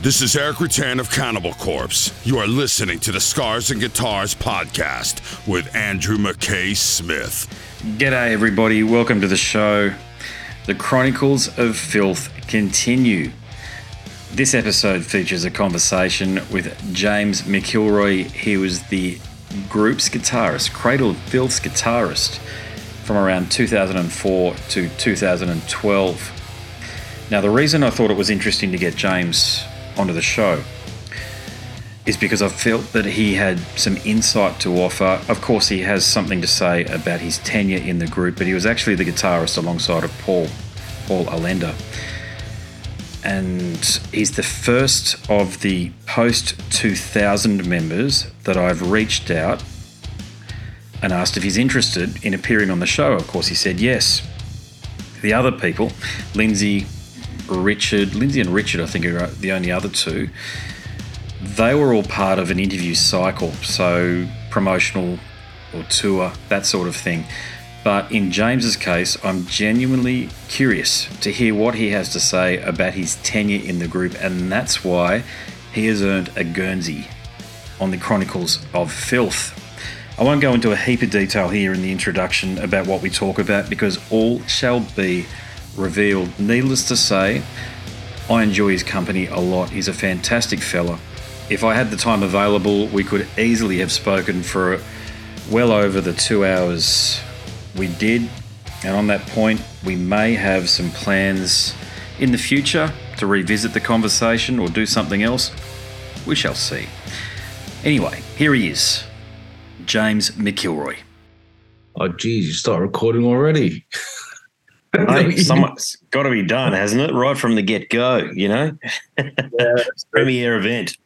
This is Erik Rutan of Cannibal Corpse. You are listening to the Scars and Guitars podcast with Andrew McKay Smith. G'day, everybody. Welcome to the show. The Chronicles of Filth continue. This episode features a conversation with James McIlroy. He was the group's guitarist, Cradle of Filth's guitarist, from around 2004 to 2012. Now, the reason I thought it was interesting to get James onto the show is because I felt that he had some insight to offer. Of course, he has something to say about his tenure in the group, but he was actually the guitarist alongside of Paul, Paul Allender. And he's the first of the post 2000 members that I've reached out and asked if he's interested in appearing on the show. Of course, he said yes. The other people, Lindsay, Richard, Lindsay and Richard, I think are the only other two. They were all part of an interview cycle, so promotional or tour, that sort of thing. But in James's case, I'm genuinely curious to hear what he has to say about his tenure in the group, and that's why he has earned a Guernsey on the Chronicles of Filth. I won't go into a heap of detail here in the introduction about what we talk about because all shall be revealed. Needless to say, I enjoy his company a lot. He's a fantastic fella. If I had the time available, we could easily have spoken for well over the two hours we did. And on that point, we may have some plans in the future to revisit the conversation or do something else. We shall see. Anyway, here he is James McIlroy. Oh, geez, you start recording already. Hey, someone's got to be done, hasn't it? Right from the get go, you know? Yeah, Premiere event.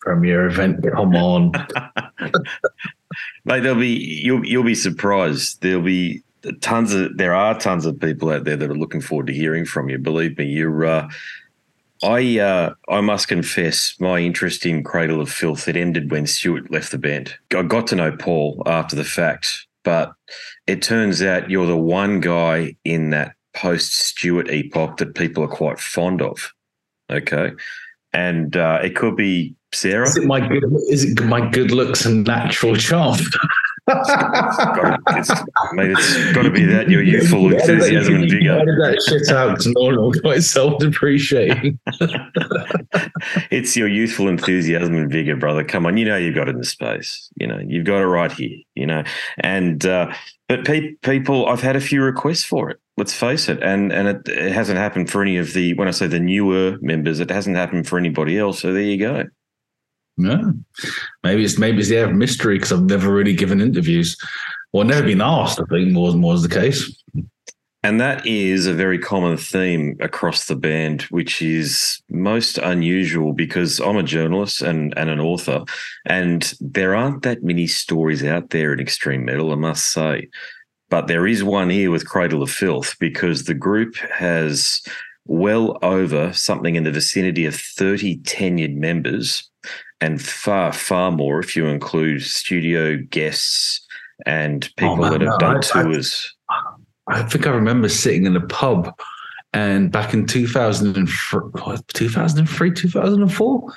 Premier event. Come on. Mate, there'll be you'll you'll be surprised. There'll be tons of there are tons of people out there that are looking forward to hearing from you. Believe me, you're uh, I uh, I must confess my interest in Cradle of Filth it ended when Stuart left the band. I got to know Paul after the fact, but it turns out you're the one guy in that post Stuart epoch that people are quite fond of. Okay. And uh, it could be Sarah. Is it my good? Is it my good looks and natural charm? Gotta- it's, mate, it's got to be that your youthful enthusiasm and vigor. That shit out because no one will quite self-depreciating. It's your youthful enthusiasm and vigor, brother. Come on, you know you've got it in the space. You know you've got it right here. You know, and uh, but pe- people, I've had a few requests for it. Let's face it, and and it, it hasn't happened for any of the when I say the newer members, it hasn't happened for anybody else. So there you go. Yeah, maybe it's maybe it's the air of mystery because I've never really given interviews, or never been asked. I think more and more is the case. And that is a very common theme across the band, which is most unusual because I'm a journalist and, and an author, and there aren't that many stories out there in extreme metal, I must say. But there is one here with Cradle of Filth because the group has well over something in the vicinity of 30 tenured members and far, far more if you include studio guests and people man, that have no, done I- I- tours. I think I remember sitting in a pub, and back in 2003, 2003 2004.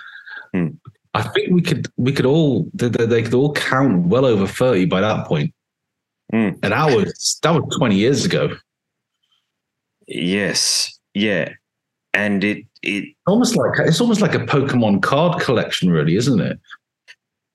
Hmm. I think we could we could all they, they they could all count well over 30 by that point. Hmm. And that was that was 20 years ago. Yes, yeah, and it it Almost like it's almost like a Pokemon card collection, really, isn't it?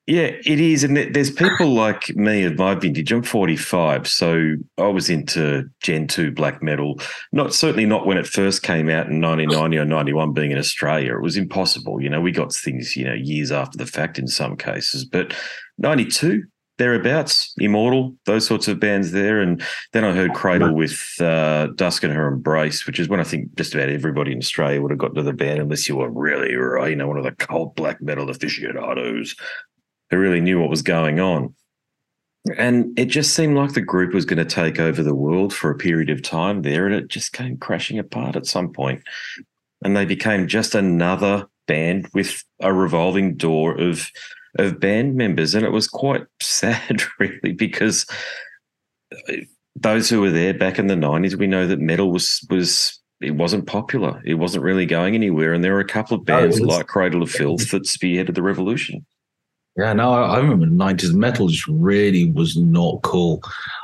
yeah it is, and there's people like me of my vintage. I'm 45, so I was into Gen two black metal. Not certainly not when it first came out in 1990 or 91. Being in Australia, it was impossible. You know, we got things you know years after the fact in some cases, but 92 thereabouts, Immortal, those sorts of bands there, and then I heard Cradle with uh, Dusk and Her Embrace, which is when I think just about everybody in Australia would have got to the band, unless you were really, you know, one of the cult black metal aficionados who really knew what was going on. And it just seemed like the group was going to take over the world for a period of time there, and it just came crashing apart at some point. And they became just another band with a revolving door of of band members, and it was quite sad, really, because those who were there back in the nineties, we know that metal was was it wasn't popular. It wasn't really going anywhere. And there were a couple of bands like Cradle of Filth that spearheaded the revolution. Yeah, no, I, I remember the nineties metal just really was not cool.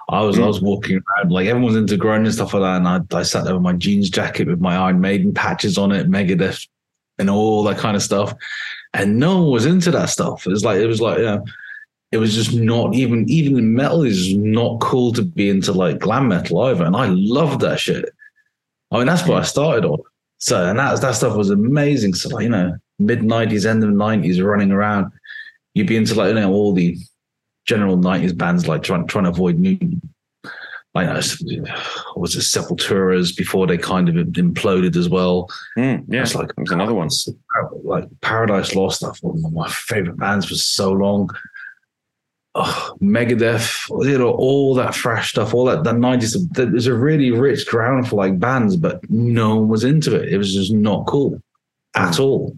I was I Mm. was walking around like everyone's into grunge and stuff like that, and I, I sat there with my jeans jacket with my Iron Maiden patches on it, Megadeth, and all that kind of stuff, and no one was into that stuff. It was like it was like you know, it was just not even even in metal is not cool to be into like glam metal either, and I loved that shit. I mean, that's what I started on. So and that that stuff was amazing. So like you know, mid nineties, end of nineties, running around you'd be into like you know all the general nineties bands like trying trying to avoid new uh, what was it Sepulturas before they kind of imploded as well. Mm, yeah, It's like it was another one. like Paradise Lost stuff. One of my favorite bands for so long. Oh, Megadeth, you know, all that fresh stuff, all that the nineties. There's a really rich ground for like bands, but no one was into it. It was just not cool at all.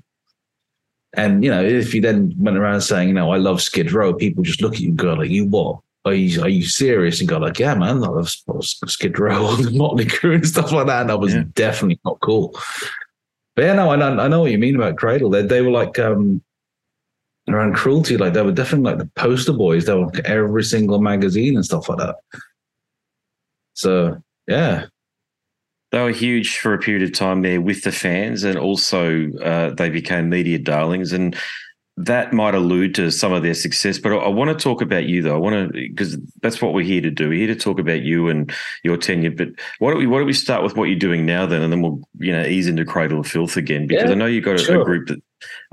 And you know, if you then went around saying, you know, I love Skid Row, people just look at you and go like, "You what? Are you are you serious?" And go like, "Yeah, man, I love Skid Row, Motley Crue, and stuff like that." And that was Yeah. definitely not cool. But yeah, no, I know, I know what you mean about Cradle. They they were like um around cruelty, like they were definitely like the poster boys. They were like every single magazine and stuff like that. So yeah, They were huge for a period of time there with the fans, and also uh, they became media darlings, and that might allude to some of their success. But I, want to talk about you, though. I want to because that's what we're here to do. We're here to talk about you and your tenure. But why don't we why don't we start with what you're doing now, then, and then we'll you know ease into Cradle of Filth again because Yeah, I know you've got a, a group that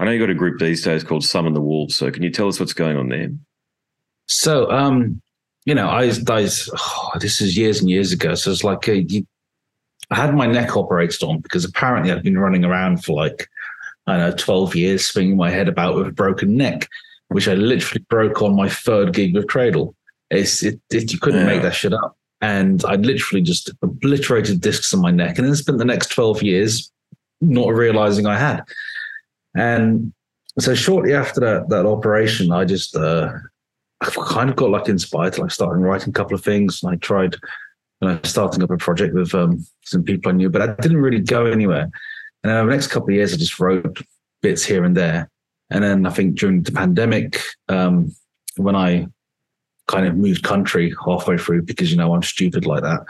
I know you've got a group these days called Summon the Wolves. So can you tell us what's going on there? So, um, you know, I, I oh, this is years and years ago. So it's like uh, you, I had my neck operated on because apparently I'd been running around for like I know twelve years, swinging my head about with a broken neck, which I literally broke on my third gig with Cradle. It's it, it you couldn't Yeah. make that shit up, and I literally just obliterated discs on my neck, and then spent the next twelve years not realizing I had. And so shortly after that that operation, I just uh, I kind of got like inspired to like starting writing a couple of things. And I tried you know, starting up a project with um, some people I knew, but I didn't really go anywhere. And then over the next couple of years, I just wrote bits here and there. And then I think during the pandemic, um, when I kind of moved country halfway through because you know I'm stupid like that,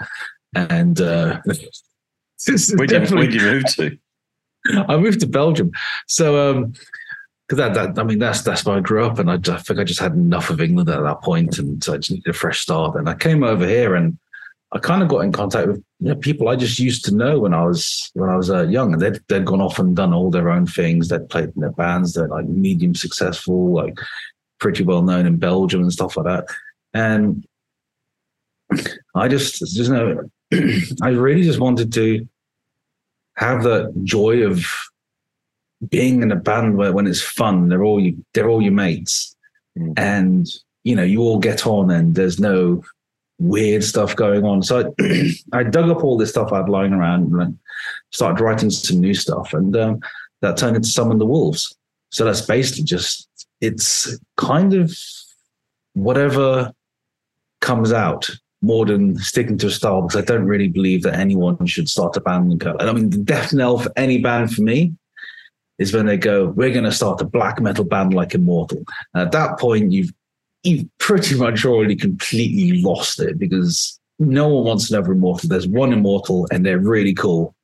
and uh, this is Where'd you, definitely- where'd you move to? I moved to Belgium. So, um, because that, that, I mean, that's that's where I grew up, and I, I think I just had enough of England at that point, and so I just needed a fresh start. And I came over here, and I kind of got in contact with you know, people I just used to know when I was when I was uh, young, and they'd they'd gone off and done all their own things. They'd played in their bands. They're like medium successful, like pretty well known in Belgium and stuff like that. And I just, just know, I really just wanted to have that joy of being in a band where when it's fun, they're all you, they're all your mates, Mm. and you know you all get on, and there's no weird stuff going on. So I, I dug up all this stuff I'd lying around and started writing some new stuff, and um, that turned into Summon the Wolves. So that's basically just it's kind of whatever comes out more than sticking to a style because I don't really believe that anyone should start a band and go. I mean, the death knell for any band for me is when they go, "We're going to start a black metal band like Immortal." And at that point, you've you've pretty much already completely lost it because no one wants another Immortal. There's one Immortal, and they're really cool.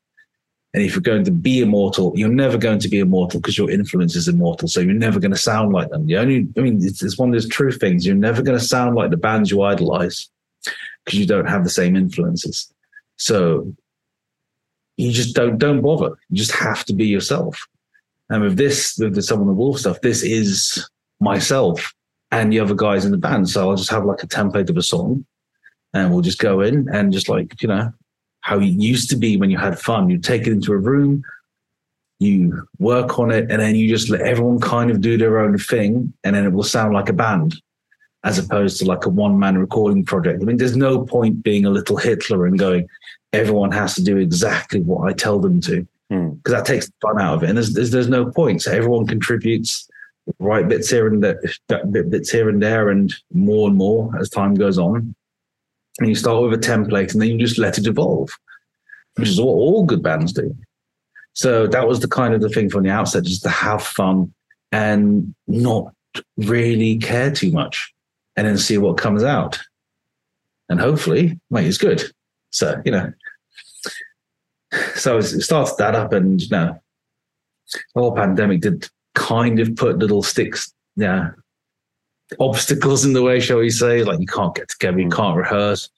And if you're going to be immortal, you're never going to be immortal because your influence is immortal. So you're never going to sound like them. The only, I mean, it's, it's one of those true things. You're never going to sound like the bands you idolize because you don't have the same influences. So you just don't don't bother. You just have to be yourself. And with this, with the Summon the Wolves stuff, this is myself and the other guys in the band. So I'll just have like a template of a song, and we'll just go in and just like you know how it used to be when you had fun. You take it into a room, you work on it, and then you just let everyone kind of do their own thing, and then it will sound like a band as opposed to like a one man recording project. I mean, there's no point being a little Hitler and going, everyone has to do exactly what I tell them to, Hmm. because that takes the fun out of it. And there's, there's, there's no point. So everyone contributes, right bits here and there, bits here and there, and more and more as time goes on. And you start with a template and then you just let it evolve. which is what all good bands do. So that was the kind of the thing from the outset, just to have fun and not really care too much and then see what comes out. And hopefully, mate, it's good. So, you know, so it started that up and, you know, the whole pandemic did kind of put little sticks, yeah, obstacles in the way, shall we say? Like you can't get together, you can't rehearse.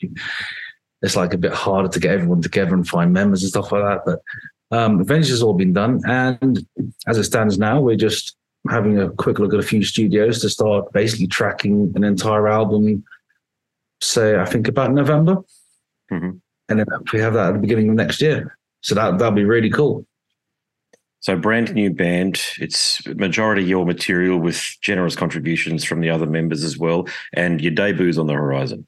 It's like a bit harder to get everyone together and find members and stuff like that. But um, eventually, it's all been done, and as it stands now, we're just having a quick look at a few studios to start basically tracking an entire album. Say, I think about November, mm-hmm. and then we have that at the beginning of next year. So that that'll be really cool. So brand new band. It's majority your material with generous contributions from the other members as well, and your debuts on the horizon.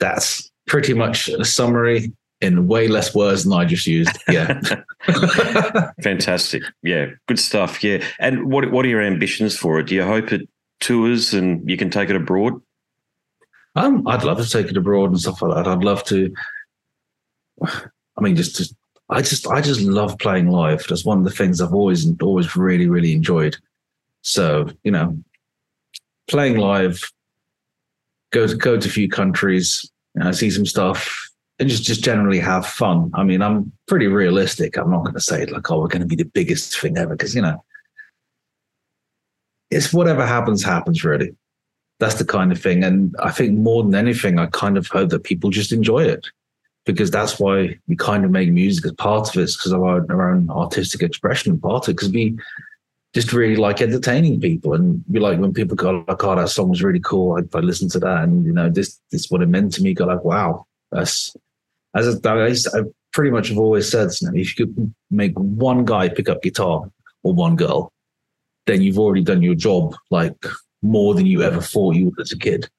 That's pretty much a summary in way less words than I just used. Yeah. Fantastic. Yeah. Good stuff. Yeah. And what what are your ambitions for it? Do you hope it tours and you can take it abroad? Um, I'd love to take it abroad and stuff like that. I'd love to. I mean, just to I just I just love playing live. That's one of the things I've always always really really enjoyed. So you know, playing live, go to go to a few countries, you know, see some stuff, and just just generally have fun. I mean, I'm pretty realistic. I'm not going to say like, oh, we're going to be the biggest thing ever because you know, it's whatever happens happens. Really, that's the kind of thing. And I think more than anything, I kind of hope that people just enjoy it because that's why we kind of make music as part of it, because of our, our, own artistic expression and part of it, because we just really like entertaining people. And we like when people go like, oh, that song was really cool. I, I listened to that and, you know, this, this is what it meant to me. Go like, wow, that's, as I, pretty much have always said, you know, if you could make one guy pick up guitar or one girl, then you've already done your job like more than you ever thought you would as a kid.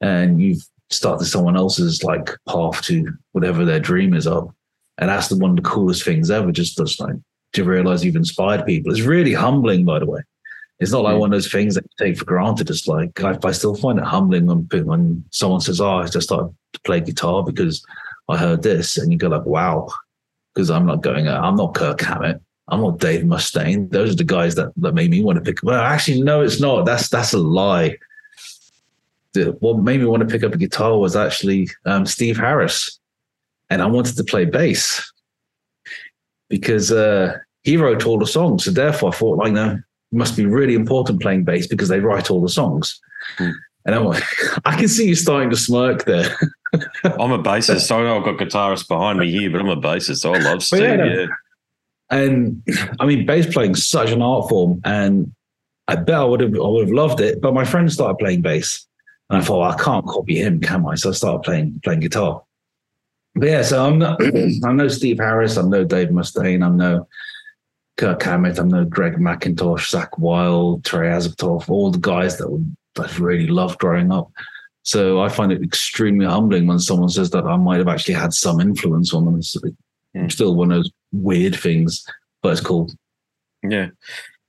And you've started someone else's like path to whatever their dream is of. And that's the one of the coolest things ever, just just like to realize you've inspired people. It's really humbling, by the way. It's not like mm. one of those things that you take for granted. It's like I, I still find it humbling when when someone says, "Oh, I just started to play guitar because I heard this," and you go like, "Wow," because I'm not going. I'm not Kirk Hammett. I'm not Dave Mustaine. Those are the guys that, that made me want to pick. Well, actually, no, it's not. That's that's a lie what made me want to pick up a guitar was actually um, Steve Harris, and I wanted to play bass because uh, he wrote all the songs. So therefore, I thought, like, no, it must be really important playing bass because they write all the songs. Hmm. And I'm like, I can see you starting to smirk there. I'm a bassist, so I know I've got guitarists behind me here, but I'm a bassist, so I love Steve. Yeah, no. yeah. And I mean, bass playing such an art form, and I bet I would have I would have loved it. But my friend started playing bass, and I thought, well, I can't copy him, can I? So I started playing playing guitar. But yeah, so I'm not, I'm no Steve Harris, I'm no Dave Mustaine, I'm no Kirk Hammett, I'm no Greg Mackintosh, Zakk Wylde, Trey Azagthoth, all the guys that that really loved growing up. So I find it extremely humbling when someone says that I might have actually had some influence on them. It's hmm. still one of those weird things, but it's cool. Yeah.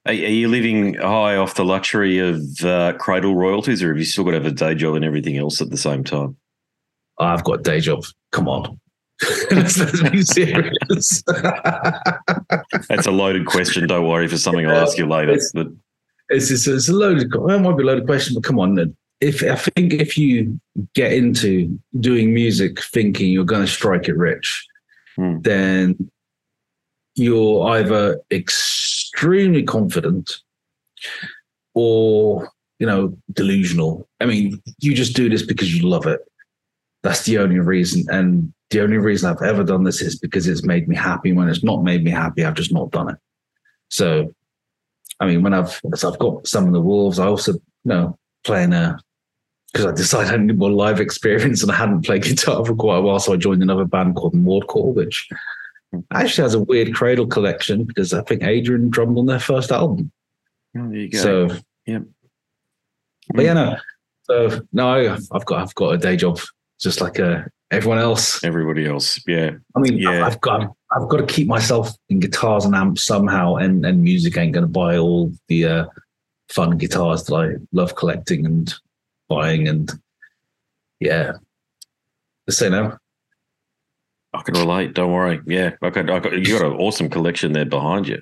Are, you living high off the luxury of uh, cradle royalties, or have you still got to have a day job and everything else at the same time? I've got a day job. Come on. let's, be serious. That's a loaded question. Don't worry for something I'll ask you later. It's, but it's, it's, it's a loaded. It might be a loaded question, but come on. If I think if you get into doing music thinking you're going to strike it rich, hmm. then you're either extremely confident or you know delusional. I mean you just do this because you love it. That's the only reason. And the only reason i've ever done this is because it's made me happy. When it's not made me happy i've just not done it. So i mean when i've so i've got Summon the Wolves i also you know playing a because I decided I needed more live experience and I hadn't played guitar for quite a while. So I joined another band called Mordcore, which actually has a weird cradle collection because I think Adrian drummed on their first album. Oh, there you go. So yeah, but yeah, no. So no, I've got I've got a day job just like uh, everyone else. Everybody else, yeah. I mean, yeah. I've got I've got to keep myself in guitars and amps somehow, and and music ain't going to buy all the uh, fun guitars that I love collecting and buying, and yeah. Just say no. I can relate. Don't worry. Yeah, I got, I got, you got an awesome collection there behind you.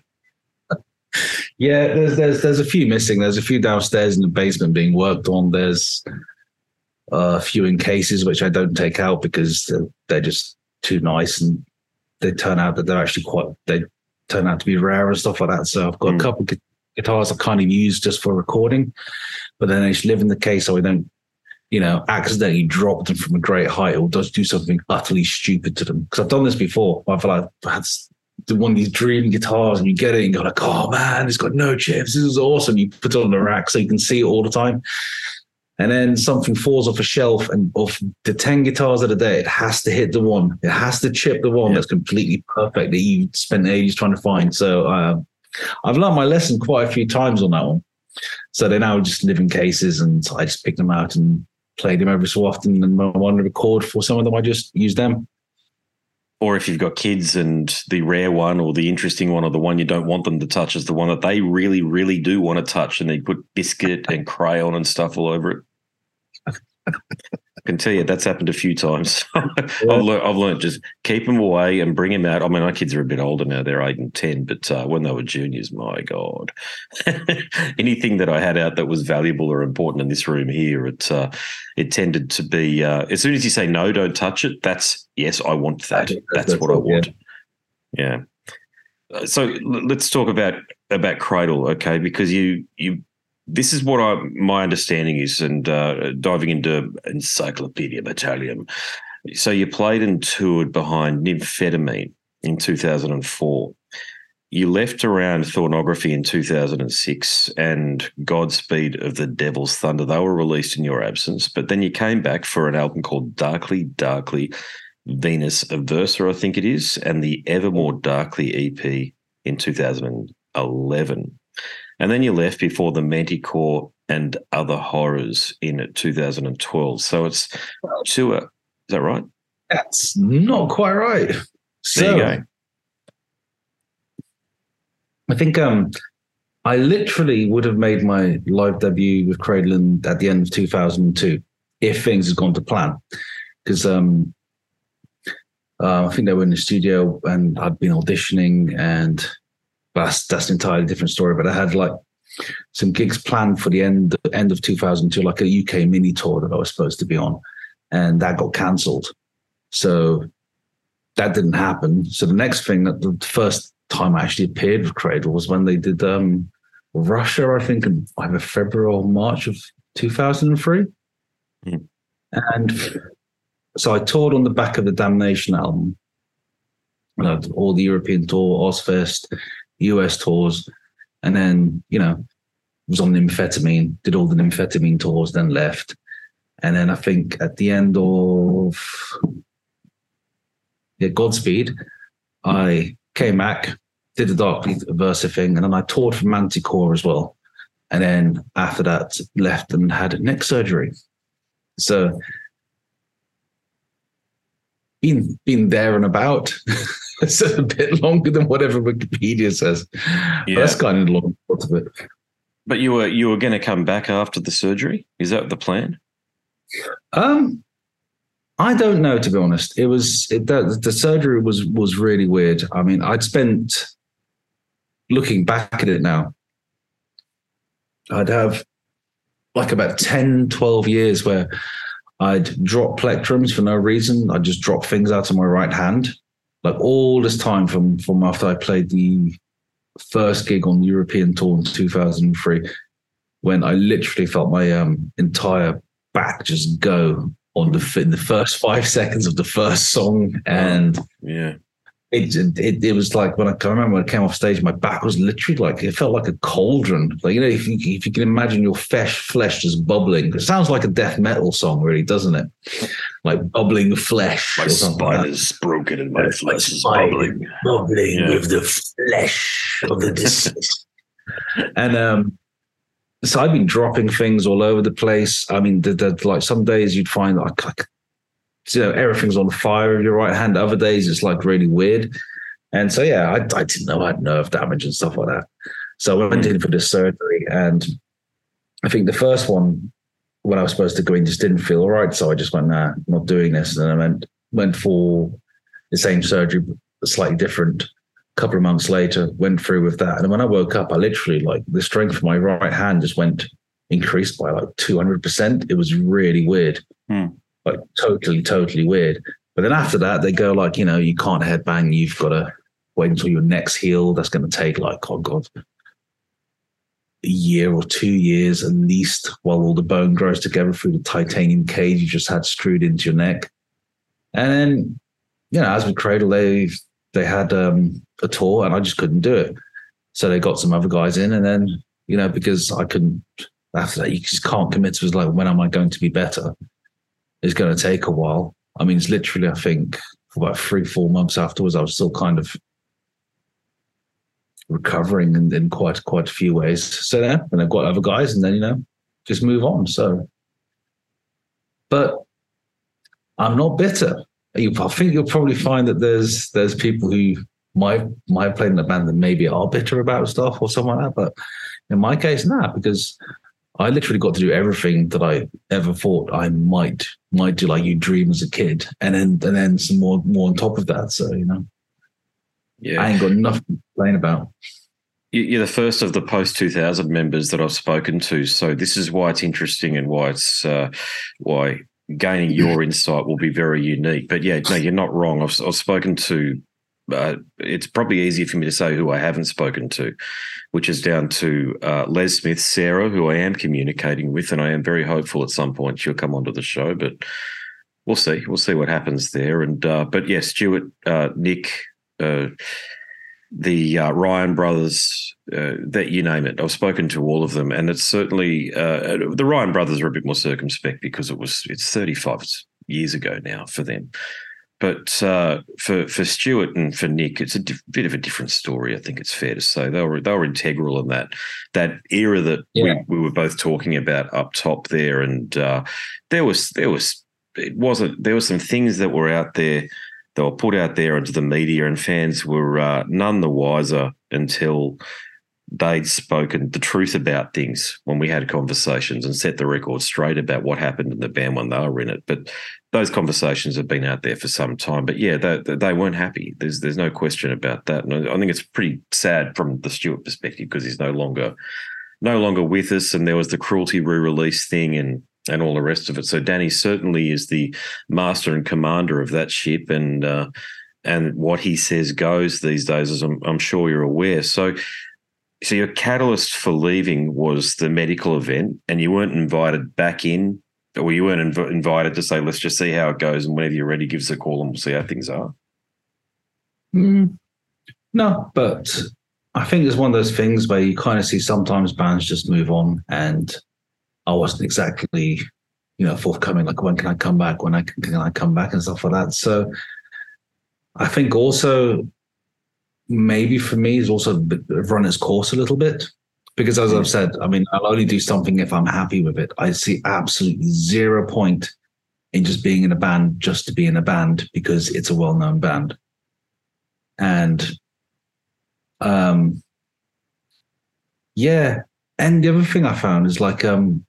Yeah, there's there's there's a few missing. There's a few downstairs in the basement being worked on. There's a few in cases which I don't take out because they're, they're just too nice and they turn out that they're actually quite they turn out to be rare and stuff like that. So I've got Mm. a couple gu- guitars I kind of use just for recording, but then they just live in the case so I don't, you know, accidentally drop them from a great height or just do something utterly stupid to them. Because I've done this before. I've like had the one of these dream guitars and you get it and you're like, oh man, it's got no chips. This is awesome. You put it on the rack so you can see it all the time. And then something falls off a shelf, and of the 10 guitars of the day, it has to hit the one. It has to chip the one Yeah. that's completely perfect that you spent ages trying to find. So uh, I've learned my lesson quite a few times on that one. So they now just live in cases, and I just pick them out and play them every so often. And I want to record for some of them, I just use them. Or if you've got kids and the rare one or the interesting one or the one you don't want them to touch is the one that they really, really do want to touch and they put biscuit and crayon and stuff all over it. I can tell you that's happened a few times. I've, learned, I've learned just keep them away and bring them out. I mean, my kids are a bit older now; they're eight and ten. But uh, when they were juniors, my god, anything that I had out that was valuable or important in this room here, it uh, it tended to be. Uh, as soon as you say no, don't touch it. That's yes, I want that. That's- That's, that's what I it, yeah. want. Yeah. Uh, So let's talk about about Cradle, okay? Because you you this is what I my understanding is, and uh, diving into Encyclopaedia Metallum. So you played and toured behind Nymphetamine in 2004. You left around Thornography in 2006 and Godspeed on the Devil's Thunder. They were released in your absence, but then you came back for an album called Darkly, Darkly Venus Aversa, I think it is, and the Evermore Darkly EP in 2011. And then you left before the Manticore and Other Horrors in 2012. So it's two. Is that right? That's not quite right. There So you go. I think um, I literally would have made my live debut with Cradleland at the end of 2002 if things had gone to plan. Because um, uh, I think they were in the studio and I'd been auditioning, and that's that's an entirely different story. But I had like some gigs planned for the end end of 2002, like a UK mini tour that I was supposed to be on, and that got cancelled. So that didn't happen. So the next thing that the first time I actually appeared with Cradle was when they did um, Russia, I think, in either February or March of 2003. Hmm. And so I toured on the back of the Damnation album, you know, all the European tour, Ozzfest, US tours, and then, you know, was on Nymphetamine, did all the Nymphetamine tours, then left. And then I think at the end of yeah, Godspeed, I came back, did the Dark Versa thing, and then I toured for Manticore as well. And then after that, left and had neck surgery. So been been there and about. it's a bit longer than whatever Wikipedia says. Yeah. that's kind of the long part of it. But you were you were going to come back after the surgery. Is that the plan? Um, I don't know to be honest. It was it, the, the surgery was was really weird. I mean, I'd spent looking back at it now. I'd have like about 10, 12 years where I'd drop plectrums for no reason. I'd just drop things out of my right hand. Like all this time from from after I played the first gig on the European tour in 2003, when I literally felt my um, entire back just go on the in the first five seconds of the first song, and Yeah. It it, it was like when I, I remember when I came off stage, my back was literally like it felt like a cauldron. Like you know, if you if you can imagine your flesh flesh just bubbling, it sounds like a death metal song, really, doesn't it? Like bubbling flesh. My like spine that. is broken and my My flesh is bubbling. bubbling Yeah. with the flesh of the deceased. and um, so I've been dropping things all over the place. I mean, the, the, like some days you'd find like, like you know everything's on fire with your right hand. Other days it's like really weird. And so yeah, I, I didn't know I had nerve damage and stuff like that. So I went in for this surgery, and I think the first one when I was supposed to go in just didn't feel all right. So I just went, nah, not doing this. And then I went went for the same surgery, slightly different. A couple of months later, went through with that. And when I woke up, I literally like the strength of my right hand just went increased by like 200%. It was really weird. Hmm. Like totally, totally weird. But then after that, they go like, you know, you can't headbang. You've got to wait until your neck's healed. That's going to take like, oh God, a year or two years at least while all the bone grows together through the titanium cage you just had screwed into your neck. And then, you know, as with Cradle, they they had um, a tour and I just couldn't do it. So they got some other guys in, and then you know because I couldn't after that you just can't commit to it. like when am I going to be better? It's going to take a while. I mean, it's literally I think for about three four months afterwards I was still kind of recovering in, in quite quite a few ways. So yeah, and I've got other guys, and then you know just move on. So, but I'm not bitter. I think you'll probably find that there's there's people who might might play in the band that maybe are bitter about stuff or something like that. But in my case, not because I literally got to do everything that I ever thought I might might do, like you dream as a kid, and then and then some more more on top of that. So you know, Yeah. I ain't got nothing to complain about. You- You're the first of the post 2000 members that I've spoken to, so this is why it's interesting and why it's uh, why gaining your insight will be very unique. But yeah, no, you're not wrong. I've, I've spoken to. Uh, it's probably easier for me to say who I haven't spoken to, which is down to uh, Les Smith, Sarah, who I am communicating with, and I am very hopeful at some point she'll come onto the show. But we'll see. We'll see what happens there. And uh, but yeah, Stuart, uh, Nick, uh, the uh, Ryan brothers, that you name it. I've spoken to all of them, and it's certainly the Ryan brothers are a bit more circumspect because it was it's 35 years ago now for them. But uh, for for Stuart and for Nick, it's a diff- bit of a different story. I think it's fair to say they were they were integral in that that era that Yeah. we, we were both talking about up top there, and uh, there was there was it wasn't there were some things that were out there that were put out there into the media, and fans were uh, none the wiser until they'd spoken the truth about things when we had conversations and set the record straight about what happened in the band when they were in it. But those conversations have been out there for some time. But yeah, they, they weren't happy. There's there's no question about that. And I think it's pretty sad from the Stuart perspective because he's no longer no longer with us, and there was the cruelty re-release thing and and all the rest of it. So Dani certainly is the master and commander of that ship, and uh, and what he says goes these days, as I'm, I'm sure you're aware. So. So your catalyst for leaving was the medical event, and you weren't invited back in, or you weren't inv- invited to say, "Let's just see how it goes," and whenever you're ready, give us a call, and we'll see how things are. Mm, no, but I think it's one of those things where you kind of see sometimes bands just move on, and I wasn't exactly, you know, forthcoming. Like, when can I come back? When I can I come back and stuff like that. So, I think also maybe for me is also run its course a little bit. Because, as I've said, I mean, I'll only do something if I'm happy with it. I see absolutely zero point in just being in a band just to be in a band because it's a well-known band. And um yeah and the other thing i found is like um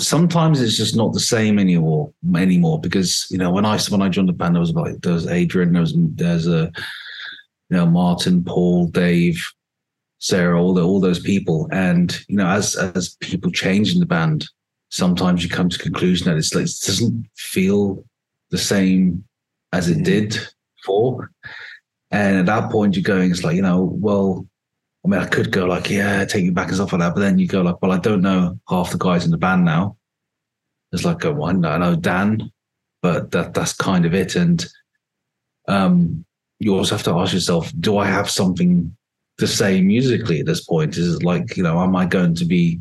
sometimes it's just not the same anymore anymore because you know when i when i joined the band there was like there was adrian there was there's a you know martin paul dave sarah all the, all those people and you know as as people change in the band sometimes you come to the conclusion that it's like it doesn't feel the same as it Mhm. did before. And at that point, you're going, it's like, you know, well, I mean, I could go like, yeah, take you back and stuff like that. But then you go like, well, I don't know half the guys in the band now. It's like, oh, know, I know Dan, but that that's kind of it. And um, you also have to ask yourself, do I have something to say musically at this point? Is it like, you know, am I going to be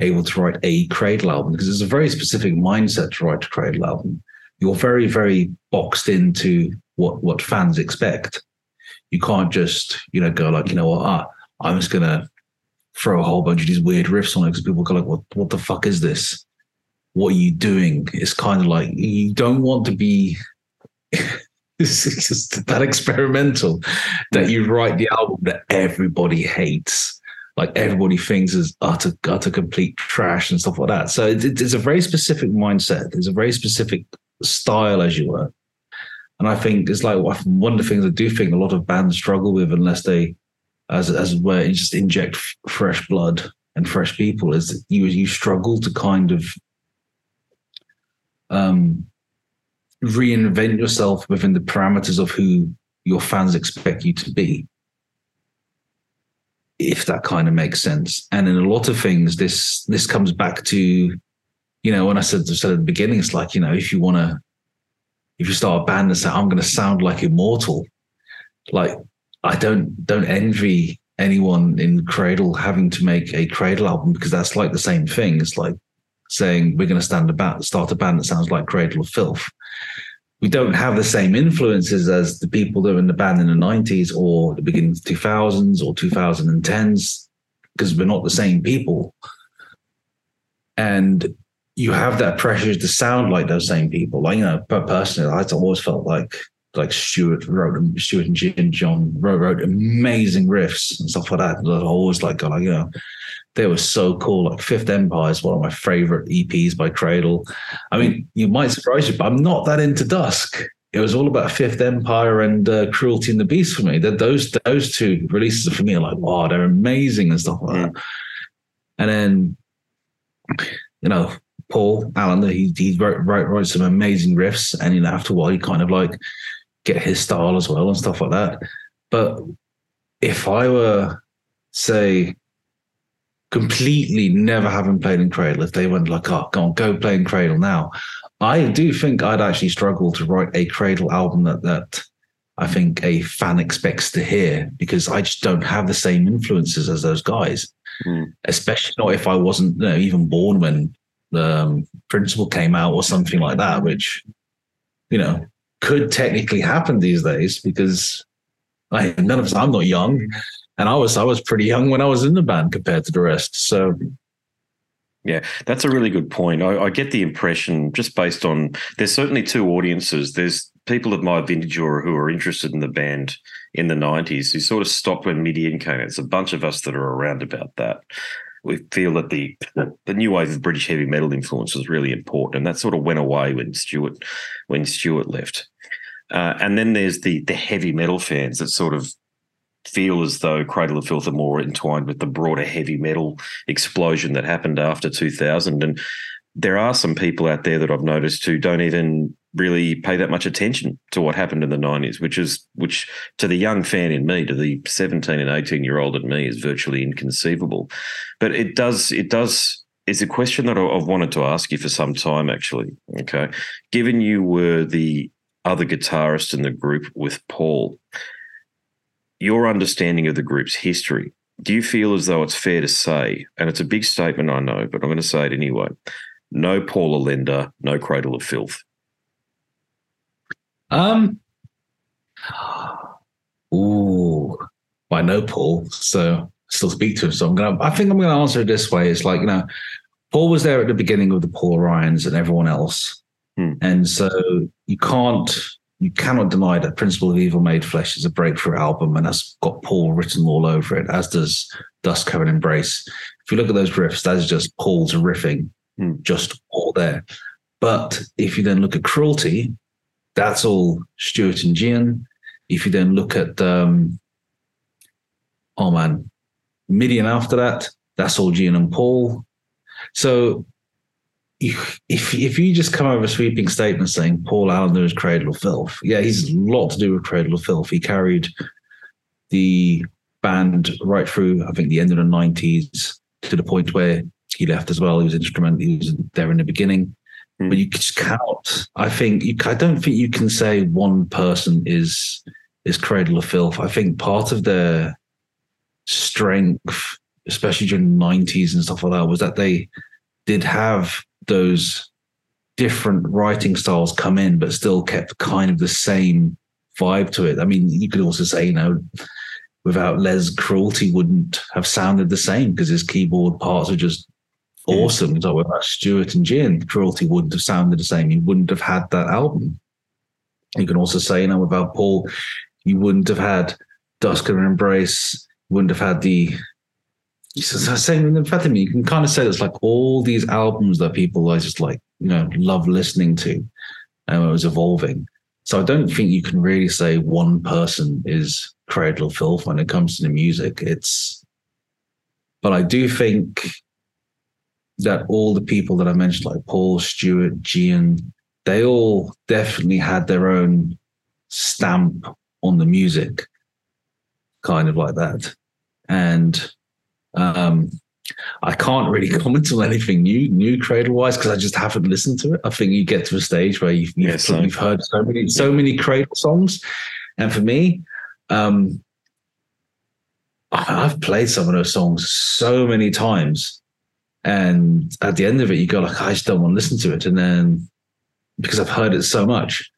able to write a Cradle album? Because it's a very specific mindset to write a Cradle album. You're very, very boxed into what what fans expect. You can't just, you know, go like, you know what, ah, I'm just gonna throw a whole bunch of these weird riffs on it because people go like, what what the fuck is this? What are you doing? It's kind of like you don't want to be it's just that experimental that you write the album that everybody hates. Like everybody thinks is utter, utter complete trash and stuff like that. So it, it's a very specific mindset. There's a very specific style, as you were. And I think it's like one of the things I do think a lot of bands struggle with unless they, as as where you just inject f- fresh blood and fresh people, is you you struggle to kind of um, reinvent yourself within the parameters of who your fans expect you to be if that kind of makes sense. And in a lot of things this this comes back to you know when i said, said at the beginning it's like you know if you want to if you start a band and say i'm going to sound like immortal like i don't don't envy anyone in cradle having to make a cradle album because that's like the same thing. It's like saying we're going to stand about start a band that sounds like cradle of filth. We don't have the same influences as the people that were in the band in the 90s or the beginning of 2000s or 2010s because we're not the same people. And you have that pressure to sound like those same people. Like you know personally i always felt like like Stuart wrote Stuart and John wrote, wrote amazing riffs and stuff like that. I always like, like you know, they were so cool. Like Fifth Empire is one of my favorite EPs by Cradle. I mean, you might surprise you, but I'm not that into Dusk. It was all about Fifth Empire and uh, Cruelty and the Beast for me. That those those two releases for me are like, wow, they're amazing and stuff like that. And then, you know, Paul Allen, he he wrote, wrote wrote some amazing riffs, and you know, after a while, he kind of like get his style as well and stuff like that. But if I were, say, completely never having played in Cradle, if they went like, oh, go on, go play in Cradle now, I do think I'd actually struggle to write a Cradle album that that I think a fan expects to hear because I just don't have the same influences as those guys. Mm. Especially not if I wasn't you know, even born when the um, Principle came out or something like that, which you know could technically happen these days because I, none of us, I'm not young. And I was, I was pretty young when I was in the band compared to the rest. So, yeah, that's a really good point. I, I, get the impression, just based on, there's certainly two audiences. There's people of my vintage or who are interested in the band in the 90s who sort of stopped when Midian came. It's a bunch of us that are around about that. We feel that the the new wave of British heavy metal influence was really important, and that sort of went away when Stuart when Stuart left. Uh, and then there's the the heavy metal fans that sort of feel as though Cradle of Filth are more entwined with the broader heavy metal explosion that happened after 2000. And there are some people out there that I've noticed who don't even really pay that much attention to what happened in the 90s, which is which to the young fan in me, to the 17 and 18 year old in me, is virtually inconceivable. But it does it does is a question that I've wanted to ask you for some time, actually. Okay. Given you were the other guitarist in the group with Paul, your understanding of the group's history, do you feel as though it's fair to say, and it's a big statement, I know, but I'm going to say it anyway no Paul Allender, no Cradle of Filth? Um, ooh, I know Paul, so I still speak to him. So I'm gonna. I think I'm gonna answer it this way. It's like you know, Paul was there at the beginning of the Paul Ryans and everyone else, hmm. and so you can't you cannot deny that Principle of Evil Made Flesh is a breakthrough album and has got Paul written all over it, as does Dusk Covered Embrace. If you look at those riffs, that is just Paul's riffing, hmm. just all there. But if you then look at Cruelty, that's all Stuart and Gian. If you then look at, um, oh man, Midian after that, that's all Gian and Paul. So if if you just come over with a sweeping statement saying Paul Allender is Cradle of Filth, yeah, he's a lot to do with Cradle of Filth. He carried the band right through, I think, the end of the nineties to the point where he left as well. He was instrumental. He was there in the beginning, mm. but you just cannot. I think you. I don't think you can say one person is is Cradle of Filth. I think part of their strength, especially during the nineties and stuff like that, was that they did have those different writing styles come in, but still kept kind of the same vibe to it. I mean, you could also say, you know, without Les, Cruelty wouldn't have sounded the same because his keyboard parts are just awesome. So without Stuart and Gian, Cruelty wouldn't have sounded the same. He wouldn't have had that album. You can also say, you know, without Paul, you wouldn't have had Dusk and Embrace, wouldn't have had the so fact, I mean, you can kind of say it's like all these albums that people are just like, you know, love listening to, um, and it was evolving. So I don't think you can really say one person is Cradle of Filth when it comes to the music. It's, but I do think that all the people that I mentioned, like Paul, Stuart, Gian, they all definitely had their own stamp on the music, kind of like that. And um, I can't really comment on anything new, new Cradle wise, because I just haven't listened to it. I think you get to a stage where you've, you've, Yeah, you've heard so many, so many Cradle songs, and for me, um, I've played some of those songs so many times, and at the end of it, you go like, I just don't want to listen to it, and then because I've heard it so much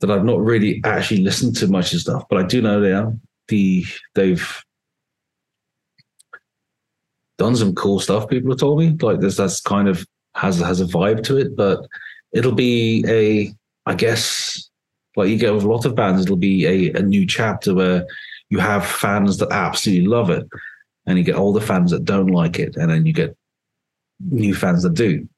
that I've not really actually listened to much of stuff, but I do know they are the they've done some cool stuff. People have told me like this. That's kind of has has a vibe to it, but it'll be a I guess like you get with a lot of bands, it'll be a, a new chapter where you have fans that absolutely love it, and you get older fans that don't like it, and then you get new fans that do.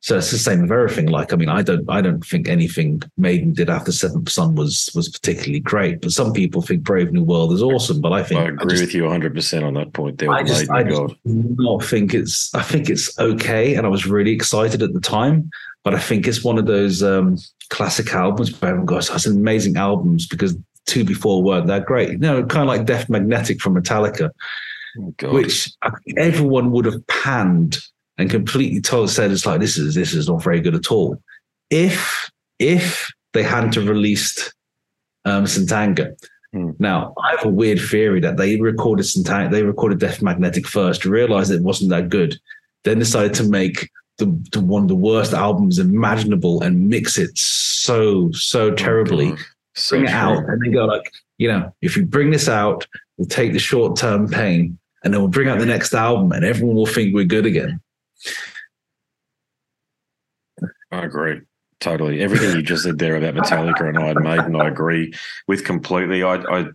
So it's the same with everything. Like, I mean, I don't, I don't think anything Maiden did after Seventh Son was was particularly great. But some people think Brave New World is awesome. But I think I agree just, with you 100% on that point there. I just, I just not think it's. I think it's okay, and I was really excited at the time. But I think it's one of those um, classic albums where everyone goes, "That's amazing albums," because two before weren't that great. You know, kind of like Death Magnetic from Metallica, Oh, which everyone would have panned and completely told said it's like this is this is not very good at all. If if they hadn't have released um St. Anger. Hmm. Now I have a weird theory that they recorded St. Anger, they recorded Death Magnetic first, realized it wasn't that good, then decided to make the, the one of the worst albums imaginable and mix it so so terribly Oh, So bring it out and then go like, you know, if you bring this out, we'll take the short term pain and then we'll bring out the next album and everyone will think we're good again. I agree. Totally. Everything you just said there about Metallica and Iron Maiden, I agree with completely. I, I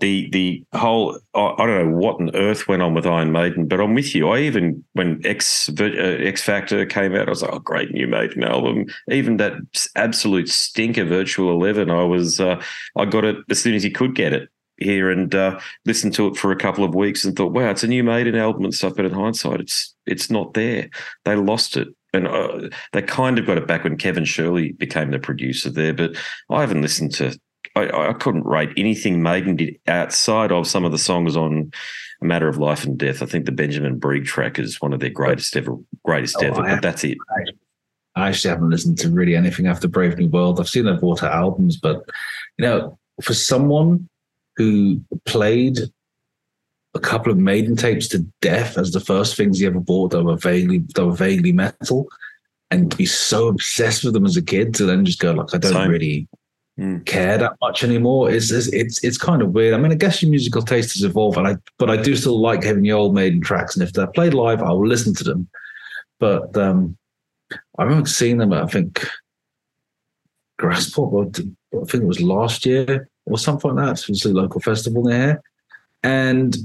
the the whole I, I don't know what on earth went on with Iron Maiden, but I'm with you. I even when X uh, X Factor came out, I was like, oh, great new Maiden album. Even that absolute stinker Virtual Eleven, I was uh, I got it as soon as you could get it here and uh, listened to it for a couple of weeks and thought, wow, it's a new Maiden album and stuff. But in hindsight, it's it's not there. They lost it. And uh, they kind of got it back when Kevin Shirley became the producer there, but I haven't listened to. I, I couldn't rate anything Maiden did outside of some of the songs on A Matter of Life and Death. I think the Benjamin Breeg track is one of their greatest ever, greatest Oh, ever. But that's it. I actually haven't listened to really anything after Brave New World. I've seen their water albums, but you know, for someone who played a couple of Maiden tapes to death as the first things he ever bought that were vaguely that were vaguely metal, and be so obsessed with them as a kid to then just go like, I don't really Mm. care that much anymore. It's, it's it's it's kind of weird. I mean, I guess your musical taste has evolved, and I but I do still like having the old Maiden tracks, and if they're played live, I will listen to them. But um, I remember seeing them. At, I think Graspop. I think it was last year or something like that. It was a local festival near and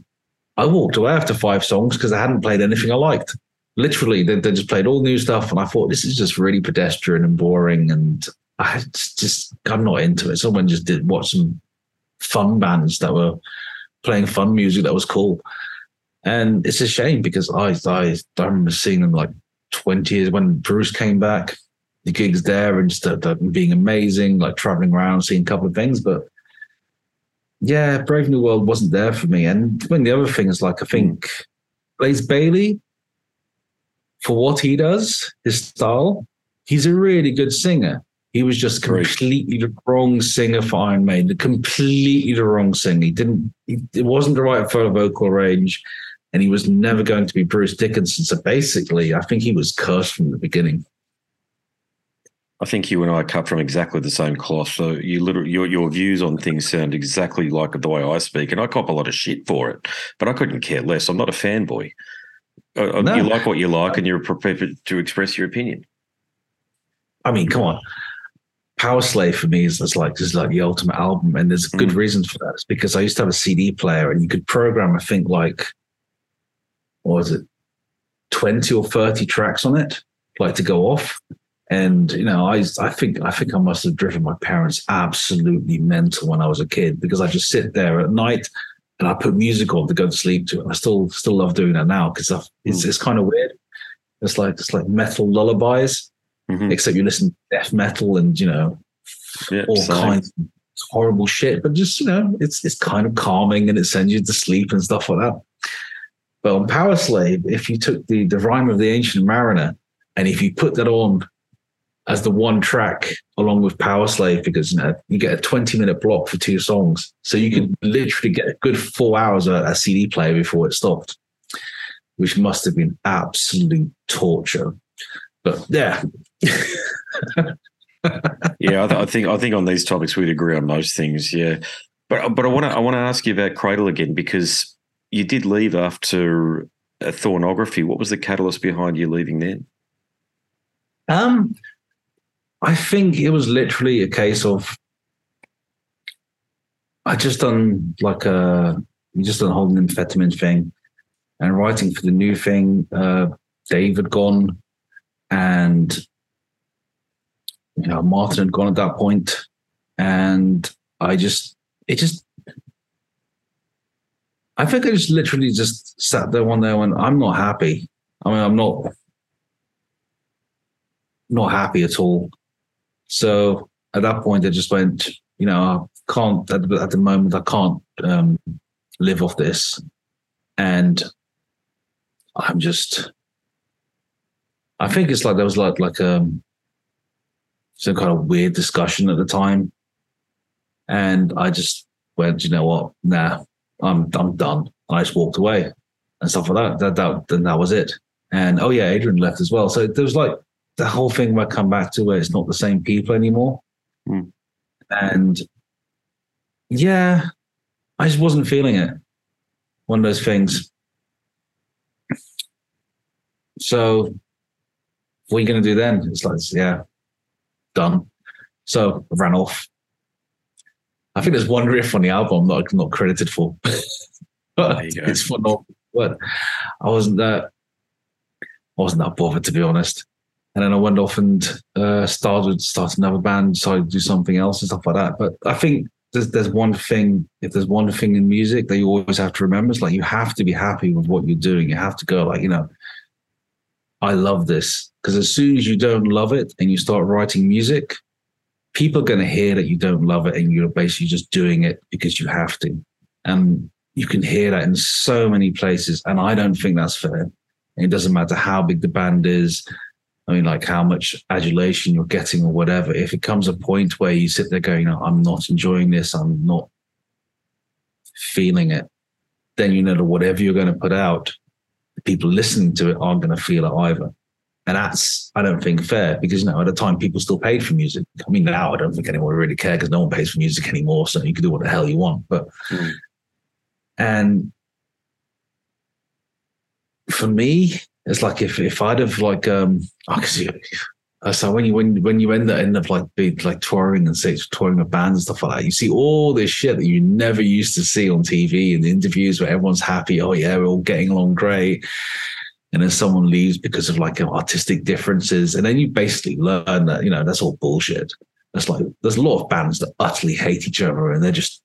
I walked away after five songs because I hadn't played anything I liked. Literally, they, they just played all new stuff, and I thought this is just really pedestrian and boring, and I just, I'm not into it. Someone just did watch some fun bands that were playing fun music that was cool, and it's a shame because I I, I remember seeing them like 20 years when Bruce came back, the gigs there and them being amazing, like traveling around, seeing a couple of things. But yeah, Brave New World wasn't there for me. And when the other thing is like, I think Blaze Bayley, for what he does, his style, he's a really good singer. He was just completely the wrong singer for Iron Maiden, completely the wrong singer. He didn't, he, it wasn't the right for vocal range and he was never going to be Bruce Dickinson. So basically, I think he was cursed from the beginning. I think you and I cut from exactly the same cloth. So you literally, your your views on things sound exactly like the way I speak, and I cop a lot of shit for it. But I couldn't care less. I'm not a fanboy. Uh, uh, No. You like what you like, and you're prepared to express your opinion. I mean, come on. Powerslave for me is, is like is like the ultimate album, and there's good Mm. reasons for that. It's because I used to have a CD player, and you could program, I think, like what was it, twenty or thirty tracks on it, like to go off. And you know, I I think I think I must have driven my parents absolutely mental when I was a kid because I just sit there at night and I put music on to go to sleep to. I still still love doing that now because it's it's kind of weird. It's like it's like metal lullabies, Mhm. except you listen to death metal and you know Yeah, all kinds of horrible shit. But just you know, it's it's kind of calming and it sends you to sleep and stuff like that. But on Powerslave, if you took the the rhyme of the ancient mariner and if you put that on as the one track along with Powerslave, because you know you get a 20 minute block for two songs. So you could literally get a good four hours of a CD player before it stopped, which must have been absolute torture. But yeah. yeah, I, th- I think I think on these topics we'd agree on most things. Yeah, but but I want to I want to ask you about Cradle again because you did leave after thornography. What was the catalyst behind you leaving then? Um, I think it was literally a case of I just done like a just done whole Nymphetamine thing and writing for the new thing. Uh, Dave had gone, and you know Martin had gone at that point, and I just it just. I think I just literally just sat there one day and I'm not happy. I mean, I'm not not happy at all. So at that point, I just went, you know, I can't at, the- at the moment. I can't um, live off this, and I'm just. I think it's like there was like like um some kind of weird discussion at the time, and I just went, you know what, nah, I'm I'm done. I just walked away and stuff like that. That that then that was it. And oh yeah, Adrian left as well. So there was like the whole thing might come back to where it's not the same people anymore. Hmm. And yeah, I just wasn't feeling it. One of those things. So what are you going to do then? It's like, yeah, done. So I ran off. I think there's one riff on the album that I'm not credited for. but There you go. it's phenomenal. But I wasn't that I wasn't that bothered to be honest. And then I went off and uh, started start another band, decided to do something else and stuff like that. But I think there's there's one thing, if there's one thing in music that you always have to remember, is like you have to be happy with what you're doing. You have to go like, you know, I love this. Because as soon as you don't love it and you start writing music, people are going to hear that you don't love it and you're basically just doing it because you have to. And you can hear that in so many places. And I don't think that's fair. It doesn't matter how big the band is. I mean, like how much adulation you're getting or whatever. If it comes a point where you sit there going, I'm not enjoying this, I'm not feeling it, then you know that whatever you're going to put out, the people listening to it aren't going to feel it either. And that's, I don't think, fair because, you know, at the time people still paid for music. I mean, now I don't think anyone really cares because no one pays for music anymore. So you can do what the hell you want. But, Mm. and for me, it's like if if I'd have like um I see so when you when when you end up end up like be like touring and say touring with bands and stuff like that, you see all this shit that you never used to see on TV and the interviews where everyone's happy. Oh yeah, we're all getting along great. And then someone leaves because of like artistic differences, and then you basically learn that you know that's all bullshit. That's like there's a lot of bands that utterly hate each other and they're just.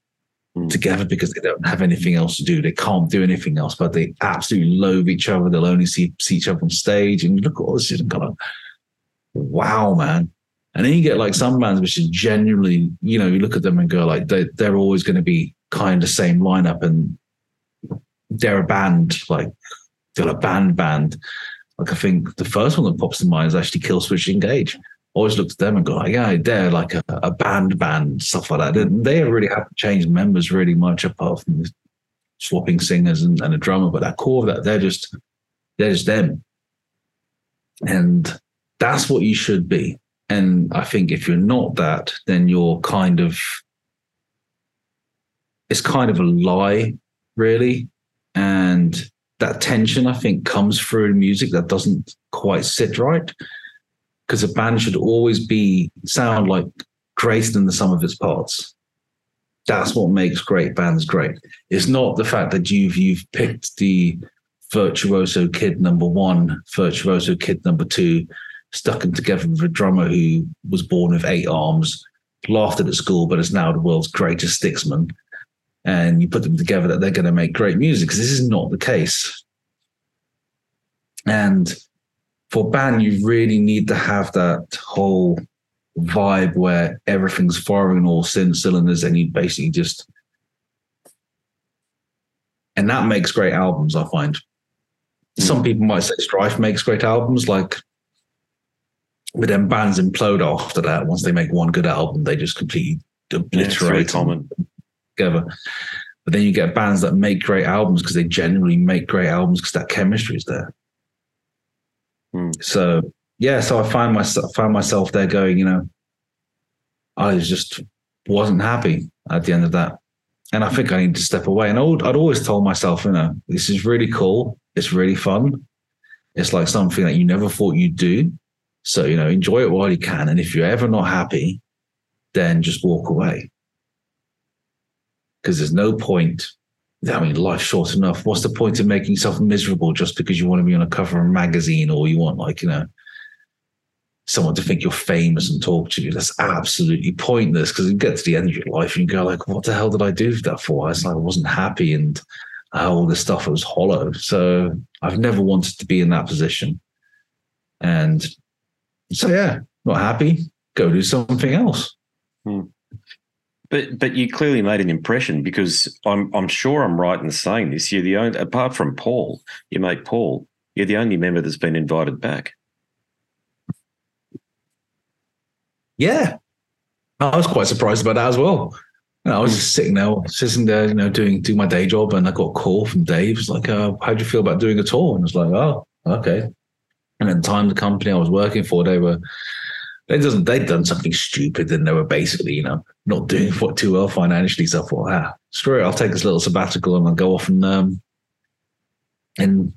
Hmm. together because they don't have anything else to do. They can't do anything else, but they absolutely loathe each other. They'll only see, see each other on stage and look at all this and kind of, wow, man. And then you get like some bands which is genuinely, you know, you look at them and go like they they're always going to be kind of same lineup and they're a band like they're a band band. Like I think the first one that pops to mind is actually Killswitch Engage. Always look at them and go, like, yeah, they're like a, a band band, stuff like that. They, they really haven't changed members really much apart from swapping singers and, and a drummer, but that core of that, they're just they're just them. And that's what you should be. And I think if you're not that, then you're kind of it's kind of a lie, really. And that tension, I think, comes through in music that doesn't quite sit right. Because a band should always be sound like greater than the sum of its parts. That's what makes great bands great. It's not the fact that you've you've picked the virtuoso kid number one, virtuoso kid number two, stuck them together with a drummer who was born with eight arms, laughed at at school, but is now the world's greatest sticksman. And you put them together that they're going to make great music because this is not the case. And for band, you really need to have that whole vibe where everything's firing all sin cylinders and you basically just and that makes great albums i find some mm. people might say strife makes great albums like but then bands implode after that once they make one good album they just completely obliterate yeah, common. together but then you get bands that make great albums because they genuinely make great albums because that chemistry is there mm. so yeah, so I find myself found myself there going, you know, I just wasn't happy at the end of that. And I think I need to step away. And I would, I'd always told myself, you know, this is really cool. It's really fun. It's like something that you never thought you'd do. So, you know, enjoy it while you can. And if you're ever not happy, then just walk away. Because there's no point. I mean, life's short enough. What's the point of making yourself miserable just because you want to be on a cover of a magazine or you want, like, you know, someone to think you're famous and talk to you. That's absolutely pointless because you get to the end of your life and you go like, what the hell did I do that for? I was like, I wasn't happy and all this stuff was hollow. So I've never wanted to be in that position. And so yeah, not happy, go do something else. Hmm. But but you clearly made an impression because I'm I'm sure I'm right in saying this. You're the only apart from Paul, your mate Paul, you're the only member that's been invited back. Yeah, I was quite surprised about that as well. I was just sitting there, sitting there, you know, doing doing my day job, and I got a call from Dave. It's like, uh, "How do you feel about doing a tour?" And I was like, "Oh, okay." And at the time, the company I was working for, they were they doesn't they'd done something stupid, and they were basically, you know, not doing what too well financially. So I thought, ah, screw it, I'll take this little sabbatical and I'll go off and um and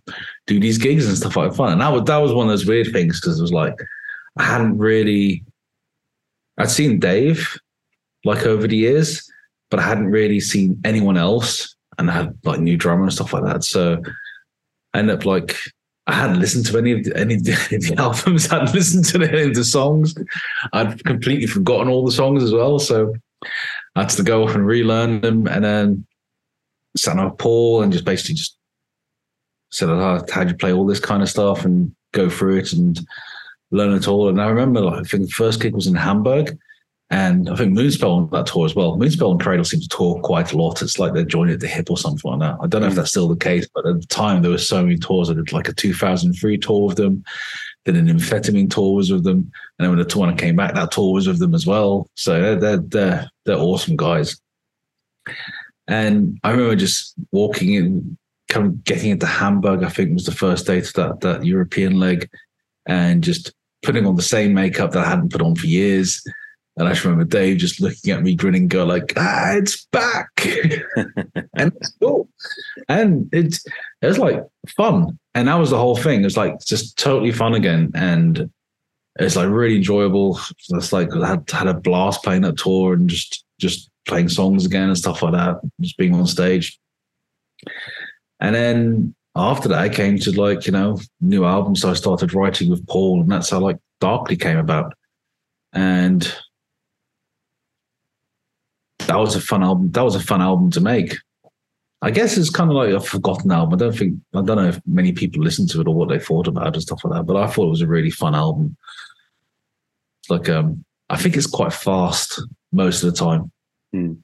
do these gigs and stuff like fun. And that was that was one of those weird things because it was like I hadn't really I'd seen Dave like over the years, but I hadn't really seen anyone else and I had like new drummer and stuff like that. So I ended up like I hadn't listened to any of the, any of the, albums. I hadn't listened to any of the songs. I'd completely forgotten all the songs as well. So I had to go off and relearn them, and then sat up Paul and just basically just said, oh, "How do you play all this kind of stuff?" and go through it and learn it all. And I remember, like, I think the first gig was in Hamburg, and I think Moonspell on that tour as well. Moonspell and Cradle seem to tour quite a lot. It's like they're joined at the hip or something like that. I don't know if mm. that's still the case, but at the time there were so many tours. I did like a 2003 tour with them, then a Nymphetamine tour was with them, and then when the tour came back, that tour was with them as well. So they're they're they're, they're awesome guys. And I remember just walking in, kind of getting into Hamburg. I think was the first day to that that European leg, and just putting on the same makeup that I hadn't put on for years. And I just remember Dave just looking at me, grinning, go like, "Ah, it's back!" and it's cool. And it's it was like fun, and that was the whole thing. It was like just totally fun again, and it's like really enjoyable. It's like I had had a blast playing that tour and just just playing songs again and stuff like that. Just being on stage, and then after that, I came to like, you know, new albums. So I started writing with Paul, and that's how like Darkly came about. And that was a fun album. That was a fun album to make. I guess it's kind of like a forgotten album. I don't think I don't know if many people listened to it or what they thought about it and stuff like that. But I thought it was a really fun album. Like um, I think it's quite fast most of the time. Mm.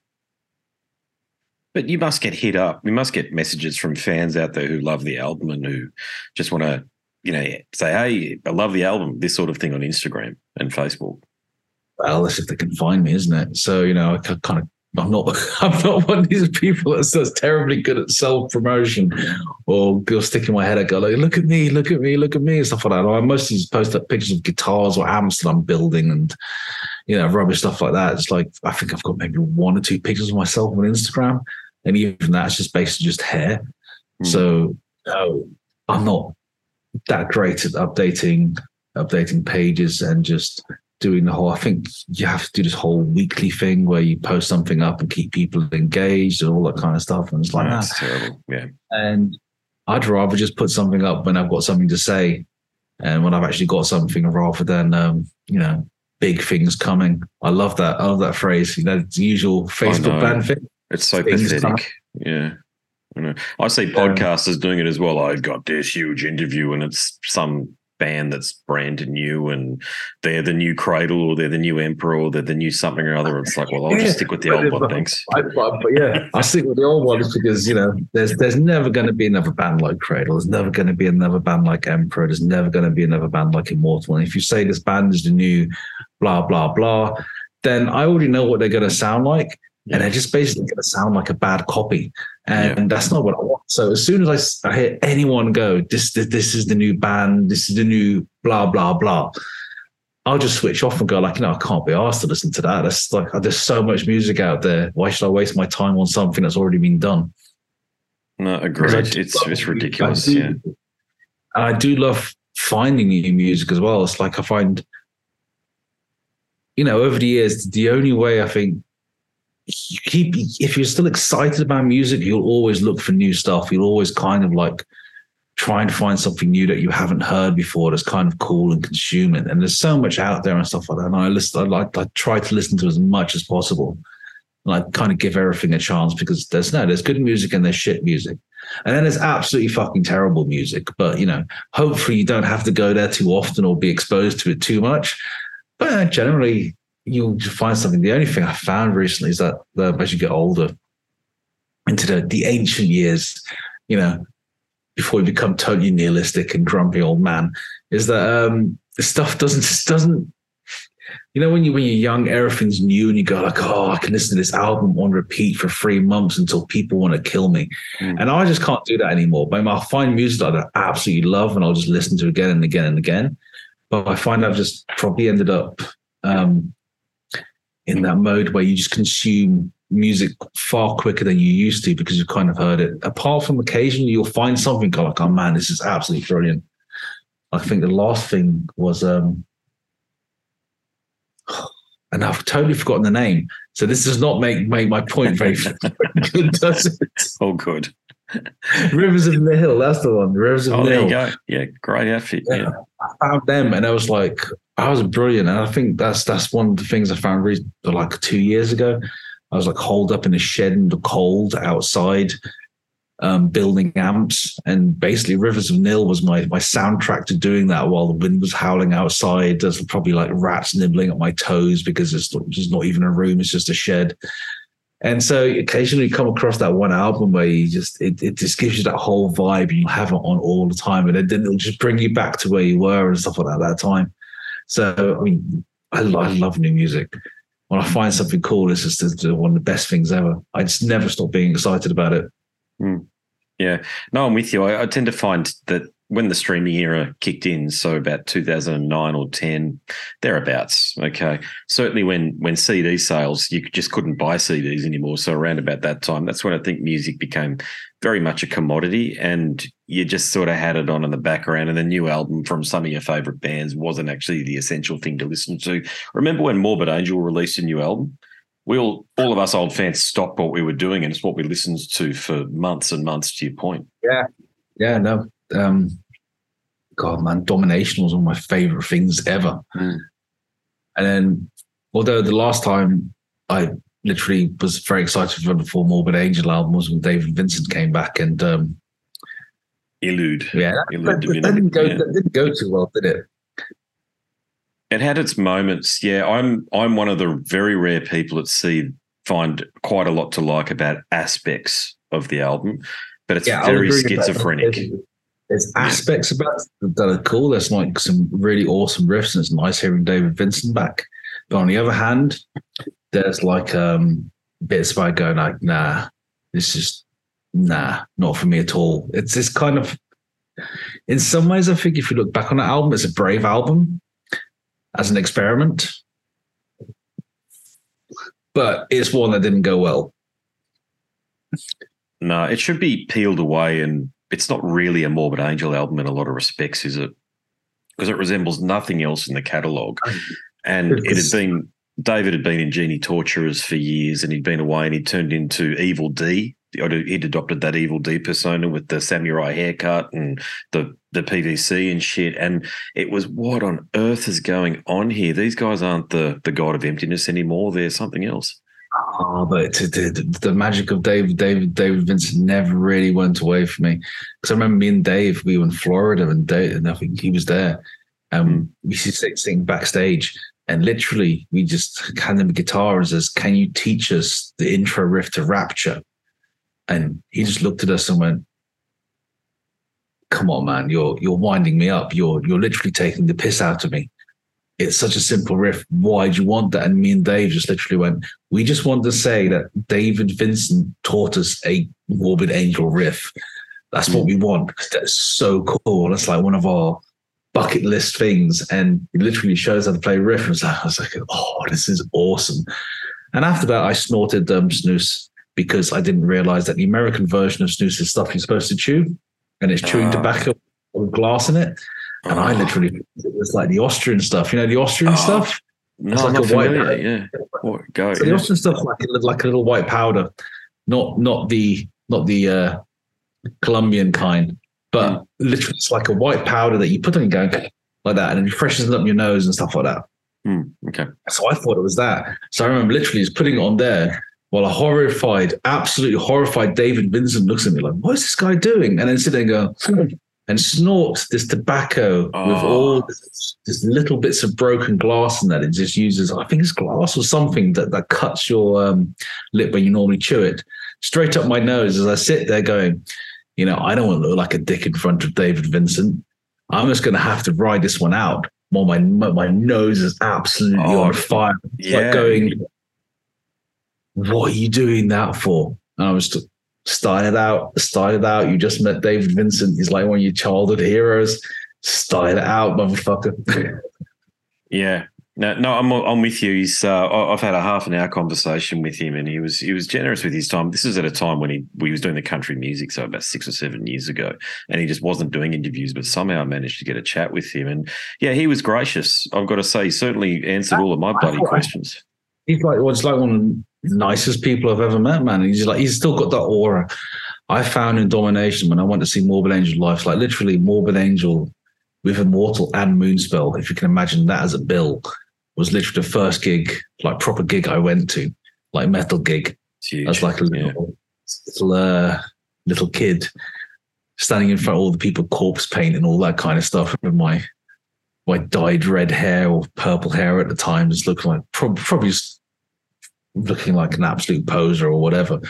But you must get hit up. You must get messages from fans out there who love the album and who just want to, you know, say, "Hey, I love the album." This sort of thing on Instagram and Facebook. Well, that's if they can find me, isn't it? So you know, I kind of I'm not I'm not one of these people that's, that's terribly good at self promotion or go stick in my head. out, go like, look at me, look at me, look at me, and stuff like that. I mostly just post up pictures of guitars or amps that I'm building and you know rubbish stuff like that. It's like I think I've got maybe one or two pictures of myself on Instagram, and even that's just basically just hair. Mm. So no, I'm not that great at updating updating pages and just doing the whole. I think you have to do this whole weekly thing where you post something up and keep people engaged and all that kind of stuff. And it's like that's terrible. Yeah. And I'd rather just put something up when I've got something to say and when I've actually got something rather than um, you know big things coming. I love that. I love that phrase. You know, the usual Facebook ban thing. It's so things pathetic. Yeah. I see podcasters doing it as well. I've got this huge interview, and it's some band that's brand new and they're the new Cradle or they're the new Emperor or they're the new something or other. It's like, well, I'll yeah, just stick with the old one, thanks. I, but, but yeah, I stick with the old ones because you know there's there's never going to be another band like Cradle. There's never going to be another band like Emperor. There's never going to be another band like Immortal. And if you say this band is the new blah blah blah, then I already know what they're going to sound like. Yeah. And they're just basically going to sound like a bad copy, and yeah. that's not what I want. So as soon as I, I hear anyone go, this, this this is the new band, this is the new blah blah blah, I'll just switch off and go like, you know, I can't be asked to listen to that. That's like there's so much music out there. Why should I waste my time on something that's already been done? No, agreed. It's it's ridiculous. I do, yeah, I do love finding new music as well. It's like I find, you know, over the years, the only way I think keep if you're still excited about music, you'll always look for new stuff. You'll always kind of like try and find something new that you haven't heard before that's kind of cool and consume it. And there's so much out there and stuff like that. And I listen, I like I try to listen to as much as possible. And I kind of give everything a chance because there's no, there's good music and there's shit music. And then there's absolutely fucking terrible music. But you know, hopefully you don't have to go there too often or be exposed to it too much. But generally, you'll find something. The only thing I found recently is that as you get older, into the, the ancient years, you know, before you become totally nihilistic and grumpy old man, is that um, stuff doesn't doesn't. You know, when you when you're young, everything's new, and you go like, "Oh, I can listen to this album on repeat for three months until people want to kill me," mm. and I just can't do that anymore. But I'll find music that I absolutely love, and I'll just listen to again and again and again. But I find I've just probably ended up um, in that mode where you just consume music far quicker than you used to because you've kind of heard it. Apart from occasionally you'll find something go like, oh man, this is absolutely brilliant. I think the last thing was um and I've totally forgotten the name. So this does not make make my point very good, does it? Oh good. Rivers of Nihil, that's the one. Rivers of oh, Nihil. There you go. Yeah, great outfit. Yeah. yeah. I found them and I was like, I was brilliant. And I think that's that's one of the things I found re- like two years ago. I was like holed up in a shed in the cold outside, um, building amps. And basically Rivers of Nihil was my my soundtrack to doing that while the wind was howling outside. There's probably like rats nibbling at my toes because it's just not even a room, it's just a shed. And so occasionally you come across that one album where you just it, it just gives you that whole vibe and you have it on all the time. And then it'll just bring you back to where you were and stuff like that at that time. So, I mean, I, I love new music. When I find something cool, it's just one of the best things ever. I just never stop being excited about it. Mm. Yeah. No, I'm with you. I, I tend to find that when the streaming era kicked in, so about 2009 or 10, thereabouts. Okay, certainly when when CD sales, you just couldn't buy CDs anymore. So around about that time, that's when I think music became very much a commodity, and you just sort of had it on in the background. And the new album from some of your favorite bands wasn't actually the essential thing to listen to. Remember when Morbid Angel released a new album? We all, all of us old fans stopped what we were doing, and it's what we listened to for months and months. To your point, yeah, yeah, no, um, God, man, domination was one of my favorite things ever. Mm. And then, although the last time I literally was very excited for the full Morbid Angel album was when David Vincent came back and um, Illud. Yeah, Illud that, that, didn't go, yeah. that didn't go too well, did it? It had its moments. Yeah, I'm I'm one of the very rare people at sea find quite a lot to like about aspects of the album, but it's yeah, very schizophrenic. There's aspects about it that are cool. There's like some really awesome riffs, and it's nice hearing David Vincent back. But on the other hand, there's like um bits about going like, nah, this is nah, not for me at all. It's this kind of in some ways, I think if you look back on that album, it's a brave album as an experiment. But it's one that didn't go well. No, it should be peeled away and it's not really a Morbid Angel album in a lot of respects, is it? Because it resembles nothing else in the catalogue. Oh, and it had been David had been in Genitorturers for years and he'd been away and he turned into Evil D he'd adopted that evil D persona with the samurai haircut and the the PVC and shit. And it was what on earth is going on here? These guys aren't the the god of emptiness anymore. They're something else. Oh, but the, the, magic of David, David, David Vincent never really went away from me. Because I remember me and Dave, we were in Florida, and Dave, and I think he was there. Um, we used to sing backstage, and literally we just hand him a guitar and says, "Can you teach us the intro riff to Rapture?" And he just looked at us and went, "Come on, man, you're you're winding me up. You're you're literally taking the piss out of me." It's such a simple riff. Why do you want that? And me and Dave just literally went, we just want to say that David Vincent taught us a Morbid Angel riff. That's what we want because that's so cool. That's like one of our bucket list things. And it literally shows how to play riff. And I was like, oh, this is awesome. And after that, I snorted um, snus because I didn't realize that the American version of snus is stuff you're supposed to chew and it's chewing uh. tobacco with glass in it. And I literally, it was like the Austrian stuff, you know, the Austrian oh, stuff. No, it's like a familiar, white, yeah. go. So yeah. the Austrian stuff, like like a little white powder, not not the not the uh, Colombian kind, but mm. literally it's like a white powder that you put on your like that, and it freshens up your nose and stuff like that. Mm, okay. So I thought it was that. So I remember literally just putting it on there while a horrified, absolutely horrified David Vincent looks at me like, what is this guy doing? And then sitting there and go, and snort this tobacco oh. with all this, this, little bits of broken glass in that it just uses i think it's glass or something that, that cuts your um, lip when you normally chew it. Straight up my nose as i sit there going you know i don't want to look like a dick in front of david vincent. I'm just going to have to ride this one out while my my nose is absolutely oh, on fire. Yeah. like going what are you doing that for? And i was started out, started out. You just met David Vincent. He's like one of your childhood heroes. Started it out, motherfucker. yeah. No, no, I'm I'm with you. He's uh, I've had a half an hour conversation with him, and he was he was generous with his time. This is at a time when he he was doing the country music, so about six or seven years ago, and he just wasn't doing interviews. But somehow I managed to get a chat with him, and yeah, he was gracious. I've got to say, he certainly answered all of my bloody questions. He's like, well, it's like one nicest people I've ever met, man. he's like, he's still got that aura. I found in Domination when I went to see Morbid Angel live, like literally Morbid Angel with Immortal and Moonspell, if you can imagine that as a bill, was literally the first gig, like proper gig I went to, like metal gig. As like a little, yeah. little, uh, little kid standing in front of all the people corpse paint and all that kind of stuff with my my dyed red hair or purple hair at the time, just looking like probably just looking like an absolute poser or whatever.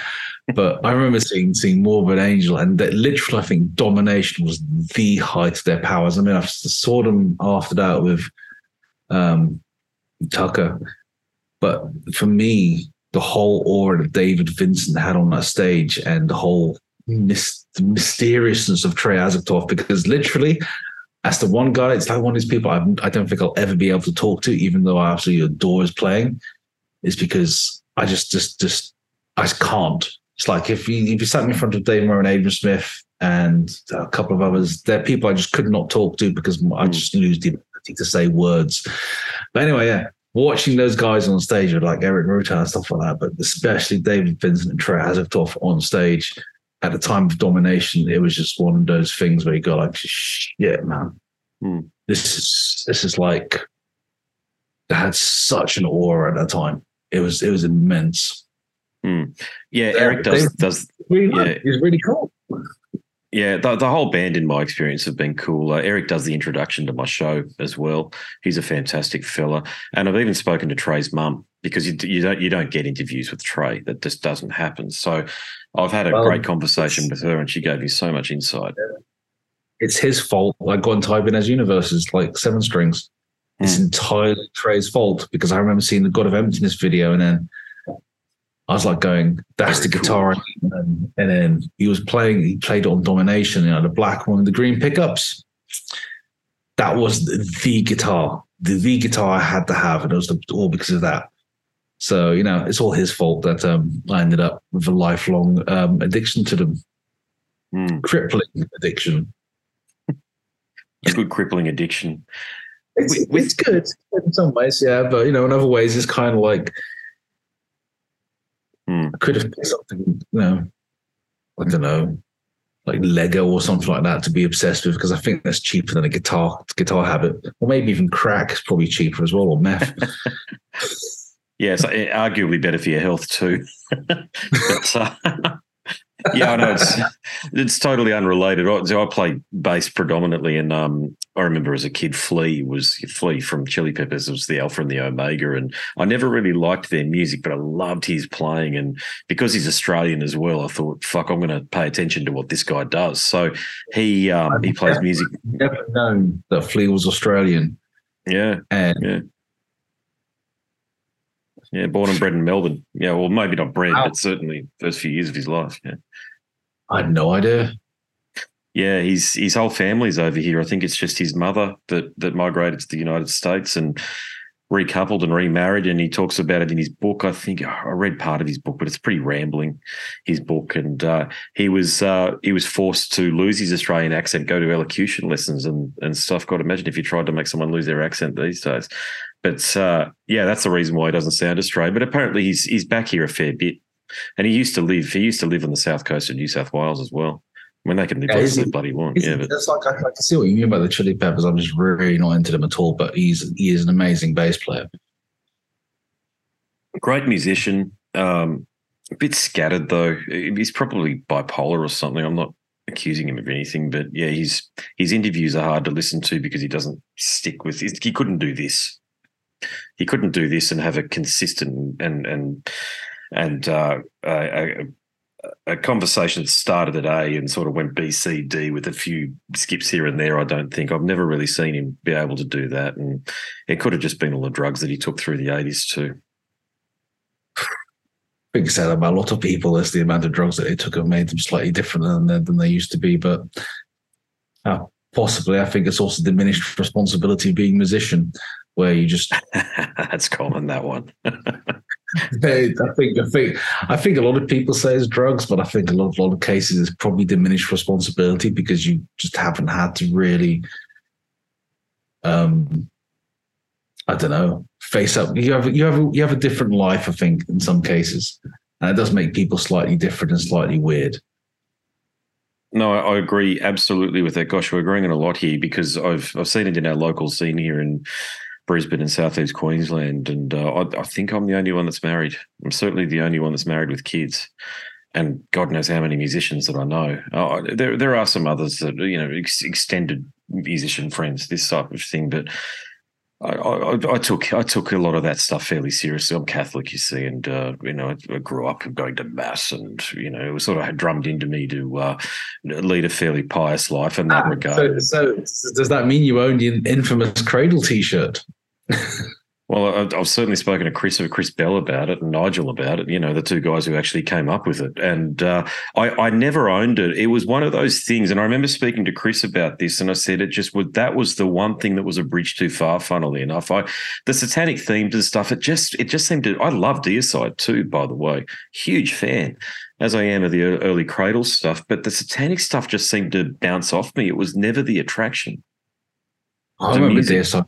But I remember seeing seeing Morbid Angel, and that literally, I think domination was the height of their powers. I mean, I saw them after that with um, Tucker, but for me, the whole aura that David Vincent had on that stage, and the whole mis- mysteriousness of Trey Azagthoth, because literally. As the one guy, it's like one of these people I, I don't think I'll ever be able to talk to, even though I absolutely adore his playing is because I just just just I just can't. It's like if you if you sat me in front of Dave Murray and Adrian Smith and a couple of others, they're people I just could not talk to because I hmm. just lose the ability to say words. But anyway, yeah, watching those guys on stage like Erik Rutan and stuff like that, but especially David Vincent and Trey Azagthoth on stage at the time of domination, it was just one of those things where you go like, shit, man. Hmm. This is this is like they had such an aura at that time it was it was immense. Mm. Yeah, Erik does does. Really yeah, he's really cool. Yeah, the, the whole band, in my experience, have been cool. Uh, Erik does the introduction to my show as well. He's a fantastic fella, and I've even spoken to Trey's mum because you, you don't you don't get interviews with Trey. That just doesn't happen. So I've had a well, great conversation with her, and she gave me so much insight. It's his fault. Like Gone Ibanez Universe is like seven strings. It's entirely Trey's fault because I remember seeing the God of Emptiness video and then I was like going, that's the guitar. And then, and then he was playing, he played on Domination, you know, the black one, the green pickups. That was the guitar, the, the guitar I had to have. And it was all because of that. So, you know, it's all his fault that um, I ended up with a lifelong um, addiction to them. Mm. Crippling addiction. It's good crippling addiction. It's, with, it's good in some ways, yeah, but you know, in other ways, it's kind of like hmm. I could have picked something, you know, I don't know, like Lego or something like that to be obsessed with because I think that's cheaper than a guitar guitar habit, or maybe even crack is probably cheaper as well, or meth. yeah, it's arguably better for your health too. but, uh, yeah, I know it's it's totally unrelated. So I play bass predominantly, and um, I remember as a kid, Flea was Flea from Chili Peppers. It was the Alpha and the Omega, and I never really liked their music, but I loved his playing. And because he's Australian as well, I thought, fuck, I'm going to pay attention to what this guy does. So he um, he plays music. Never known that Flea was Australian. Yeah, and yeah. Yeah, born and bred in Melbourne. Yeah, well, maybe not bred, wow. but certainly first few years of his life. Yeah, I had no idea. Yeah, his his whole family's over here. I think it's just his mother that that migrated to the United States and recoupled and remarried. And he talks about it in his book. I think I read part of his book, but it's pretty rambling. His book, and uh, he was uh, he was forced to lose his Australian accent, go to elocution lessons and and stuff. God, imagine if you tried to make someone lose their accent these days. But uh, yeah, that's the reason why he doesn't sound Australian. But apparently, he's he's back here a fair bit, and he used to live he used to live on the south coast of New South Wales as well. I mean, they can live yeah, they bloody want. Yeah, but that's like I, I, can see what you mean by the Chili Peppers. I'm just really not into them at all. But he's he is an amazing bass player. Great musician. Um, a bit scattered though. He's probably bipolar or something. I'm not accusing him of anything, but yeah, his his interviews are hard to listen to because he doesn't stick with. He couldn't do this he couldn't do this and have a consistent and and and uh, a, a, conversation started at A and sort of went B, C, D with a few skips here and there. I don't think I've never really seen him be able to do that, and it could have just been all the drugs that he took through the eighties too. Big said about a lot of people is the amount of drugs that they took have made them slightly different than, than they used to be, but. Uh, possibly, I think it's also diminished responsibility being musician where you just that's common that one. I think I think I think a lot of people say it's drugs, but I think a lot of a lot of cases it's probably diminished responsibility because you just haven't had to really um I don't know, face up. You have you have you have a different life, I think, in some cases. And it does make people slightly different and slightly weird. No, I agree absolutely with that. Gosh, we're agreeing on a lot here because I've I've seen it in our local scene here in Brisbane and southeast Queensland, and uh, I, I, think I'm the only one that's married. I'm certainly the only one that's married with kids, and God knows how many musicians that I know. Uh, there, there are some others that you know ex- extended musician friends, this type of thing, but I, I, I, took I took a lot of that stuff fairly seriously. I'm Catholic, you see, and uh, you know I grew up going to mass, and you know it was sort of drummed into me to uh, lead a fairly pious life in that ah, regard. So, so, does that mean you own the infamous cradle T-shirt? Well, I've certainly spoken to Chris Chris Bell about it and Nigel about it. You know, the two guys who actually came up with it, and uh, I, I, never owned it. It was one of those things, and I remember speaking to Chris about this, and I said it just would. That was the one thing that was a bridge too far. Funnily enough, I the satanic themes and stuff. It just it just seemed to. I love Deicide too, by the way, huge fan as I am of the early Cradle stuff, but the satanic stuff just seemed to bounce off me. It was never the attraction. I remember Deicide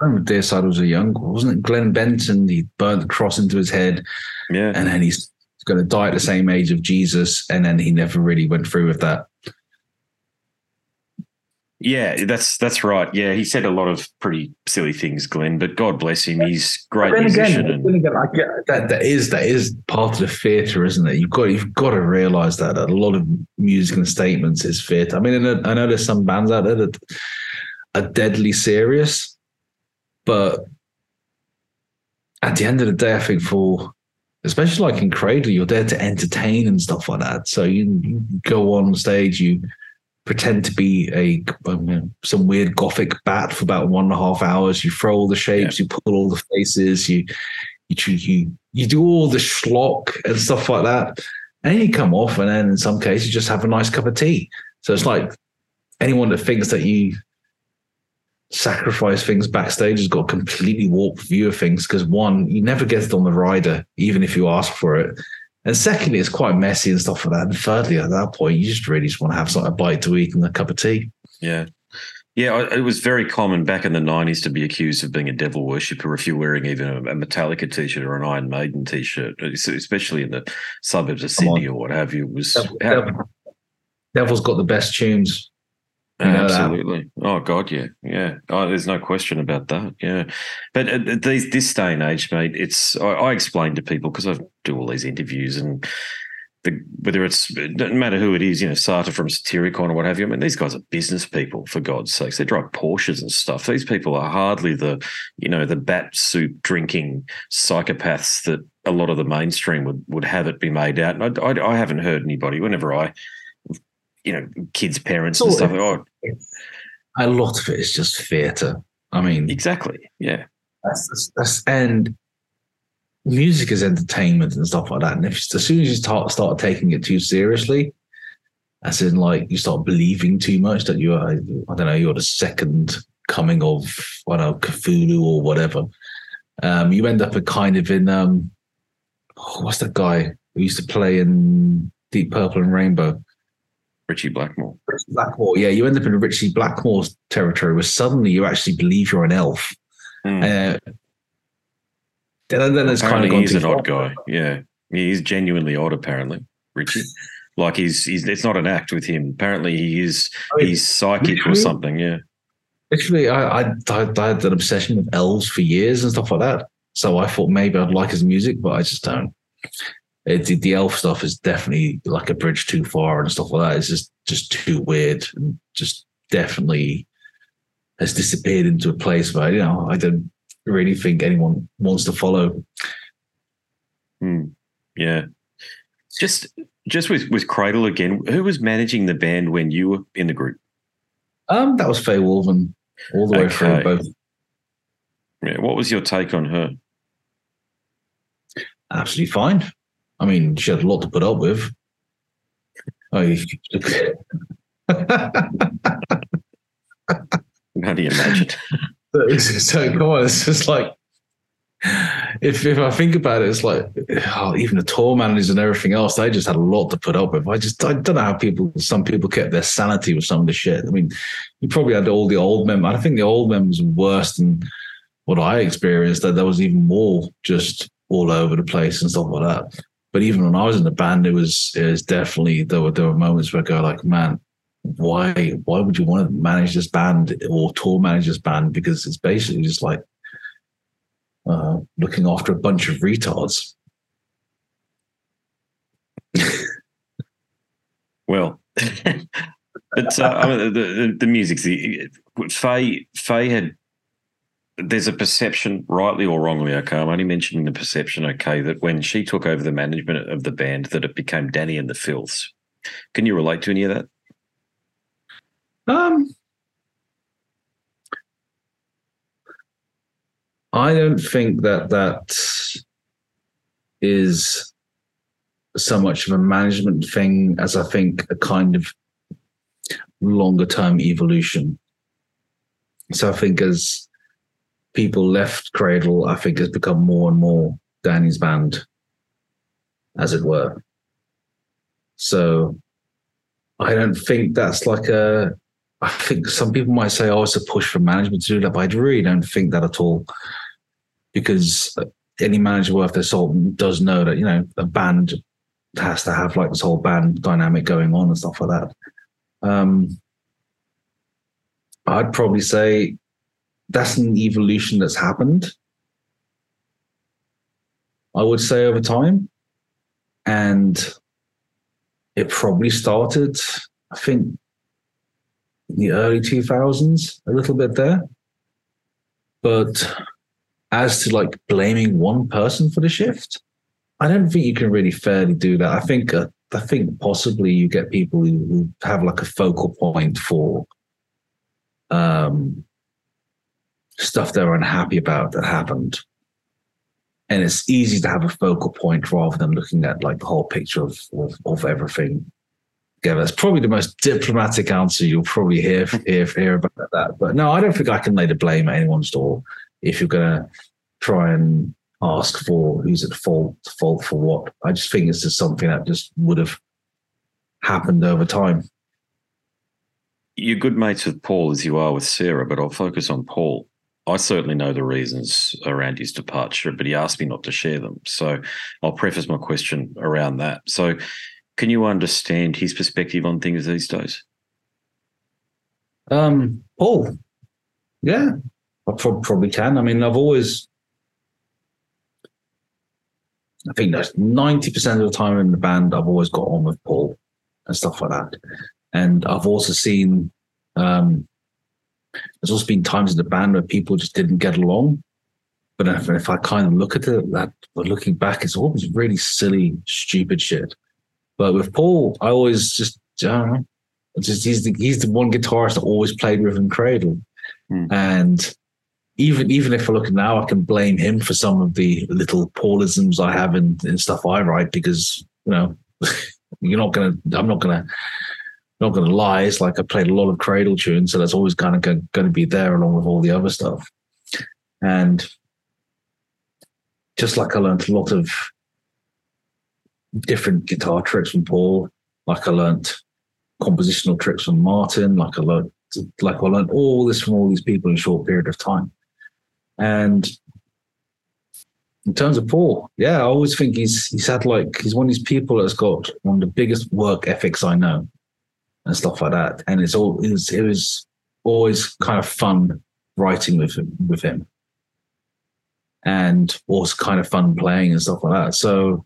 I remember Deicide was a young, wasn't it? Glenn Benton, he burnt the cross into his head. Yeah. And then he's going to die at the same age of Jesus. And then he never really went through with that. Yeah, that's that's right. Yeah, he said a lot of pretty silly things, Glenn. But God bless him, he's great then musician. Again, and... again, I get, that that is that is part of the theatre, isn't it? You've got you've got to realise that, that a lot of music and statements is theatre. I mean, I know there's some bands out there that are deadly serious, but at the end of the day, I think for especially like in Cradle, you're there to entertain and stuff like that. So you, go on stage, you pretend to be a some weird gothic bat for about one and a half hours. You throw all the shapes, yeah. you pull all the faces, you you you you do all the schlock and stuff like that, and you come off, and then in some cases, you just have a nice cup of tea. So it's like anyone that thinks that you sacrifice things backstage has got a completely warped view of things because one, you never get it on the rider, even if you ask for it. And secondly, it's quite messy and stuff like that. And thirdly, at that point, you just really just want to have something a bite to eat and a cup of tea. Yeah. Yeah, it was very common back in the '90s to be accused of being a devil worshipper if you're wearing even a Metallica t-shirt or an Iron Maiden t-shirt, especially in the suburbs of Sydney or what have you. It was Devil, Devil, Devil's got the best tunes. Absolutely. Oh God, yeah, yeah. Oh, there's no question about that. Yeah, but uh, at these this day and age, mate, it's I, I explain to people because I do all these interviews and the, whether it's it doesn't matter who it is, you know, Satyr from Satyricon or what have you. I mean, these guys are business people for God's sakes. They drive Porsches and stuff. These people are hardly the you know the bat soup drinking psychopaths that a lot of the mainstream would would have it be made out. And I, I, I haven't heard anybody whenever I you know, kids' parents and stuff. Oh, a lot of it is just theatre. I mean, exactly. Yeah. That's, that's, that's, and music is entertainment and stuff like that. And if as soon as you start start taking it too seriously, as in like you start believing too much that you are, I don't know, you're the second coming of I don't know Cthulhu or whatever. Um, you end up a kind of in um, oh, what's that guy who used to play in Deep Purple and Rainbow? Ritchie Blackmore. Ritchie Blackmore, yeah. You end up in Ritchie Blackmore's territory where suddenly you actually believe you're an elf. Mm. Uh, then, then it's kind of he's an far. odd guy. Yeah, he's genuinely odd. Apparently, Ritchie. like he's he's it's not an act with him. Apparently, he is I mean, he's psychic or something. Yeah. Actually, I, I I had an obsession with elves for years and stuff like that. So I thought maybe I'd like his music, but I just don't it, the elf stuff is definitely like a bridge too far and stuff like that. It's just just too weird and just definitely has disappeared into a place where you know I don't really think anyone wants to follow. Hmm. Yeah, just just with with Cradle again. Who was managing the band when you were in the group? Um, that was Faye Wolven all the okay. way through both. Yeah, what was your take on her? Absolutely fine. I mean, she had a lot to put up with. Oh, How do you imagine? so come on, it's just like if if I think about it, it's like oh, even the tour managers and everything else, they just had a lot to put up with. I just I don't know how people some people kept their sanity with some of the shit. I mean, you probably had all the old members. I think the old members were worse than what I experienced. That there was even more just all over the place and stuff like that. But even when I was in the band, it was it was definitely there were there were moments where I go like, man, why why would you want to manage this band or tour manage this band? Because it's basically just like uh, looking after a bunch of retards. well, but uh, I mean, the, the, music's the Faye Faye had there's a perception, rightly or wrongly, okay, I'm only mentioning the perception, okay, that when she took over the management of the band, that it became Dani and the Filths. Can you relate to any of that? Um, I don't think that that is so much of a management thing as I think a kind of longer term evolution. So I think as people left Cradle, I think has become more and more Dani's band, as it were. So I don't think that's like a. I think some people might say, "Oh, it's a push for management to do that," but I really don't think that at all, because any manager worth their salt does know that you know a band has to have like this whole band dynamic going on and stuff like that. Um, I'd probably say that's an evolution that's happened. I would say over time. And it probably started, I think, in the early 2000s, a little bit there. But as to like blaming one person for the shift, I don't think you can really fairly do that. I think uh, I think possibly you get people who, who have like a focal point for um, stuff they're unhappy about that happened. And it's easy to have a focal point rather than looking at like the whole picture of, of, of everything together. That's probably the most diplomatic answer you'll probably hear, hear, hear about that. But no, I don't think I can lay the blame at anyone's door if you're going to try and ask for who's at fault, fault for what. I just think it's just something that just would have happened over time. you're good mates with Paul as you are with Sarah, but I'll focus on Paul. I certainly know the reasons around his departure, but he asked me not to share them. So I'll preface my question around that. So, can you understand his perspective on things these days? Um, Paul, yeah, I pro- probably can. I mean, I've always, I think that's ninety percent of the time in the band, I've always got on with Paul and stuff like that. And I've also seen, um, there's also been times in the band where people just didn't get along. But if, if I kind of look at it, that but looking back, it's always really silly, stupid shit. But with Paul, I always just, I don't know, just he's the he's the one guitarist that always played rhythm cradle, Hmm. and even even if I look now, I can blame him for some of the little Paulisms I have in, in stuff I write because you know you're not gonna I'm not gonna not gonna lie. It's like I played a lot of cradle tunes, so that's always kind of going to be there along with all the other stuff, and just like I learned a lot of different guitar tricks from Paul, like I learned compositional tricks from Martin, like I learned like I learned all this from all these people in a short period of time. And in terms of Paul, yeah, I always think he's he's had like he's one of these people that's got one of the biggest work ethics I know and stuff like that. And it's all it was, it was always kind of fun writing with him with him. And also kind of fun playing and stuff like that. So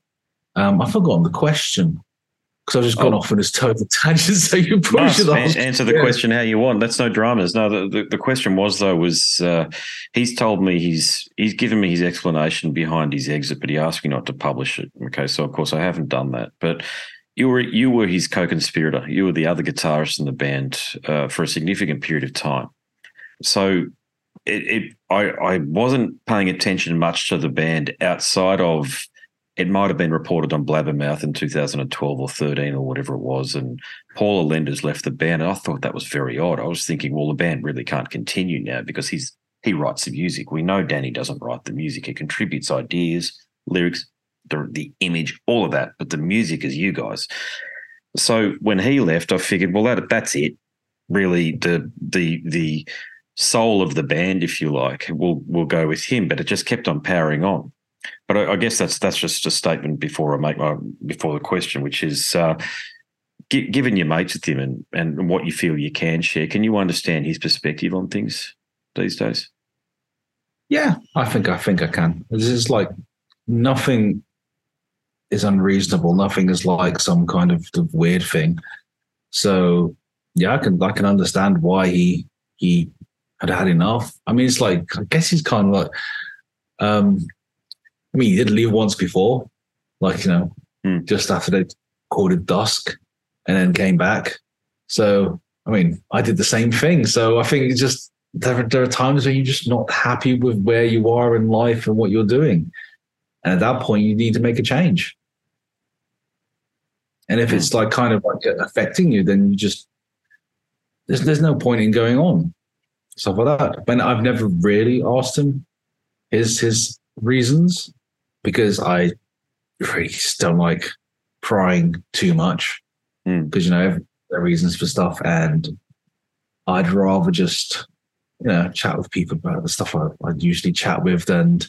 um, I've forgotten the question because I've just gone Oh. off on this total tangent. So you probably Nice. should ask. answer the Yeah. question how you want. That's no dramas. No, the, the, the question was though was uh, he's told me he's he's given me his explanation behind his exit, but he asked me not to publish it. Okay, so of course I haven't done that. But you were you were his co-conspirator. You were the other guitarist in the band uh, for a significant period of time. So it, it I I wasn't paying attention much to the band outside of it might have been reported on Blabbermouth in 2012 or 13 or whatever it was, and Paul Allender's left the band. And I thought that was very odd. I was thinking, well, the band really can't continue now because he's he writes the music. We know Dani doesn't write the music. He contributes ideas, lyrics, the, the image, all of that, but the music is you guys. So when he left, I figured, well, that that's it. Really, the the the soul of the band, if you like, will will go with him. But it just kept on powering on. But I, I guess that's that's just a statement before I make my before the question, which is uh, gi- given your mates with him and and what you feel you can share, can you understand his perspective on things these days? Yeah, I think I think I can. This is like nothing is unreasonable. Nothing is like some kind of, of weird thing. So yeah, I can I can understand why he he had had enough. I mean, it's like I guess he's kind of like, um, I mean, he did leave once before, like you know, Hmm. just after they called it Dusk, and then came back. So I mean, I did the same thing. So I think it's just there, there are times when you're just not happy with where you are in life and what you're doing. And at that point, you need to make a change. And if it's like kind of like affecting you, then you just, there's, there's no point in going on. Stuff like that. But I've never really asked him his, his reasons because I really just don't like prying too much Hmm. because, you know, there are reasons for stuff. And I'd rather just, you know, chat with people about the stuff I, I'd usually chat with and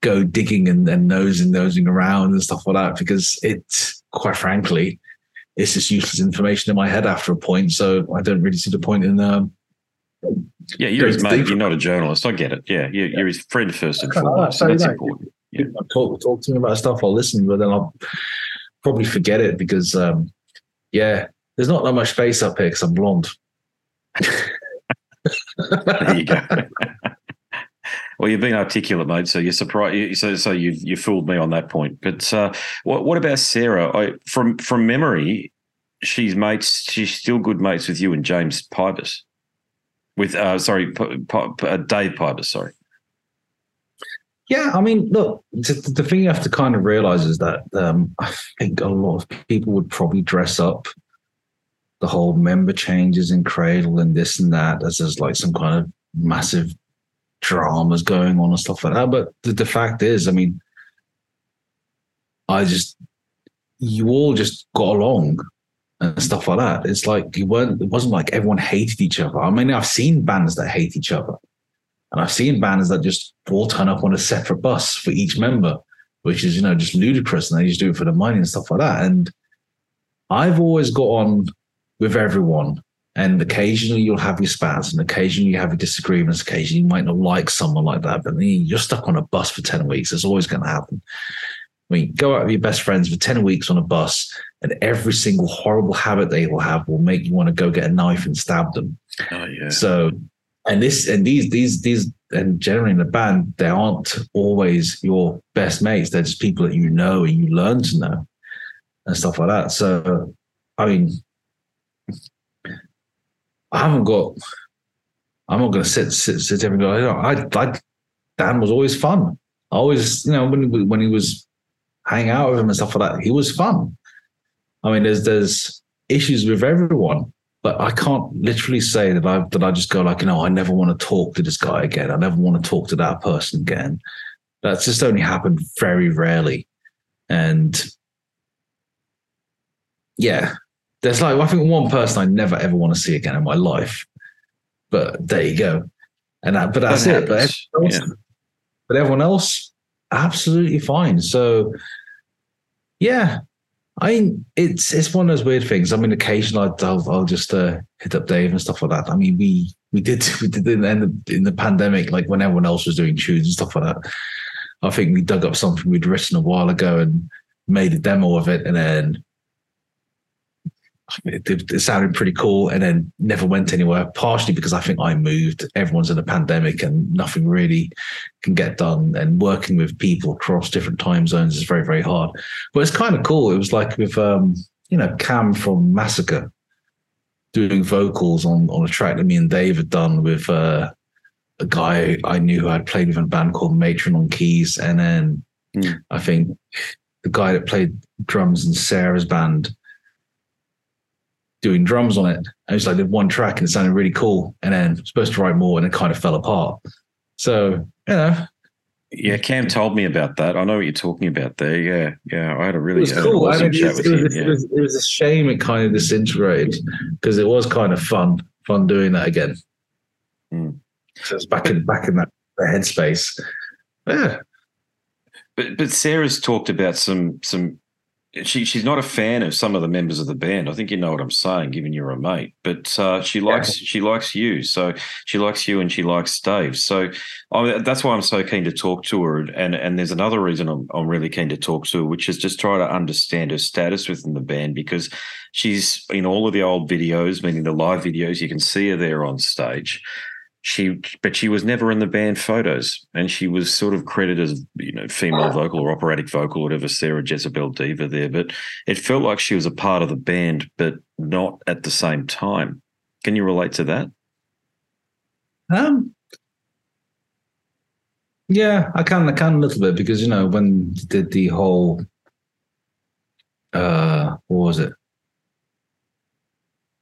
go digging and, and nosing, nosing around and stuff like that because it's quite frankly, it's just useless information in my head after a point. So I don't really see the point in um, Yeah, you're his mate. You're not a journalist. I get it. Yeah, you're, you're his friend first and foremost. so that's know, important. Yeah. talk talk to me about stuff. I'll listen, but then I'll probably forget it because um, yeah, there's not that much space up here because I'm blonde. There you go. well, you've been articulate, mate. So you're surprised. So, so you you fooled me on that point. But uh, what what about Sarah? I, from from memory, she's mates. She's still good mates with you and James Pybus. With uh, sorry, P- P- uh, Dave Pybus. Sorry. Yeah, I mean, look, the, thing you have to kind of realize is that um, I think a lot of people would probably dress up the whole member changes in Cradle and this and that as there's like some kind of massive dramas going on and stuff like that. But the, the fact is, I mean, I just, you all just got along and stuff like that. It's like you weren't. It wasn't like everyone hated each other. I mean, I've seen bands that hate each other, and I've seen bands that just all turn up on a separate bus for each member, which is you know just ludicrous, and they just do it for the money and stuff like that. And I've always got on with everyone. And occasionally you'll have your spats, and occasionally you have your disagreements. Occasionally you might not like someone like that, but then you're stuck on a bus for 10 weeks. It's always going to happen. I mean, go out with your best friends for 10 weeks on a bus, and every single horrible habit they will have will make you want to go get a knife and stab them. Oh yeah. So, and this and these these these and generally in the band, they aren't always your best mates. They're just people that you know and you learn to know and stuff like that. So, I mean, I haven't got. I'm not going to sit sit sit there and go. I, I Dan was always fun. I always, you know, when when he was hanging out with him and stuff like that, he was fun. I mean, there's there's issues with everyone, but I can't literally say that I that I just go like, you know, I never want to talk to this guy again. I never want to talk to that person again. That's just only happened very rarely, and yeah, there's like I think one person I never ever want to see again in my life. But there you go, and that, but that's That it. But everyone, else, yeah. but everyone else, absolutely fine. So yeah, I mean, it's it's one of those weird things. I mean, occasionally I'll, I'll, I'll just uh, hit up Dave and stuff like that. I mean, we we did we did in the end of- in the pandemic, like when everyone else was doing tunes and stuff like that. I think we dug up something we'd written a while ago and made a demo of it, and then it, it, it sounded pretty cool, and then never went anywhere. Partially because I think I moved. Everyone's in a pandemic, and nothing really can get done. And working with people across different time zones is very very hard. But it's kind of cool. It was like with um, you know Cam from Massacre doing vocals on on a track that me and Dave had done with uh, a guy I knew who had played with in a band called Matron on keys, and then Hmm. I think the guy that played drums in Sarah's band doing drums on it. And it was like did one track and it sounded really cool, and then supposed to write more, and it kind of fell apart. So you know, Yeah, Cam told me about that. I know what you're talking about there. Yeah, yeah. I had a it really was cool. I awesome mean, it, chat was, with it, him. was, yeah. it, was, it was a shame it kind of disintegrated because it was kind of fun, fun doing that again. Hmm. So it's back in back in that headspace. Yeah, But but Sarah's talked about some some. She she's not a fan of some of the members of the band. I think you know what I'm saying, given you're a mate. But uh, she likes she likes you, so she likes you and she likes Dave. So I, that's why I'm so keen to talk to her. And and there's another reason I'm I'm really keen to talk to her, which is just try to understand her status within the band because she's in all of the old videos, meaning the live videos. You can see her there on stage she but she was never in the band photos and she was sort of credited as you know female vocal or operatic vocal whatever Sarah Jezebel Deva there but it felt like she was a part of the band but not at the same time. Can you relate to that? Um, yeah, I can, I can a little bit because you know when did the whole, uh, what was it,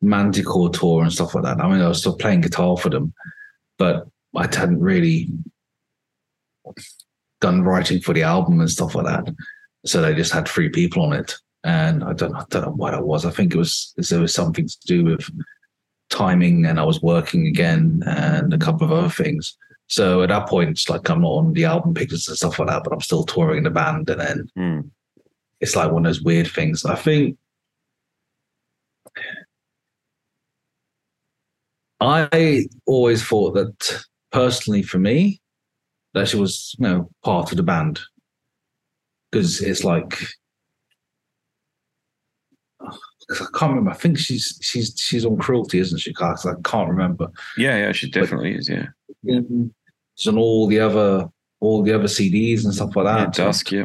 Manticore tour and stuff like that. I mean, I was still playing guitar for them, but I hadn't really done writing for the album and stuff like that. So they just had three people on it, and I don't, I don't know what it was. I think it was there was something to do with timing, and I was working again, and a couple of other things. So at that point, it's like I'm not on the album pictures and stuff like that, but I'm still touring the band, and then Hmm. it's like one of those weird things. I think I always thought that personally for me, that she was, you know, part of the band. Because it's like I can't remember. I think she's she's she's on cruelty, isn't she? 'Cause I can't remember. yeah yeah she definitely is yeah mm-hmm. She's on all the other all the other CDs and stuff like yeah that. dusk yeah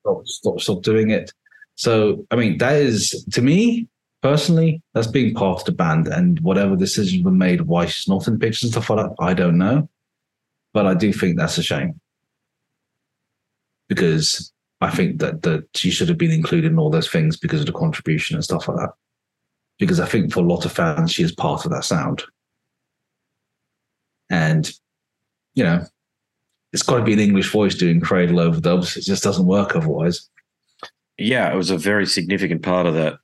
stop, stop, stop doing it. So, I mean, that is to me personally, that's being part of the band, and whatever decisions were made, why she's not in pictures and stuff like that, I don't know. But I do think that's a shame because I think that that she should have been included in all those things because of the contribution and stuff like that. Because I think for a lot of fans, she is part of that sound, and you know, it's got to be an English voice doing cradle over overdubs. It just doesn't work otherwise. Yeah, it was a very significant part of that.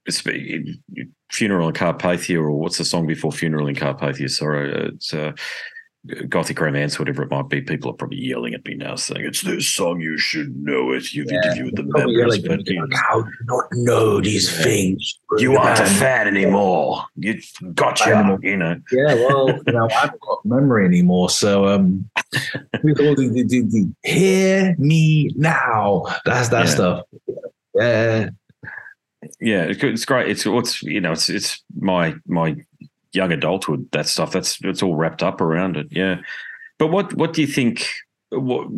Funeral in Carpathia, or what's the song before Funeral in Carpathia? Sorry, it's uh, Gothic Romance, whatever it might be. People are probably yelling at me now, saying it's this song. You should know it. You've yeah, interviewed the members, but like, how do you not know these yeah. things? You aren't a fan anymore. You gotcha. You know. Yeah, well, you know, I haven't got memory anymore, so um, with all the, the, the, the hear me now. That's that stuff. Yeah yeah, it's great. It's what's you know, it's it's my my young adulthood. That stuff. That's it's all wrapped up around it. Yeah, but what what do you think? What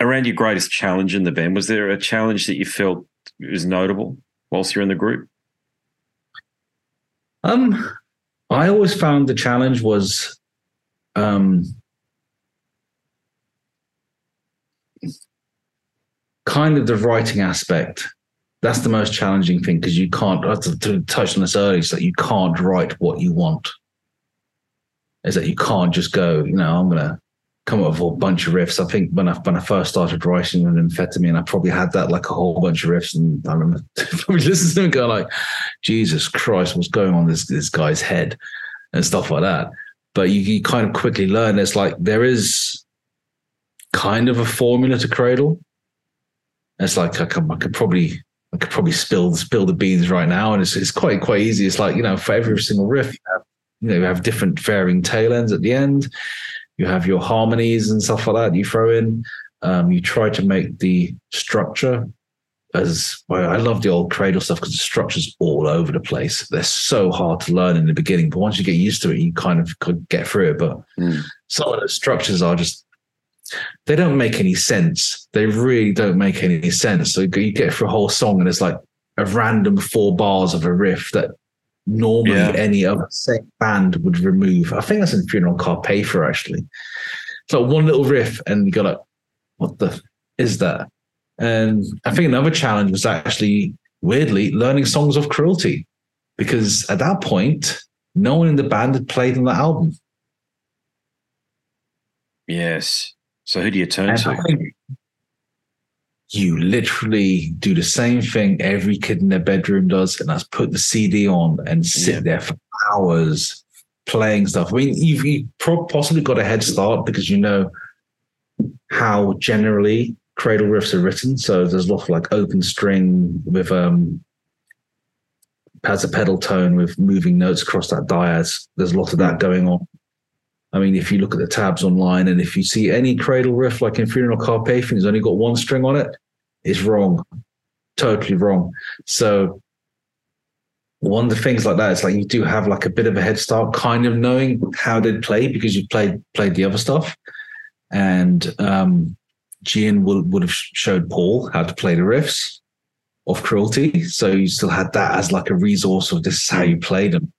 around your greatest challenge in the band? Was there a challenge that you felt was notable whilst you're in the group? Um, I always found the challenge was um kind of the writing aspect that's the most challenging thing because you can't to, to touch on this earlier is that you can't write what you want. Is that you can't just go you know i'm gonna come up with a bunch of riffs. I think when i when i first started writing with Nymphetamine i probably had that like a whole bunch of riffs and i remember probably listening to them go like jesus christ what's going on this this guy's head? and stuff like that. But you, you kind of quickly learn it's like there is kind of a formula to cradle it's like I could, I could probably I could probably spill spill the beans right now, and it's it's quite quite easy. It's like you know, for every single riff, you, have, you know, you have different varying tail ends at the end. You have your harmonies and stuff like that. You throw in. Um, you try to make the structure as well, I love the old cradle stuff because the structure's all over the place. They're so hard to learn in the beginning, but once you get used to it, you kind of could get through it. But mm. some of the structures are just they don't make any sense. They really don't make any sense. So you get through a whole song and it's like a random four bars of a riff that normally yeah. any other band would remove. I think that's in Funeral Carpathia actually. It's like one little riff and you got like, what the is that? And I think another challenge was actually weirdly learning songs of cruelty because at that point, no one in the band had played on the album. Yes. So who do you turn and to? You literally do the same thing every kid in their bedroom does, and that's put the CD on and sit yeah. there for hours playing stuff. I mean, you've, you've possibly got a head start because you know how generally cradle riffs are written. So there's a lot of like open string with um has a pedal tone with moving notes across that dias. There's a lot of that going on. I mean, if you look at the tabs online and if you see any cradle riff like in Funeral Carpathia, it's only got one string on it, it's wrong. Totally wrong. So one of the things like that is like you do have like a bit of a head start, kind of knowing how they'd play because you played played the other stuff. And um Gian would, would have showed Paul how to play the riffs of cruelty. So you still had that as like a resource of this is how you play them.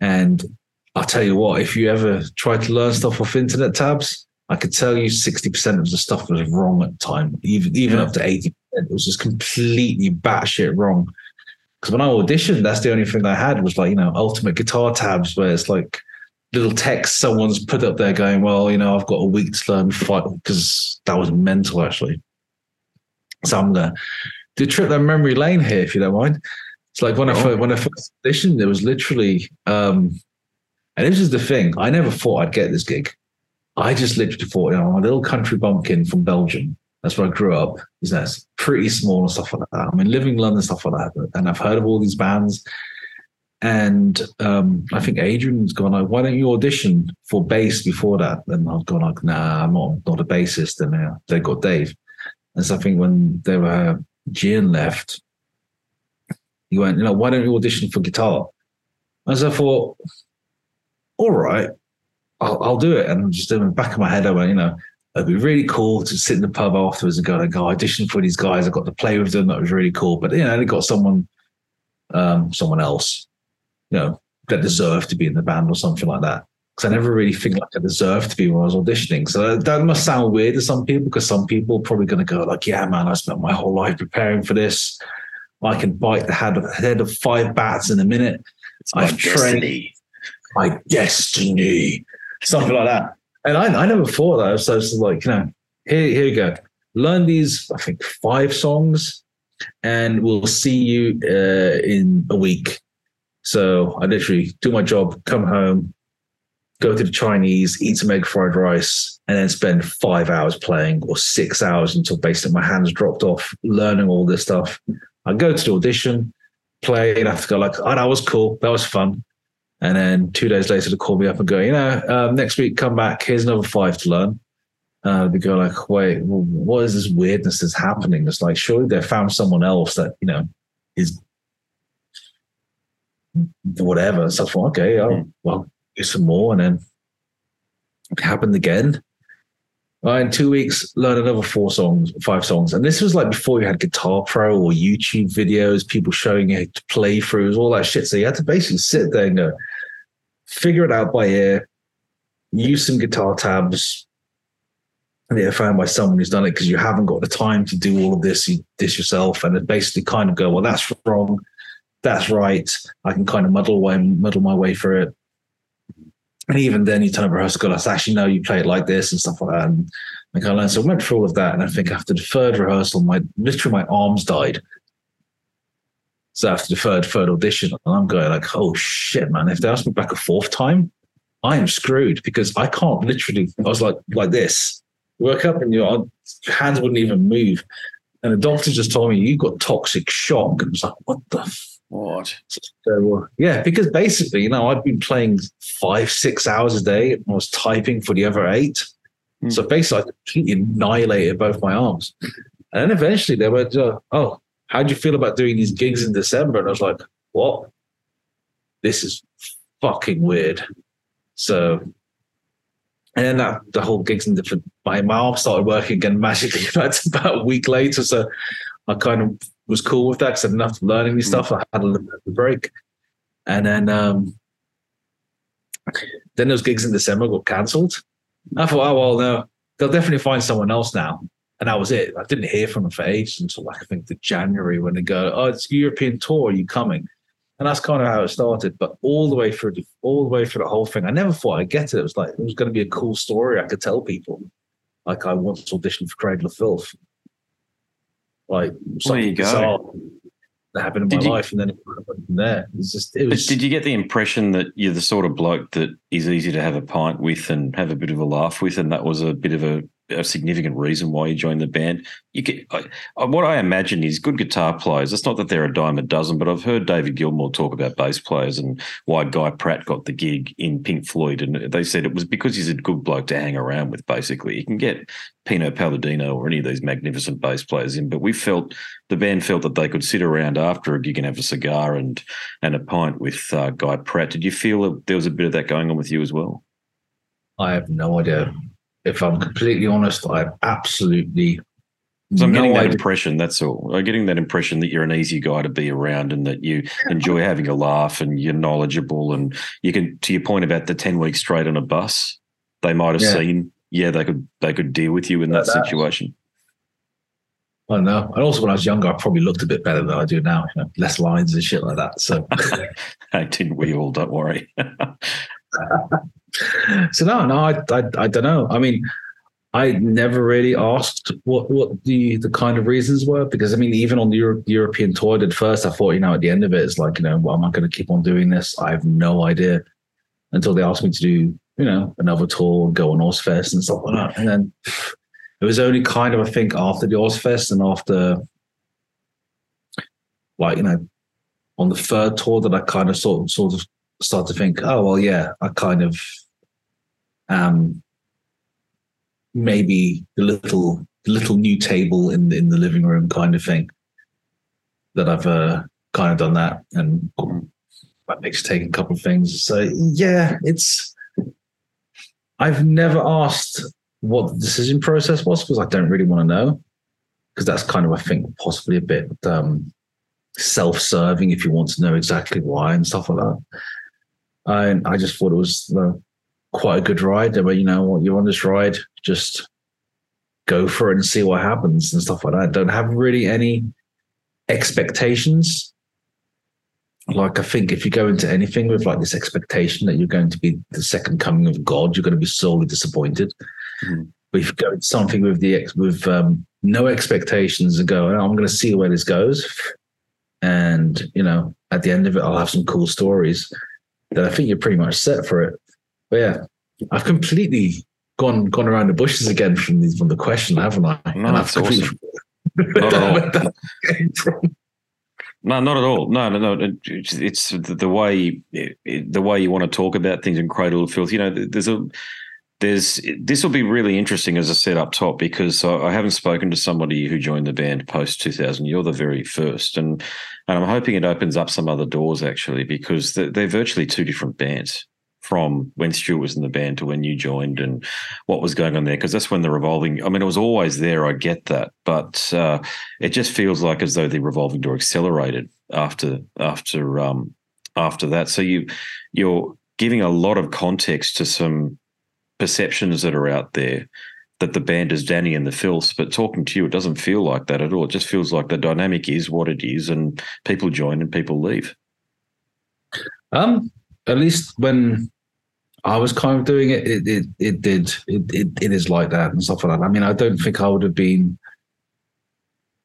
And I'll tell you what, if you ever try to learn stuff off internet tabs, I could tell you 60% of the stuff was wrong at the time, even even yeah. up to 80%. It was just completely batshit wrong. Because when I auditioned, that's the only thing I had was like, you know, ultimate guitar tabs where it's like little text someone's put up there going, well, you know, I've got a week to learn fight because that was mental actually. So I'm gonna do trip down memory lane here if you don't mind. It's like when oh. I first, when I first auditioned, it was literally um, and this is the thing. I never thought I'd get this gig. I just literally thought, you know, I'm a little country bumpkin from Belgium. That's where I grew up. Is that pretty small and stuff like that. I mean, living in London, stuff like that. And I've heard of all these bands. And um, I think Adrian's gone like, why don't you audition for bass before that? And I've gone like, nah, I'm not, not a bassist. And uh, they got Dave. And so I think when they were Gian left, he went, you know, why don't you audition for guitar? And so I thought, all right, I'll, I'll do it. And just in the back of my head, I went, you know, it'd be really cool to sit in the pub afterwards and go, like, go audition for these guys. I got to play with them. That was really cool. But, you know, they got someone, um, someone else, you know, that deserved to be in the band or something like that. Because I never really think like I deserved to be when I was auditioning. So that must sound weird to some people because some people are probably going to go like, yeah, man, I spent my whole life preparing for this. I can bite the head of, head of five bats in a minute. I've trained my destiny, something like that. And I, I never thought that. So it's like, you know, here, here you go. Learn these, I think, five songs and we'll see you uh, in a week. So I literally do my job, come home, go to the Chinese, eat some egg fried rice, and then spend five hours playing or six hours until basically my hands dropped off learning all this stuff. I go to the audition, play, and I have to go like, oh, that was cool. That was fun. And then two days later, they call me up and go, you know, um, next week, come back. Here's another five to learn. Uh, they go like, wait, well, what is this weirdness that's happening? It's like, surely they found someone else that, you know, is whatever. So I thought, okay, I'll, hmm. well, do some more. And then it happened again. Uh, in two weeks, learn another four songs, five songs. And this was like before you had Guitar Pro or YouTube videos, people showing you playthroughs, all that shit. So you had to basically sit there and go, figure it out by ear, use some guitar tabs. And they're found by someone who's done it because you haven't got the time to do all of this, you, this yourself. And then basically kind of go, well, that's wrong. That's right. I can kind of muddle way, muddle my way through it and even then you turn up rehearsal, go, let's actually know you play it like this and stuff like that. And I kind of learned. So I went through all of that. And I think after the third rehearsal, my literally my arms died. So after the third, third audition, and I'm going like, oh shit, man. If they ask me back a fourth time, I am screwed because I can't literally, I was like, like this, work up and your hands wouldn't even move. And the doctor just told me, you got toxic shock. And I was like, what the what? So, yeah, because basically, you know, I've been playing five, six hours a day and I was typing for the other eight. Mm. So basically, I completely annihilated both my arms. And then eventually they went, uh, oh, how do you feel about doing these gigs in December? And I was like, what? This is fucking weird. So, and then that the whole gigs in different, my, arm started working again magically. That's about a week later. So I kind of was cool with that because I learning this stuff. I had a little bit of a break. And then um, then those gigs in December got cancelled. I thought, oh well, no, they'll definitely find someone else now. And that was it. I didn't hear from them for ages until like I think the January when they go, oh, it's European tour. Are you coming? And that's kind of how it started. But all the way through, the, all the way through the whole thing, I never thought I'd get it. It was like it was going to be a cool story I could tell people. Like I once auditioned for Cradle of Filth, like there you go. That happened in did my you, life, and then it went from there. It's just. It was, did you get the impression that you're the sort of bloke that is easy to have a pint with and have a bit of a laugh with, and that was a bit of a a significant reason why you joined the band. You I, what I imagine is good guitar players. It's not that they're a dime a dozen, but I've heard David Gilmour talk about bass players and why Guy Pratt got the gig in Pink Floyd, and they said it was because he's a good bloke to hang around with. Basically, you can get Pino Palladino or any of these magnificent bass players in, but we felt the band felt that they could sit around after a gig and have a cigar and and a pint with uh, Guy Pratt. Did you feel that there was a bit of that going on with you as well? I have no idea if I'm completely honest, I absolutely. So I'm no getting that idea. impression. That's all. I'm getting that impression that you're an easy guy to be around, and that you enjoy having a laugh, and you're knowledgeable, and you can. To your point about the ten weeks straight on a bus, they might have yeah. seen. Yeah, they could. They could deal with you in that, that situation. I don't know. And also, when I was younger, I probably looked a bit better than I do now. You know, less lines and shit like that. So, didn't we all? Don't worry. so no, no, I, I, I don't know. I mean, I never really asked what what the the kind of reasons were because I mean, even on the Euro- European tour, at first, I thought, you know, at the end of it, it's like, you know, well, am I going to keep on doing this? I have no idea until they asked me to do, you know, another tour and go on Ozzfest and stuff like that. And then it was only kind of, I think, after the Ozzfest and after, like, you know, on the third tour that I kind of sort sort of start to think, oh well, yeah, I kind of um maybe the little the little new table in in the living room kind of thing that I've uh, kind of done that and that makes taking a couple of things. So yeah, it's I've never asked what the decision process was because I don't really want to know because that's kind of I think possibly a bit um, self-serving if you want to know exactly why and stuff like that. And I just thought it was uh, quite a good ride. But you know, you're on this ride, just go for it and see what happens and stuff like that. Don't have really any expectations. Like I think if you go into anything with like this expectation that you're going to be the second coming of God, you're going to be sorely disappointed. Mm-hmm. But if you go into something with the with um, no expectations and go, I'm going to see where this goes. And, you know, at the end of it, I'll have some cool stories. Then I think you're pretty much set for it. But yeah, I've completely gone gone around the bushes again from the, from the question, haven't I? No, that's awesome. Not at all. No, not at all. No, no, no. It's the way the way you want to talk about things in Cradle of Filth. You know, there's a there's this will be really interesting as I said up top because I haven't spoken to somebody who joined the band post 2000. You're the very first, and and I'm hoping it opens up some other doors actually because they're, they're virtually two different bands from when Stuart was in the band to when you joined and what was going on there because that's when the revolving I mean it was always there I get that but uh, it just feels like as though the revolving door accelerated after after um, after that so you you're giving a lot of context to some perceptions that are out there that the band is Dani and the Filth, but talking to you, it doesn't feel like that at all. It just feels like the dynamic is what it is, and people join and people leave. Um, at least when I was kind of doing it. It it, it did. It, it it is like that and stuff like that. I mean, I don't think I would have been.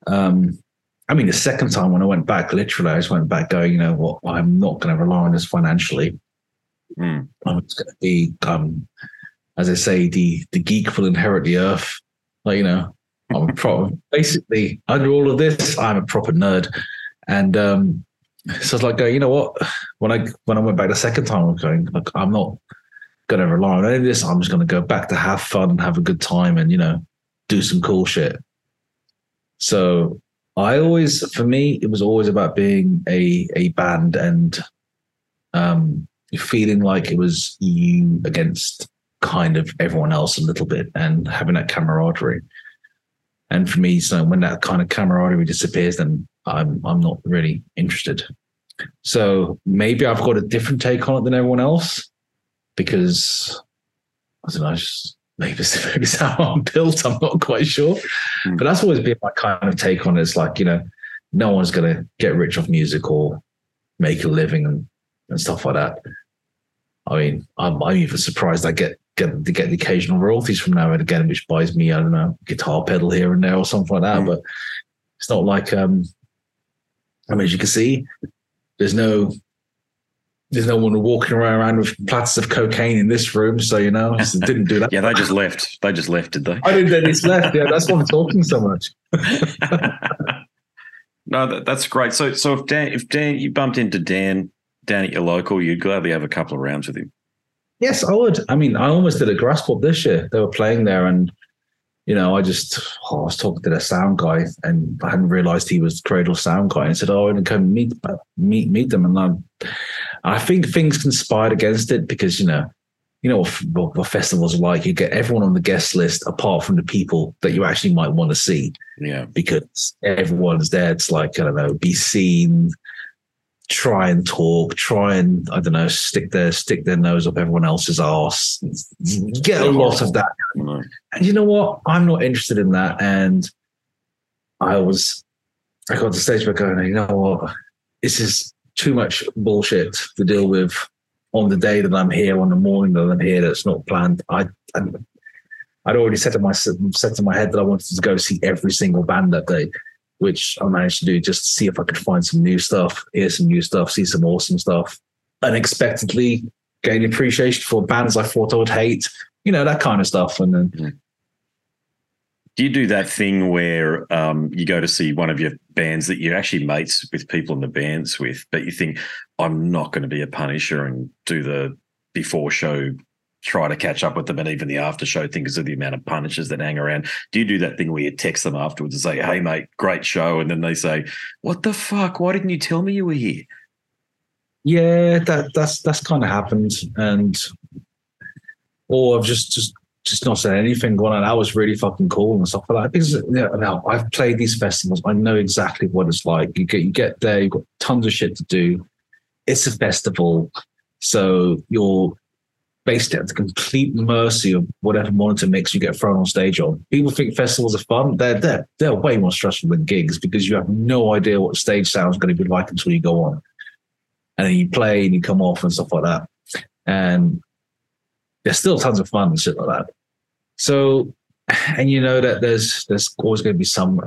Um, I mean, the second time when I went back, literally, I just went back going, you know what? I'm not going to rely on this financially. Mm. I'm just going to be, um, as I say, the the geek will inherit the earth. Like you know, I'm a proper. basically, under all of this, I'm a proper nerd, and um, so it's like going, you know what? When I when I went back the second time, I'm going, like, I'm not going to rely on any of this. I'm just going to go back to have fun and have a good time and, you know, do some cool shit. So I always, for me, it was always about being a, a band and um, feeling like it was you against kind of everyone else a little bit and having that camaraderie. And for me, so when that kind of camaraderie disappears, then I'm I'm not really interested. So maybe I've got a different take on it than everyone else because I don't know, just maybe it's how I'm built. I'm not quite sure, mm. but that's always been my kind of take on it. It's like you know, no one's gonna get rich off music or make a living and, and stuff like that. I mean, I'm, I'm even surprised I get get to get the occasional royalties from now and again, which buys me, I don't know, guitar pedal here and there or something like that. Mm. But it's not like um I mean, as you can see, there's no there's no one walking around with plats of cocaine in this room, so you know, didn't do that. yeah, they just left. They just left, did they? I didn't. They just left. Yeah, that's why I'm talking so much. no, that, that's great. So, so if Dan, if Dan, you bumped into Dan down at your local, you'd gladly have a couple of rounds with him. Yes, I would. I mean, I almost did a Graspop this year. They were playing there, and you know, I just oh, I was talking to the sound guy, and I hadn't realised he was Cradle sound guy, and said, "Oh, and come meet meet meet them." And I, I think things conspired against it because you know, you know what, what festivals are like. You get everyone on the guest list apart from the people that you actually might want to see. Yeah, because everyone's there. It's like I don't know, be seen, try and talk, try and I don't know, stick their stick their nose up everyone else's ass. You get a lot of that. And you know what? I'm not interested in that. And I was I got to the stage where going, you know what? This is too much bullshit to deal with on the day that I'm here, on the morning that I'm here, that's not planned. I, I I'd already set in my set in my head that I wanted to go see every single band that day which I managed to do just to see if I could find some new stuff, hear some new stuff, see some awesome stuff. Unexpectedly gain appreciation for bands I thought I would hate, you know, that kind of stuff. And then. Do you do that thing where um, you go to see one of your bands that you're actually mates with people in the bands with, but you think, I'm not going to be a punisher and do the before show try to catch up with them and even the after show thing because of the amount of punishers that hang around. Do you do that thing where you text them afterwards and say, Hey mate, great show? And then they say, What the fuck? Why didn't you tell me you were here? Yeah, that that's that's kind of happened. And or I've just just just not said anything going on. That was really fucking cool and stuff like that. Because now I've played these festivals. I know exactly what it's like. You get you get there, you've got tons of shit to do. It's a festival. So you're based at the complete mercy of whatever monitor mix you get thrown on stage on. People think festivals are fun. They're they're they're way more stressful than gigs because you have no idea what stage sound is going to be like until you go on. And then you play and you come off and stuff like that. And there's still tons of fun and shit like that. So and you know that there's there's always going to be some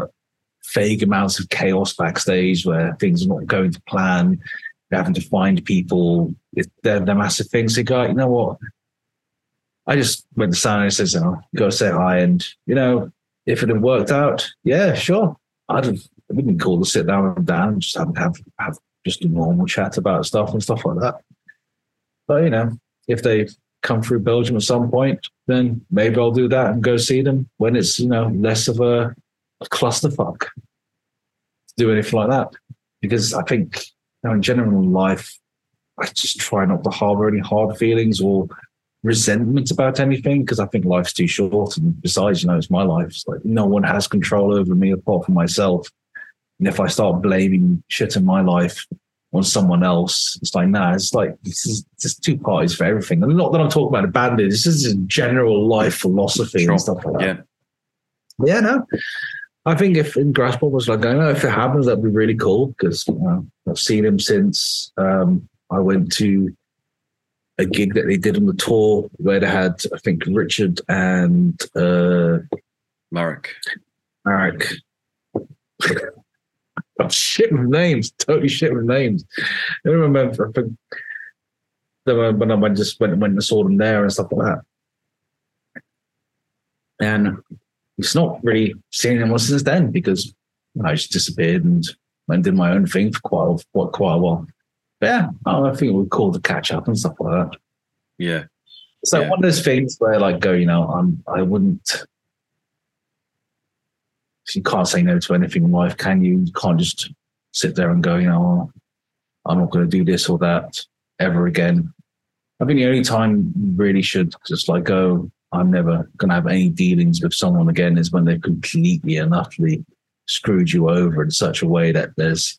vague amounts of chaos backstage where things are not going to plan. You're having to find people. They're, they're massive things. You go, you know what? I just went to Sam and says, oh, go say hi. And, you know, if it had worked out, yeah, sure. I'd have, it would been cool to sit down and down, just have, have, have just a normal chat about stuff and stuff like that. But, you know, if they come through Belgium at some point, then maybe I'll do that and go see them when it's, you know, less of a, a clusterfuck to do anything like that. Because I think, you know, in general life, I just try not to harbor any hard feelings or resentment about anything because I think life's too short. And besides, you know, it's my life. It's like no one has control over me apart from myself. And if I start blaming shit in my life on someone else, it's like, nah, it's like, this is just two parties for everything. And not that I'm talking about a bandit, this is a general life philosophy Sure. and stuff like that. Yeah. Yeah, no. I think if in was like, I know if it happens, that'd be really cool because you know, I've seen him since um, I went to a gig that they did on the tour where they had, I think, Richard and uh, Marek. Marek. I'm shit with names, totally shit with names. I don't remember. I think when I just went, went and saw them there and stuff like that. And it's not really seen anyone since then because I just disappeared and went and did my own thing for quite a, quite, quite a while. But yeah, I think it would cool to catch up and stuff like that. Yeah. So Yeah. one of those things where like go, you know, I'm I wouldn't you can't say no to anything in life, can you? You can't just sit there and go, you know, oh, I'm not gonna do this or that ever again. I think the only time you really should just like go, I'm never gonna have any dealings with someone again is when they've completely and utterly screwed you over in such a way that there's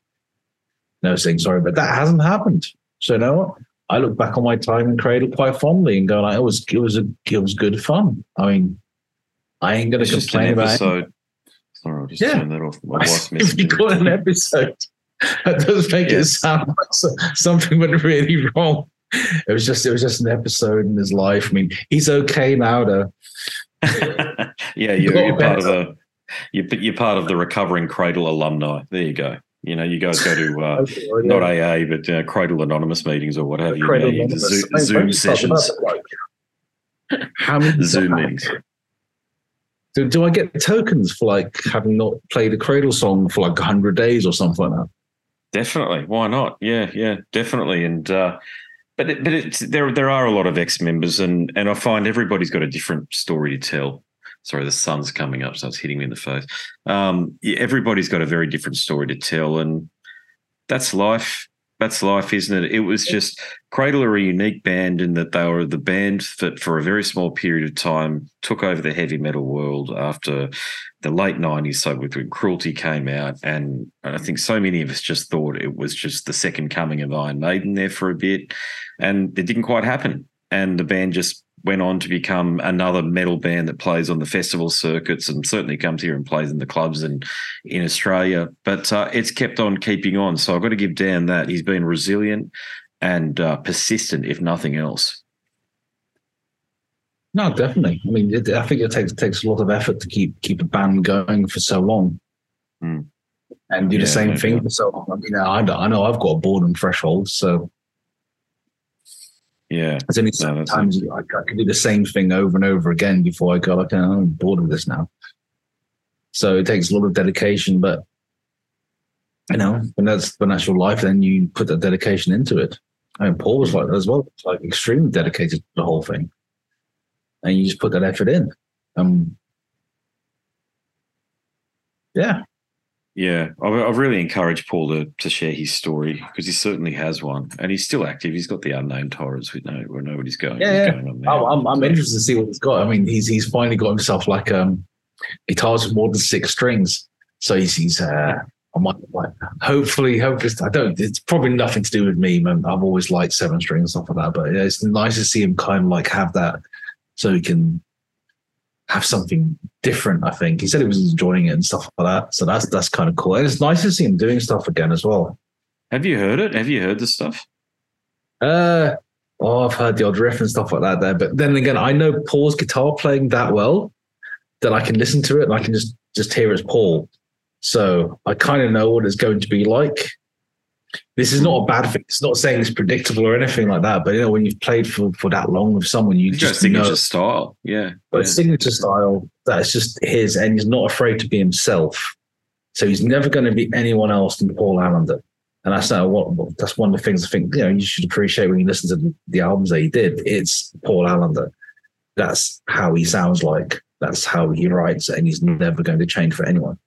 no saying sorry. But that hasn't happened. So you know what? I look back on my time in Cradle quite fondly and go like, it was it was a it was good fun. I mean, I ain't just an complain about it. I'll just Yeah. turn that off. My wife's if you call it an episode, that does make it sound like something went really wrong. It was just it was just an episode in his life. I mean, he's okay now though. yeah, you're, you're part of the you're, you're part of the recovering Cradle alumni. There you go. You know, you guys go to uh, not AA, but uh, Cradle Anonymous meetings or what have you. Cradle Zoom, Zoom just thought about sessions, How many Zoom meetings. Do, do I get tokens for like having not played a Cradle song for like hundred days or something like that? Definitely. Why not? Yeah, yeah, definitely. And uh, but it, but it's there. There are a lot of ex members, and and I find everybody's got a different story to tell. Sorry, the sun's coming up, so it's hitting me in the face. Um, yeah, everybody's got a very different story to tell, and that's life. That's life, isn't it? It was just Cradle are a unique band in that they were the band that, for a very small period of time, took over the heavy metal world after the late nineties. So with when Cruelty came out, and I think so many of us just thought it was just the second coming of Iron Maiden there for a bit, and it didn't quite happen. And the band just went on to become another metal band that plays on the festival circuits and certainly comes here and plays in the clubs and in Australia. But uh, it's kept on keeping on. So I've got to give Dan that. He's been resilient and uh, persistent, if nothing else. No, definitely. I mean, it, I think it takes takes a lot of effort to keep keep a band going for so long, Mm. and do Yeah, the same no thing doubt. for so long. I mean, I, I know I've got a boredom threshold, so Yeah. there's only No, that's I, I can do the same thing over and over again before I go like, "Oh, I'm bored of this now. So it takes a lot of dedication, but you know, when that's when that's your life, then you put that dedication into it. I mean, Paul was like that as well, like extremely dedicated to the whole thing, and you just put that effort in. Um, yeah, Yeah, I've, I've really encouraged Paul to, to share his story because he certainly has one, and he's still active. He's got the unnamed horrors. We know we know what he's going. Yeah, he's yeah. going on I'm. I'm, I'm interested to see what he's got. I mean, he's he's finally got himself like um guitars with more than six strings. So he's he's uh I might, might hopefully hopefully I don't it's probably nothing to do with me, man. I've always liked seven string and stuff like that. But yeah, it's nice to see him kind of like have that so he can have something different, I think. He said he was enjoying it and stuff like that. So that's that's kind of cool. And it's nice to see him doing stuff again as well. Have you heard it? Have you heard the stuff? Uh, oh, I've heard the odd riff and stuff like that there. But then again, I know Paul's guitar playing that well that I can listen to it and I can just just hear it's Paul. So I kind of know what it's going to be like. This is not a bad thing. It's not saying it's predictable or anything like that. But you know, when you've played for, for that long with someone, you a just signature know. style. Yeah. But yeah. signature style, that's just his, and he's not afraid to be himself. So he's never going to be anyone else than Paul Allender. And that's not what that's one of the things I think you know you should appreciate when you listen to the, the albums that he did. It's Paul Allender. That's how he sounds like. That's how he writes, and he's never going to change for anyone.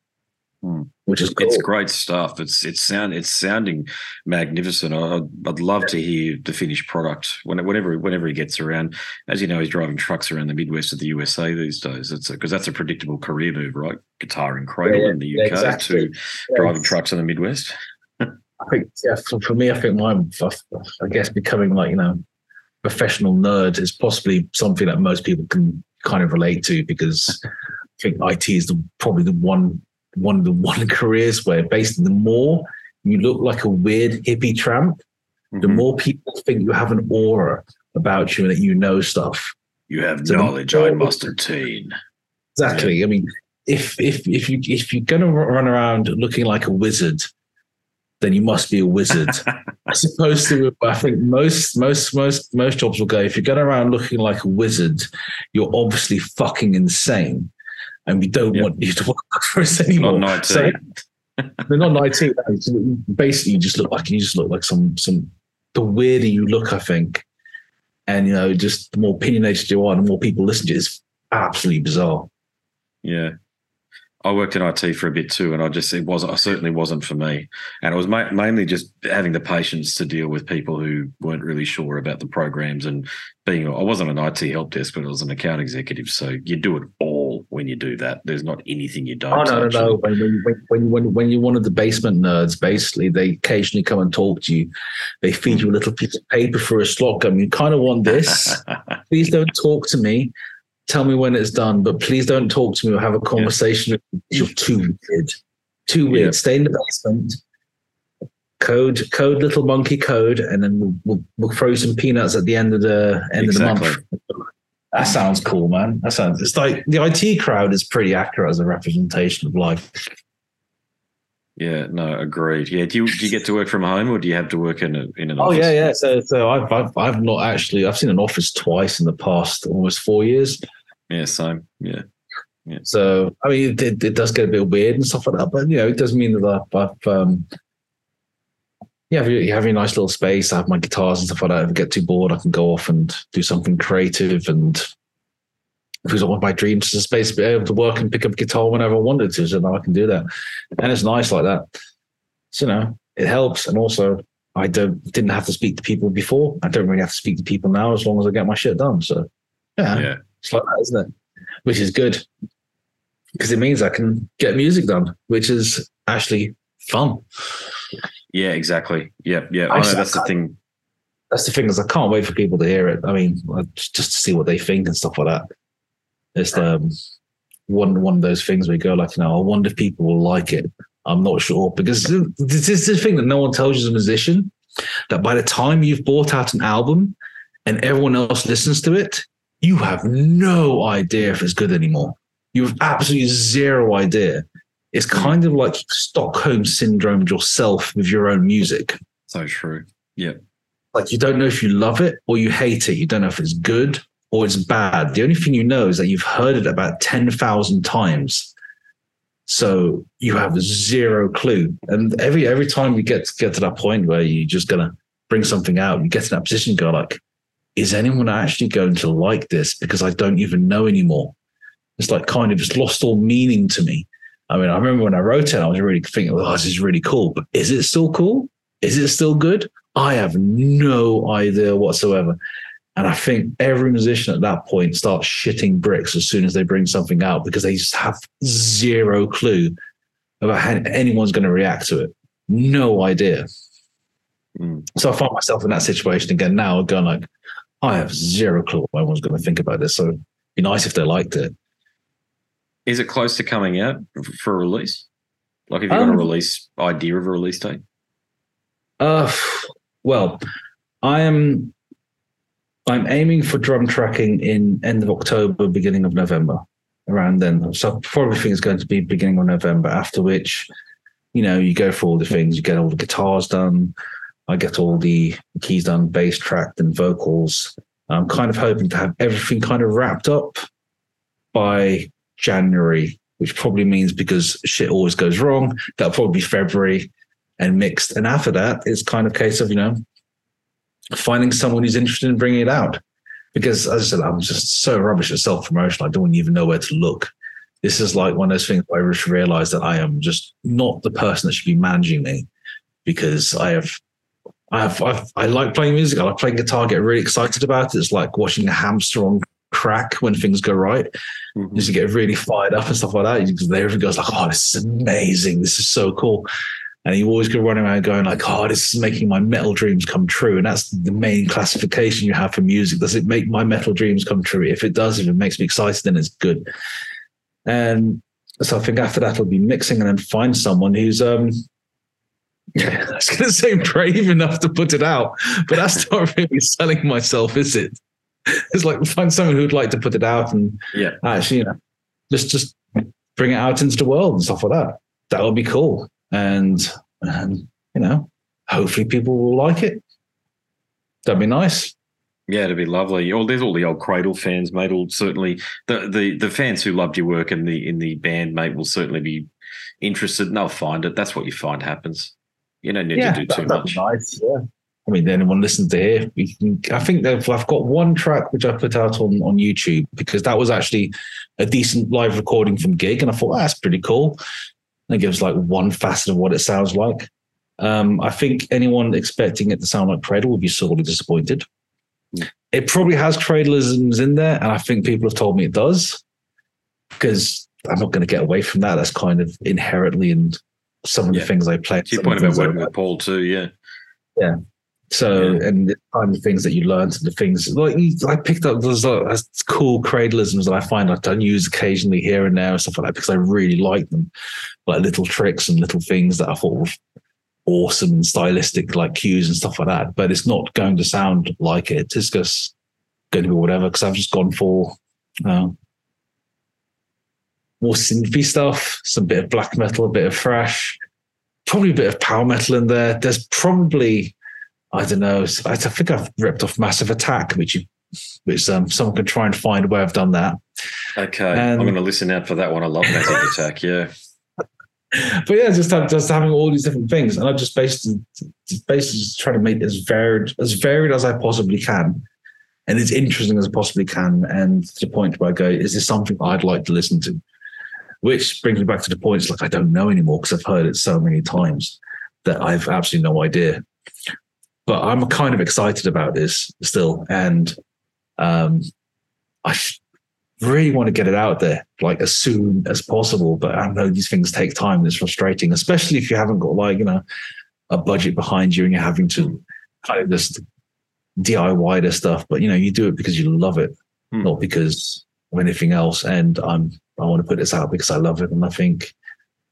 Hmm. Which is cool. It's great stuff. It's it's sound it's sounding magnificent. I'd, I'd love to hear the finished product whenever whenever he gets around. As you know, he's driving trucks around the Midwest of the USA these days. It's because that's a predictable career move, right? Guitar and cradle Yeah, in the UK exactly. to driving trucks in the Midwest. I think yeah, for, for me, I think my I guess becoming like you know professional nerd is possibly something that most people can kind of relate to because I think IT is the, probably the one one of the one careers where basically the more you look like a weird hippie tramp, the Mhm. more people think you have an aura about you and that you know stuff. you have So knowledge I must attain. Exactly. I mean, if if if you if you're gonna run around looking like a wizard, then you must be a wizard. As opposed to, I think most most most most jobs will go. If you're going around looking like a wizard, you're obviously fucking insane, and we don't Yep. want you to work for us anymore. Not 19. So, they're not 19. Basically, you just look like you just look like some some. The weirder you look, I think, and you know, just the more opinionated you are, the more people listen to you. It's absolutely bizarre. Yeah. I worked in IT for a bit too, and I just it wasn't. I certainly wasn't for me, and it was ma- mainly just having the patience to deal with people who weren't really sure about the programs and being. I wasn't an IT help desk, but I was an account executive, so you do it all when you do that. There's not anything you don't. Oh no, no, no! When when when when when you're one of the basement nerds, basically they occasionally come and talk to you. They feed you a little piece of paper for a slot gun. You kind of want this. Please don't talk to me. Tell me when it's done, but please don't talk to me or have a conversation. You're too weird. Too weird. Yeah. Stay in the basement. Code, code, little monkey code, and then we'll, we'll, we'll throw some peanuts at the end of the end of the month. That sounds cool, man. That sounds. It's like the IT crowd is pretty accurate as a representation of life. yeah, no, agreed. Yeah, do you do you get to work from home, or do you have to work in a, in an office? Oh office? yeah, yeah. So, so I've, I've, I've not actually. I've seen an office twice in the past almost four years. yeah, same. Yeah, So I mean, it, it, it does get a bit weird and stuff like that, but you know, it doesn't mean that I've, I've um, yeah, you you have your nice little space. I have my guitars and stuff like that. If I get too bored, I can go off and do something creative. And because one of my dreams a space to be able to work and pick up guitar whenever I wanted to, so now I can do that. And it's nice like that. So, you know, it helps. And also, I don't didn't have to speak to people before. I don't really have to speak to people now as long as I get my shit done. So, yeah, yeah, it's like that, isn't it? Which is good because it means I can get music done, which is actually fun. Yeah, exactly. Yeah, yeah. I I know said- that's the thing. That's the thing is I can't wait for people to hear it. I mean, just to see what they think and stuff like that. It's um, one one of those things where you go like, you know, I wonder if people will like it. I'm not sure because this is the thing that no one tells you as a musician that by the time you've bought out an album and everyone else listens to it, you have no idea if it's good anymore. You have absolutely zero idea. It's mm. kind of like Stockholm syndrome yourself with your own music. So true. Yeah, Like you don't know if you love it or you hate it. You don't know if it's good or it's bad. The only thing you know is that you've heard it about 10,000 times. So you have zero clue. And every every time you get to get to that point where you're just gonna bring something out, you get to that position, you go like, is anyone actually going to like this? Because I don't even know anymore. It's like kind of it's lost all meaning to me. I mean, I remember when I wrote it, I was really thinking, oh, this is really cool. But is it still cool? Is it still good? I have no idea whatsoever. And I think every musician at that point starts shitting bricks as soon as they bring something out because they just have zero clue about how anyone's going to react to it. No idea. Mm. So I find myself in that situation again now, going like, I have zero clue what anyone's going to think about this. So it'd be nice if they liked it. Is it close to coming out for a release? Like, have you got a Um, release idea of a release date? Uh, well, I am. I'm aiming for drum tracking in end of October, beginning of November. around then. So probably think it's going to be beginning of November. After which, you know, you go for all the things. You get all the guitars done. I get all the keys done, bass tracked and vocals. I'm kind of hoping to have everything kind of wrapped up by January, which probably means because shit always goes wrong, that'll probably be February and mixed. And after that, it's kind of case of, you know, finding someone who's interested in bringing it out. Because as I said, I'm just so rubbish at self promotion. I don't even know where to look. This is like one of those things where I just realized that I am just not the person that should be managing me because I have I've, I've, i like playing music. I like playing guitar. I Get really excited about it. It's like watching a hamster on crack when things go right. Mm-hmm. You get really fired up and stuff like that. Because everyone goes like, "Oh, this is amazing! This is so cool!" And you always go running around going like, "Oh, this is making my metal dreams come true." And that's the main classification you have for music. Does it make my metal dreams come true? If it does, if it makes me excited, then it's good. And so I think after that, I'll be mixing and then find someone who's um I was going to say brave enough to put it out, but that's not really selling myself, is it? It's like find someone who'd like to put it out and yeah, actually, you know, just just bring it out into the world and stuff like that. That would be cool, and and you know, hopefully people will like it. That'd be nice. Yeah, it'd be lovely. Well, there's all the old Cradle fans, mate. Will certainly the, the the fans who loved your work in the in the band, mate, will certainly be interested and they'll find it. That's what you find happens. You don't need yeah, to do too much. Nice, yeah. I mean, anyone listens to here, can, I think they've, I've got one track which I put out on, on YouTube because that was actually a decent live recording from gig. And I thought, oh, that's pretty cool. And it gives like one facet of what it sounds like. Um, I think anyone expecting it to sound like Cradle will be sorely disappointed. It probably has Cradleisms in there. And I think people have told me it does because I'm not going to get away from that. That's kind of inherently and some of the things I play. Your point about working with Paul too, yeah, yeah. So yeah. and the kind of things that you learned and the things like I picked up those uh, cool cradleisms that I find I don't use occasionally here and there and stuff like that because I really like them, like little tricks and little things that I thought were awesome and stylistic, like cues and stuff like that. But it's not going to sound like it. It's just going to be whatever because I've just gone for. Uh, more synthy stuff, some bit of black metal, a bit of thrash, probably a bit of power metal in there. There's probably, I don't know, I think I've ripped off Massive Attack, which you, which um, someone can try and find where I've done that. Okay, I'm going to listen out for that one. I love Massive Attack. Yeah. But yeah, just have, just having all these different things, and I just basically just basically just trying to make it as varied as varied as I possibly can, and as interesting as I possibly can, and to the point where I go, is this something I'd like to listen to? which brings me back to the point. It's like I don't know anymore because I've heard it so many times that I've absolutely no idea. But I'm kind of excited about this still, and um, I really want to get it out there like as soon as possible. But I know these things take time. And it's frustrating, especially if you haven't got like you know a budget behind you and you're having to kind of just DIY this stuff. But you know, you do it because you love it, hmm. not because of anything else. And I'm I want to put this out because I love it, and I think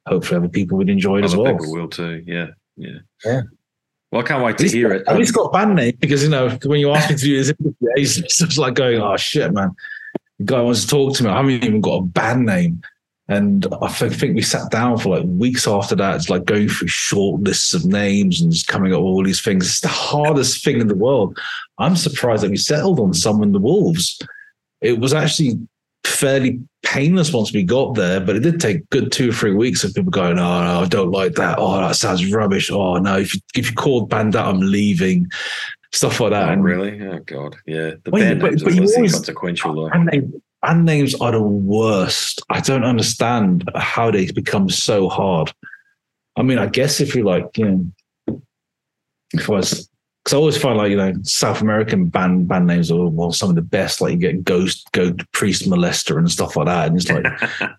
hopefully other people would enjoy it other as well. People will too. Yeah, yeah, yeah. Well, I can't wait to hear got, it. At least got a band name because you know when you ask me to do this, it's just like going, "Oh shit, man!" The guy wants to talk to me. I haven't even got a band name. And I think we sat down for like weeks after that. It's like going through short lists of names and just coming up with all these things. It's the hardest thing in the world. I'm surprised that we settled on Summon the Wolves. It was actually fairly painless once we got there, but it did take good two or three weeks of people going, "Oh no, I don't like that. Oh, that sounds rubbish. Oh no, if you, if you called Bandit, I'm leaving." Stuff like that. Oh, and, really? Oh god, yeah. The well, band names but, but always, consequential. Band, band names are the worst. I don't understand how they become so hard. I mean, I guess if you like, you know, if I was because I always find like you know South American band band names are well some of the best. Like you get Ghost, Goat, Priest, Molester, and stuff like that. And it's like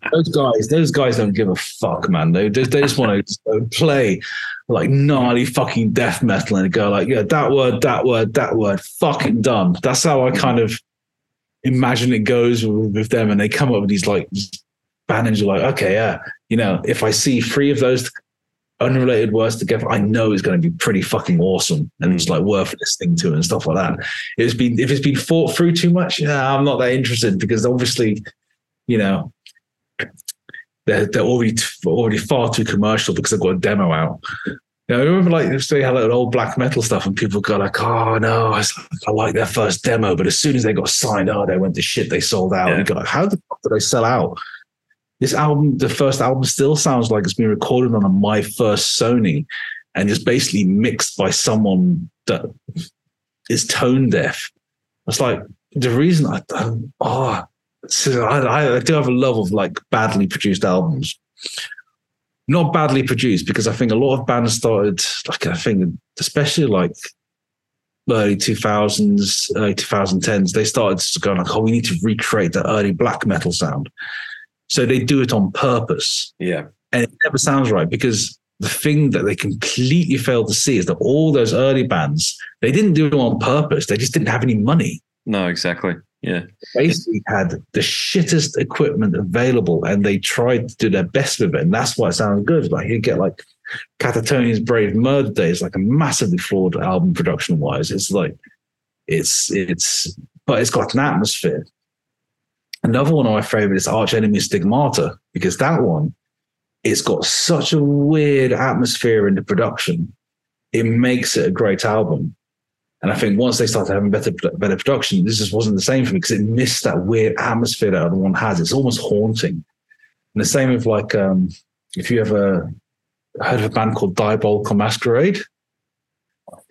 those guys, those guys don't give a fuck, man. They they, they just want to play like gnarly fucking death metal and go like, yeah, that word, that word, that word, fucking done. That's how I kind of imagine it goes with, with them. And they come up with these like band names. Are like, okay, yeah, you know, if I see three of those unrelated words together, I know it's going to be pretty fucking awesome and it's mm. like worth listening to and stuff like that. It's been if it's been thought through too much, yeah, I'm not that interested because obviously, you know, they're they're already already far too commercial because they've got a demo out. You know, I remember like they had like old black metal stuff, and people go like, "Oh no, I, I like their first demo," but as soon as they got signed, oh, they went to shit. They sold out. Yeah. And you go like, "How the fuck did they sell out?" This album, the first album, still sounds like it's been recorded on a My First Sony, and just basically mixed by someone that is tone deaf. It's like the reason I don't. Oh, so I, I do have a love of like badly produced albums not badly produced because I think a lot of bands started like I think especially like early 2000s, early 2010s, they started going like, oh, we need to recreate the early black metal sound. So they do it on purpose. Yeah. And it never sounds right because the thing that they completely failed to see is that all those early bands, they didn't do it on purpose. They just didn't have any money No, exactly. Yeah. They basically had the shittest equipment available and they tried to do their best with it. And that's why it sounds good. Like you get like Katatonia's Brave Murder Day is like a massively flawed album production wise. It's like it's it's but it's got an atmosphere. Another one of my favorite is Arch Enemy Stigmata, because that one it's got such a weird atmosphere in the production. It makes it a great album. And I think once they started having better better production, this just wasn't the same for me because it missed that weird atmosphere that other one has. It's almost haunting. And the same with like um, if you ever heard of a band called Diabolical Masquerade.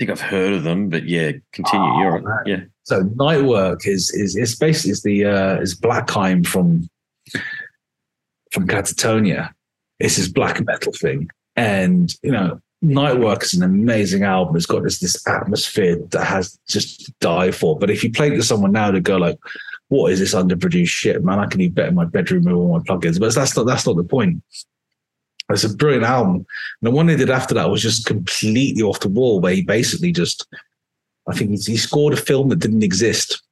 Think I've heard of them, but yeah, continue. You're man. right. Yeah. So Nightwork is is it's basically is the uh, is Blackheim from from Katatonia. It's his black metal thing, and you know Nightwork is an amazing album. It's got this this atmosphere that has just to die for. But if you play it to someone now, they go like, "What is this underproduced shit, man? I can do better in my bedroom with all my plugins." But that's not that's not the point. It's a brilliant album. And the one they did after that was just completely off the wall, where he basically just, I think he scored a film that didn't exist.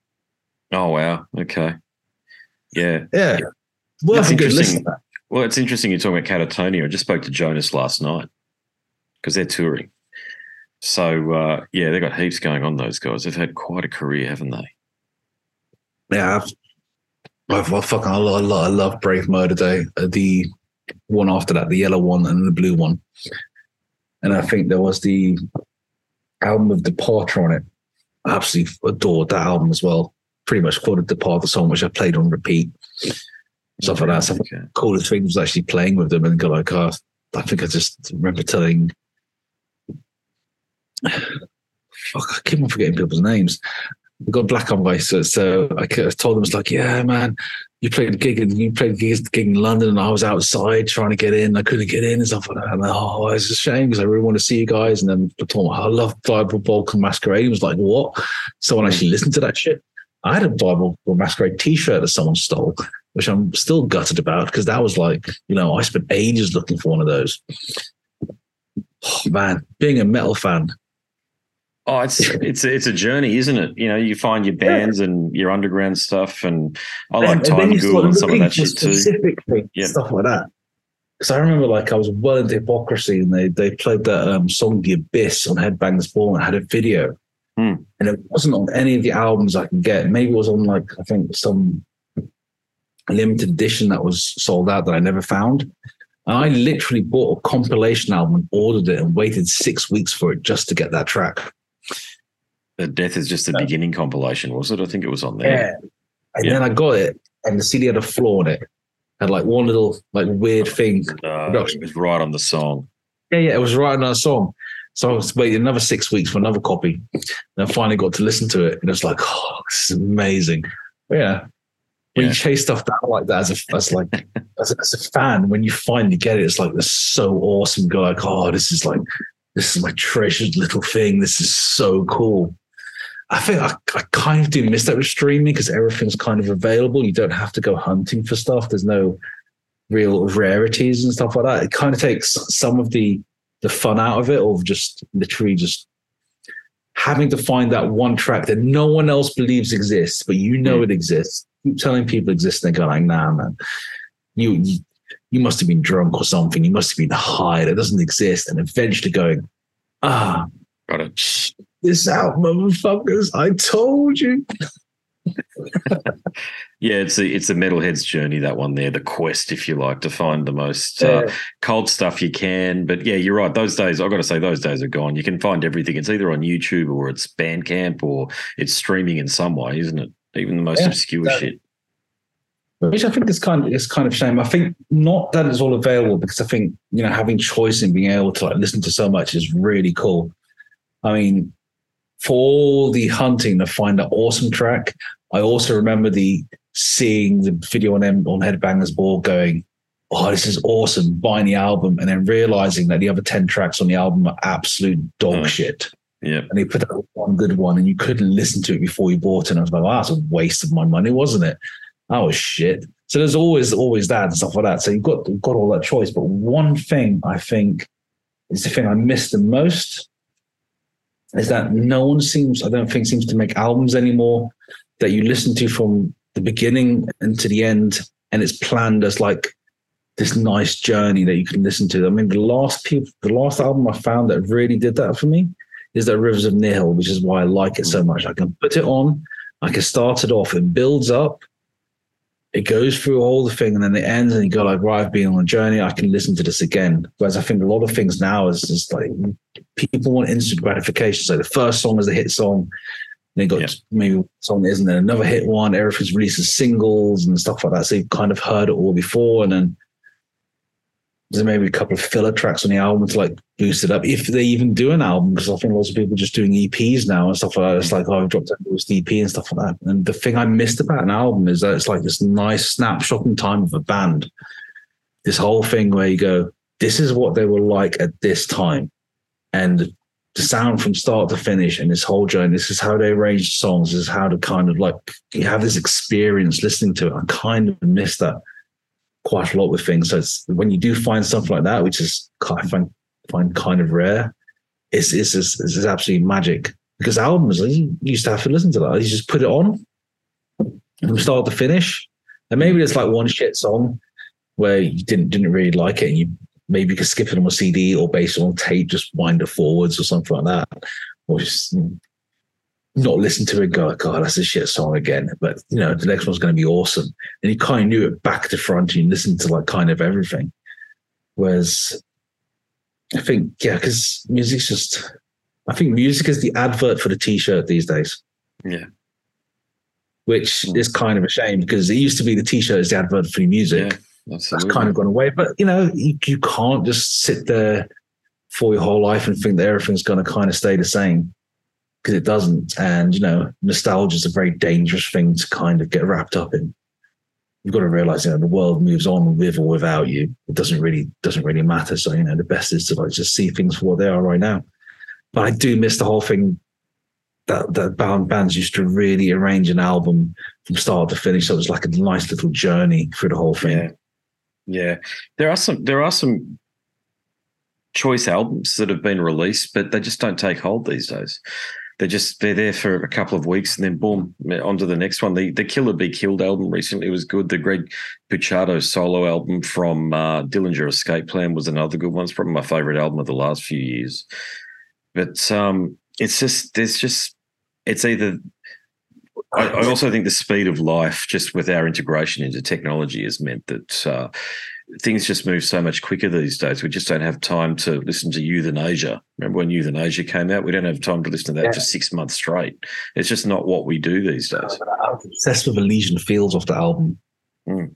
Oh wow. Okay. Yeah. Yeah, worth That's a good interesting. Well, it's interesting you're talking about Katatonia. I just spoke to Jonas last night because they're touring. So uh, yeah, they've got heaps going on. Those guys. They've had quite a career, haven't they? Yeah, I've, I've, I fucking I love, I love, Brave Murder Day. Uh, the one after that, the yellow one and the blue one, and I think there was the album with Departure on it. I absolutely adored that album as well. Pretty much quoted Departure song, which I played on repeat. Stuff like that. Stuff Okay. coolest thing was actually playing with them and go like, oh, I think I just remember telling. Fuck, I keep on forgetting people's names. We got black on white, so, so I told them it's like, yeah, man, you played a gig and you played a gig, gig in London, and I was outside trying to get in. I couldn't get in and stuff like that. And oh, it's a shame because I really want to see you guys. And then told them I love Diabolical Masquerade. He was like, what? Someone actually listened to that shit. I had a Diabolical Masquerade T-shirt that someone stole, which I'm still gutted about because that was like, you know, I spent ages looking for one of those. Oh, man, being a metal fan, Oh, it's it's it's a journey, isn't it? You know, you find your bands and your underground stuff, and I like And Time you Ghoul and some of that shit too. Things, Yeah. stuff like that. Because I remember, like, I was well into hypocrisy, and they they played that um, song "The Abyss" on Headbangers Ball, and had a video, Hmm. and it wasn't on any of the albums I could get. Maybe it was on like I think some limited edition that was sold out that I never found. And I literally bought a compilation album and ordered it and waited six weeks for it just to get that track. The Death is just the beginning compilation, was it? I think it was on there. Yeah. And Yeah. then I got it, and the CD had a flaw in it. Had like one little like weird thing. Uh, it was right on the song. Yeah, yeah, it was right on a song. So I was waiting another six weeks for another copy. And I finally got to listen to it, and it's like, oh, this is amazing. But yeah. When Yeah. you chase stuff down like that as a as like as a, as a fan, when you finally get it, it's like this so awesome. Go like, oh, this is like this is my treasured little thing. This is so cool. I think I, I kind of do miss that with streaming because everything's kind of available. You don't have to go hunting for stuff. There's no real rarities and stuff like that. It kind of takes some of the the fun out of it, of just literally just having to find that one track that no one else believes exists, but you know it exists. Keep telling people it exists, and they go like, "Nah, man, you, you you must have been drunk or something. You must have been high. That doesn't exist." And eventually going, "Ah, Got it. This out, motherfuckers! I told you." yeah, it's a it's a metalhead's journey. That one there, the quest, if you like, to find the most uh, cold stuff you can. But yeah, you're right. Those days, I've got to say, those days are gone. You can find everything. It's either on YouTube or it's Bandcamp or it's streaming in some way, isn't it? Even the most yeah, obscure shit. Which I think is kind of is kind of shame. I think not that it's all available because I think you know having choice and being able to like listen to so much is really cool. I mean, for all the hunting to find that awesome track, I also remember the seeing the video on on Headbangers Ball going, oh, this is awesome, buying the album, and then realizing that the other 10 tracks on the album are absolute dog mm. shit. Yeah. And they put out one good one and you couldn't listen to it before you bought it. And I was like, oh, that's a waste of my money, wasn't it? That was shit. So there's always always that and stuff like that. So you've got you've got all that choice. But one thing I think is the thing I miss the most is that no one seems, I don't think, seems to make albums anymore that you listen to from the beginning and to the end, and it's planned as like this nice journey that you can listen to. I mean, the last people, the last album I found that really did that for me is that Rivers of Nihil, which is why I like it so much. I can put it on, I can start it off, it builds up, it goes through all the thing, and then it ends, and you go like, right, I've been on a journey. I can listen to this again. Whereas I think a lot of things now is just like people want instant gratification. So the first song is a hit song, then got yeah. maybe song isn't there another hit one. Everything's released as singles and stuff like that. So you've kind of heard it all before, and then there's maybe a couple of filler tracks on the album to like boost it up if they even do an album because I think lots of people are just doing EPs now and stuff like that. It's mm. like oh, I've dropped out this EP and stuff like that. And the thing I missed about an album is that it's like this nice snapshot in time of a band. This whole thing where you go, this is what they were like at this time, and the sound from start to finish and this whole journey. This is how they arranged songs. This is how to kind of like you have this experience listening to it. I kind of miss that quite a lot with things. So when you do find something like that, which is I find find kind of rare, it's it's it's, it's absolutely magic. Because albums, you used to have to listen to that. You just put it on from start to finish, and maybe there's like one shit song where you didn't didn't really like it, and you maybe you could skip it on a CD or based on tape, just wind it forwards or something like that, or just not listen to it and go, God, oh, that's a shit song again. But you know, the next one's going to be awesome. And you kind of knew it back to front and you listened to like kind of everything. Whereas I think, yeah, because music's just, I think music is the advert for the t shirt these days. Yeah. Which is kind of a shame because it used to be the t shirt is the advert for music. Yeah, that's kind of gone away. But, you know, you, you can't just sit there for your whole life and think that everything's going to kind of stay the same because it doesn't. And, you know, nostalgia is a very dangerous thing to kind of get wrapped up in. You've got to realize, you know, the world moves on with or without you. It doesn't really doesn't really matter. So, you know, the best is to like just see things for what they are right now. But I do miss the whole thing that that band bands used to really arrange an album from start to finish. So it was like a nice little journey through the whole thing. Yeah. Yeah. There are some there are some choice albums that have been released, but they just don't take hold these days they just they're there for a couple of weeks and then boom on to the next one. The the Killer Be Killed album recently was good. The Greg Puciato solo album from uh, Dillinger Escape Plan was another good one. It's probably my favorite album of the last few years. But um, it's just there's just it's either I, I, also think the speed of life, just with our integration into technology, has meant that uh, things just move so much quicker these days. We just don't have time to listen to Youthanasia. Remember when Youthanasia came out? We don't have time to listen to that yeah. for six months straight. It's just not what we do these days. I was obsessed with Elysian Fields off the album. Mm.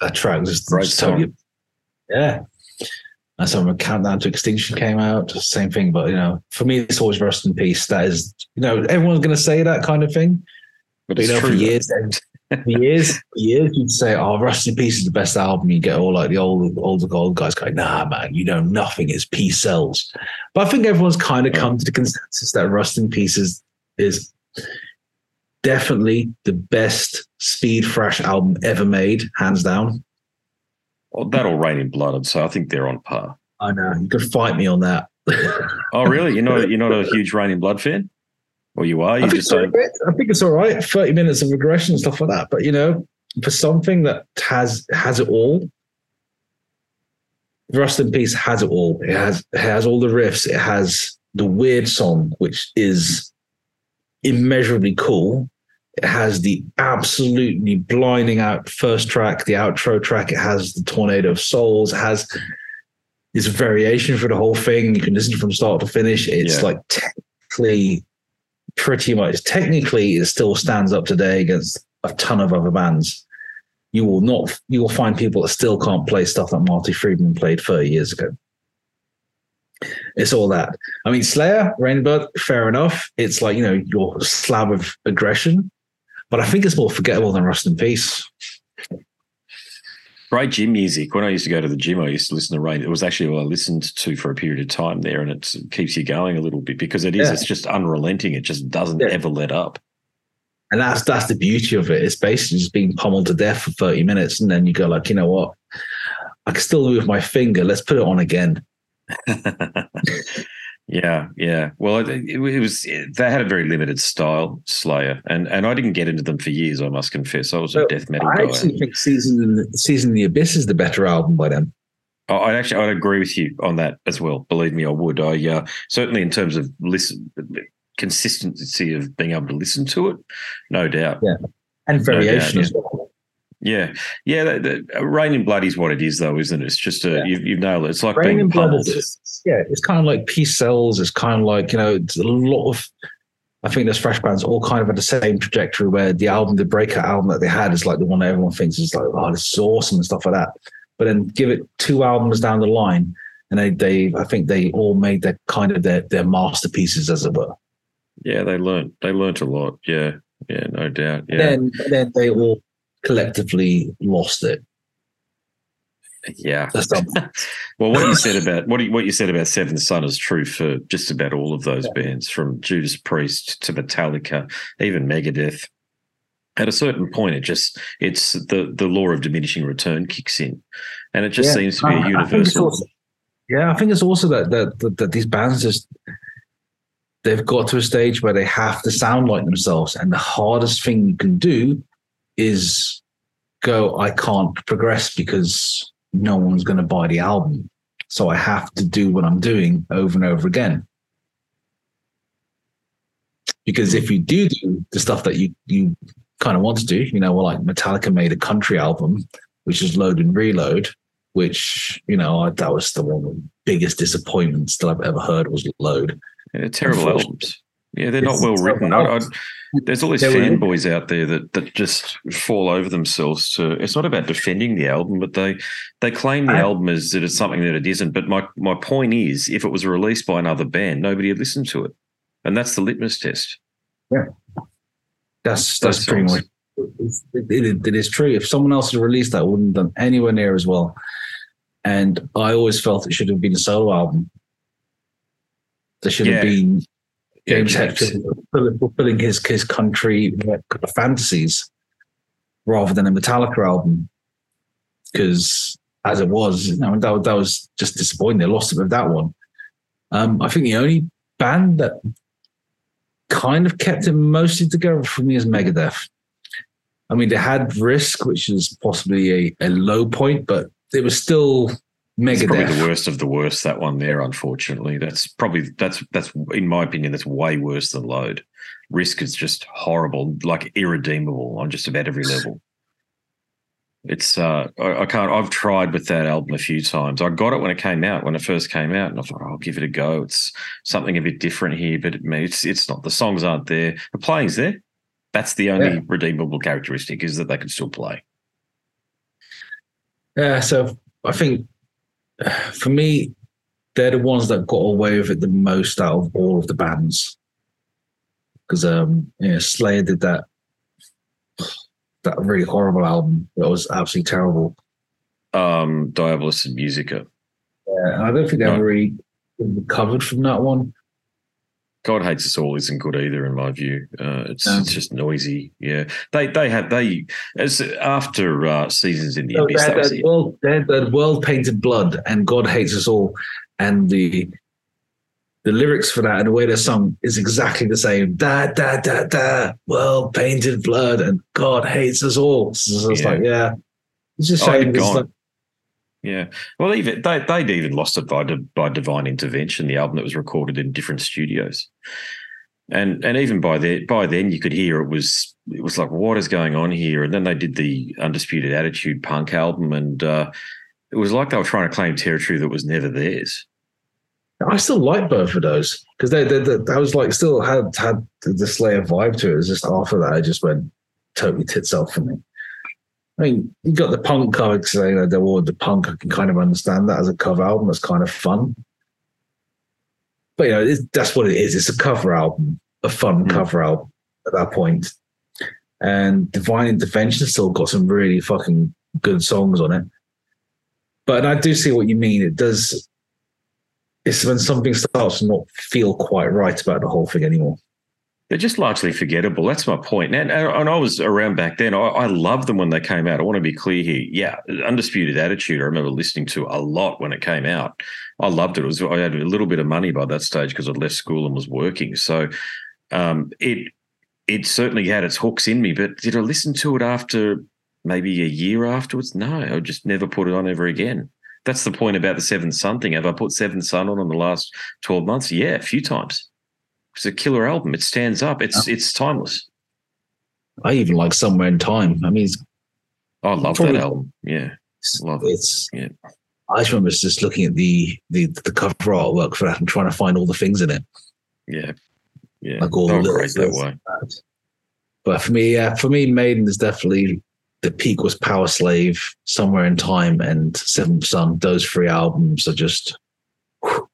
That track was just great totally, Yeah. And so when Countdown to Extinction came out, same thing. But you know, for me, it's always Rust in Peace. That is, you know, everyone's going to say that kind of thing. But, but you know, for years, years, years, you'd say, "Oh, Rust in Peace is the best album." You get all like the old, older gold guys going, "Nah, man, you know nothing. It's peace sells." But I think everyone's kind of come to the consensus that Rust in Peace is is definitely the best speed thrash album ever made, hands down. Well, that'll Reign in Blood, so I think they're on par. I know you could fight me on that. oh, really? You're not you're not a huge Raining Blood fan? Or you are? You I just think, I think it's all right. 30 minutes of regression and stuff like that. But you know, for something that has has it all, Rust in Peace has it all. It has it has all the riffs. It has the weird song, which is immeasurably cool. It has the absolutely blinding out first track, the outro track. It has the Tornado of Souls. It has this variation for the whole thing. You can listen from start to finish. It's Yeah. like technically, pretty much technically, it still stands up today against a ton of other bands. You will not. You will find people that still can't play stuff that Marty Friedman played 30 years ago. It's all that. I mean, Slayer, Rainbird, fair enough. It's like you know your slab of aggression, but I think it's more forgettable than Rust in Peace. Great gym music. When I used to go to the gym, I used to listen to Rain. It was actually what I listened to for a period of time there, and it keeps you going a little bit because it is. Yeah. It's just unrelenting. It just doesn't Yeah. ever let up. And that's that's the beauty of it. It's basically just being pummeled to death for 30 minutes. And then you go like, you know what? I can still move my finger. Let's put it on again. yeah, yeah. Well, it, it, it was. They had a very limited style, Slayer, and and I didn't get into them for years. I must confess. I was a death metal I guy. actually think Season in the, Season the Abyss is the better album by them. I actually I'd agree with you on that as well. Believe me, I would. I uh, certainly in terms of listen consistency of being able to listen to it, no doubt. Yeah. And No doubt, variation as well. Yeah, yeah. The, the, uh, Reign in Blood is what it is, though, isn't it? It's just a Yeah. you've, you've nailed it. It's like Rain being and Blood is, yeah, it's kind of like Peace Sells. It's kind of like, you know, it's a lot of, I think those fresh bands all kind of had the same trajectory where the album, the breakout album that they had is like the one that everyone thinks is like, oh, this is awesome and stuff like that. But then give it two albums down the line and they, they I think they all made their kind of their, their masterpieces, as it were. Yeah, they learned They learned a lot. Yeah, yeah, no doubt. Yeah, Then, then they all collectively lost it. yeah. Well, what you said about what you, what you said about Seventh Son is true for just about all of those bands, from Judas Priest to Metallica, even Megadeth. At a certain point, it just it's the the law of diminishing return kicks in, and it just Yeah. seems to be a I- I universal. also- yeah, I think it's also that, that that that these bands just they've got to a stage where they have to sound like themselves, and the hardest thing you can do is go, I can't progress because no one's going to buy the album, so I have to do what I'm doing over and over again. Because if you do do the stuff that you you kind of want to do, you know, well, like Metallica made a country album, which is Load and Reload, which you know I, that was the one of the biggest disappointments that I've ever heard was Load. Yeah, terrible albums. Yeah, they're not well written. I, I, there's all these fanboys out there that that just fall over themselves to. It's not about defending the album, but they they claim the I- album is that it's something that it isn't. But my my point is, if it was released by another band, nobody would listen to it, and that's the litmus test. Yeah, that's Those that's pretty much it, it- it is true. If someone else had released that, it wouldn't have done anywhere near as well. And I always felt it should have been a solo album. There should Yeah. have been James. Hetfield fulfilling- his his country fantasies rather than a Metallica album. Because as it was, you know, that, that was just disappointing. They lost it with that one. Um, I think the only band that kind of kept it mostly together for me is Megadeth. I mean, they had Risk, which is possibly a, a low point, but it was still It's probably the worst of the worst. That one there, unfortunately, that's probably that's that's in my opinion that's way worse than Load. Risk is just horrible, like irredeemable on just about every level. It's uh, I, I can't. I've tried with that album a few times. I got it when it came out, when it first came out, and I thought "Oh, I'll give it a go. It's something a bit different here, but it, it's it's not. The songs aren't there. The playing's there. That's the only Yeah. redeemable characteristic is that they can still play. Yeah, so I think for me, they're the ones that got away with it the most out of all of the bands. Because um, yeah, Slayer did that that really horrible album that was absolutely terrible. Um, Diabolus in Musica. Yeah, I don't think they No. ever really recovered from that one. God hates us all isn't good either, in my view. Uh, it's No. it's just noisy. Yeah, they they have they as after uh, seasons in the So abyss. they had that world, they had that world painted blood and God hates us all, and the the lyrics for that and the way they're sung is exactly the same. Da da da da. World painted blood and God hates us all. So it's Yeah. like yeah, it's just Oh, shame. you've It's gone. like, Yeah, well, even they they'd even lost it by by divine intervention. The album that was recorded in different studios, and and even by then, by then you could hear it was it was like what is going on here. And then they did the Undisputed Attitude punk album, and uh, it was like they were trying to claim territory that was never theirs. I still like both of those because they, they, they, I was like still had had the Slayer vibe to it. It was just after that, I just went totally tits off for me. I mean, you got the punk cover saying that they're all the punk. I can kind of understand that as a cover album. That's kind of fun. But you know, that's what it is. It's a cover album, a fun mm. cover album at that point. And Divine Intervention still got some really fucking good songs on it. But I do see what you mean. It does. It's when something starts to not feel quite right about the whole thing anymore they're just largely forgettable. That's my point. And, and I was around back then. I, I loved them when they came out. I want to be clear here. Yeah, Undisputed Attitude. I remember listening to a lot when it came out. I loved it. It was I had a little bit of money by that stage because I'd left school and was working. So um, it it certainly had its hooks in me. But did I listen to it after maybe a year afterwards? No, I just never put it on ever again. That's the point about the Seventh Son thing. Have I put Seventh Son on in the last twelve months? Yeah, a few times it's a killer album. It stands up. It's yeah. it's timeless. I even like Somewhere in Time. I mean, I love that album. Yeah, love it. It's yeah. I just remember just looking at the the the cover artwork for that and trying to find all the things in it. Yeah, yeah, like all the great that way. But for me, yeah, for me, Maiden is definitely the peak was Powerslave, Somewhere in Time, and Seventh Son. Those three albums are just whew,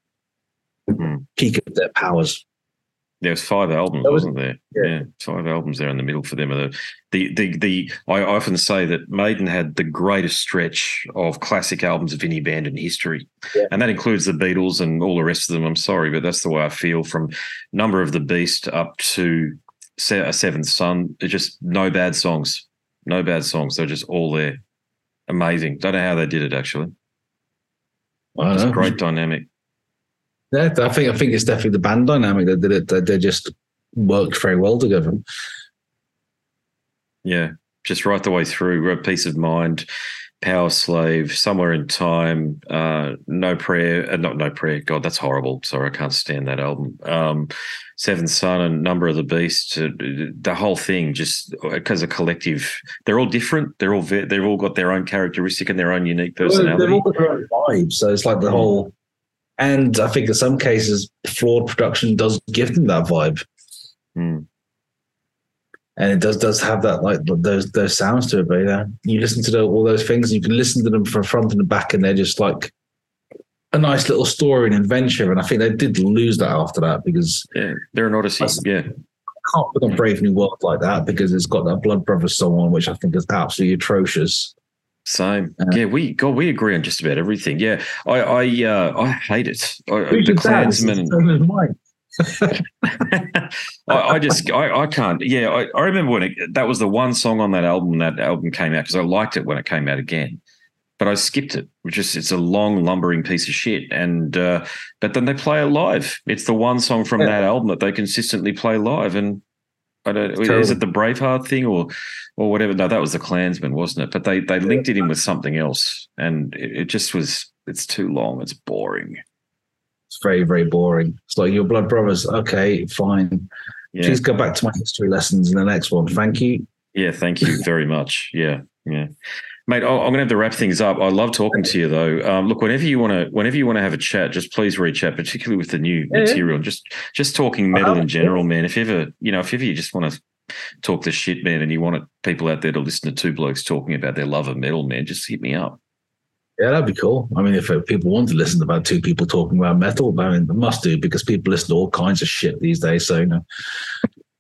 mm. peak of their powers. There was five albums, was, not there? Yeah. yeah. five albums there in the middle for them. The, the, the, the, I often say that Maiden had the greatest stretch of classic albums of any band in history, yeah. and that includes the Beatles and all the rest of them. I'm sorry, but that's the way I feel. From Number of the Beast up to a Seventh Son, it's just no bad songs, no bad songs. They're just all there. Amazing. Don't know how they did it actually. It's a great dynamic. Yeah, I think I think it's definitely the band dynamic that did it. That they just worked very well together. Yeah, just right the way through. Piece of Mind, power slave, somewhere in time, uh, no prayer, uh, not no prayer. God, that's horrible. Sorry, I can't stand that album. Um, Seventh Son and Number of the Beast, uh, the whole thing, just because a collective, they're all different. They're all they've all got their own characteristic and their own unique personality. Well, they've all got their own vibe. So it's like the whole and I think in some cases, flawed production does give them that vibe. Mm. And it does does have that like those those sounds to it. But yeah, you listen to the, all those things, and you can listen to them from front and back, and they're just like a nice little story and adventure. And I think they did lose that after that because yeah, they're an odyssey. I, yeah, can't put on Brave New World like that because it's got that Blood Brothers song on, which I think is absolutely atrocious. Same. Uh, yeah, we God, we agree on just about everything. Yeah, I I uh, I hate it. I, the Clansman. I, I, just I, I can't. Yeah, I, I remember when it, that was the one song on that album. That album came out because I liked it when it came out again, but I skipped it. Which is it's a long lumbering piece of shit. And uh, but then they play it live. It's the one song from yeah. that album that they consistently play live, and I don't. Is it the Braveheart thing or or whatever? No, that was the Clansman, wasn't it? But they they linked it in with something else, and it, it just was. It's too long. It's boring. It's very very boring. It's like your blood brothers. Okay, fine. Yeah. Please go back to my history lessons in the next one. Thank you. Yeah, thank you very much. Yeah, yeah. Mate, I'm going to have to wrap things up. I love talking to you, though. Um, look, whenever you want to, whenever you want to have a chat, just please reach out, particularly with the new yeah. material. Just, just talking metal in general, man. If ever, you know, if ever you just want to talk the shit, man, and you want people out there to listen to two blokes talking about their love of metal, man, just hit me up. Yeah, that'd be cool. I mean, if people want to listen about two people talking about metal, I mean, they must do because people listen to all kinds of shit these days. So, you know,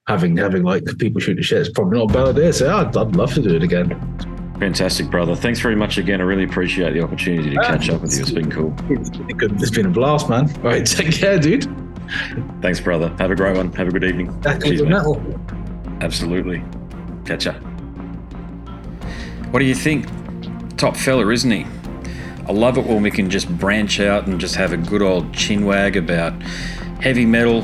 having having like people shoot the shit is probably not a bad idea. So, I'd, I'd love to do it again. Fantastic, brother. Thanks very much again. I really appreciate the opportunity to ah, catch up with you. It's been cool. It's been, good. It's been a blast, man. All right, take care, dude. Thanks, brother. Have a great one. Have a good evening. Cheers, metal. Absolutely. Catch ya. What do you think? Top fella, isn't he? I love it when we can just branch out and just have a good old chinwag about heavy metal,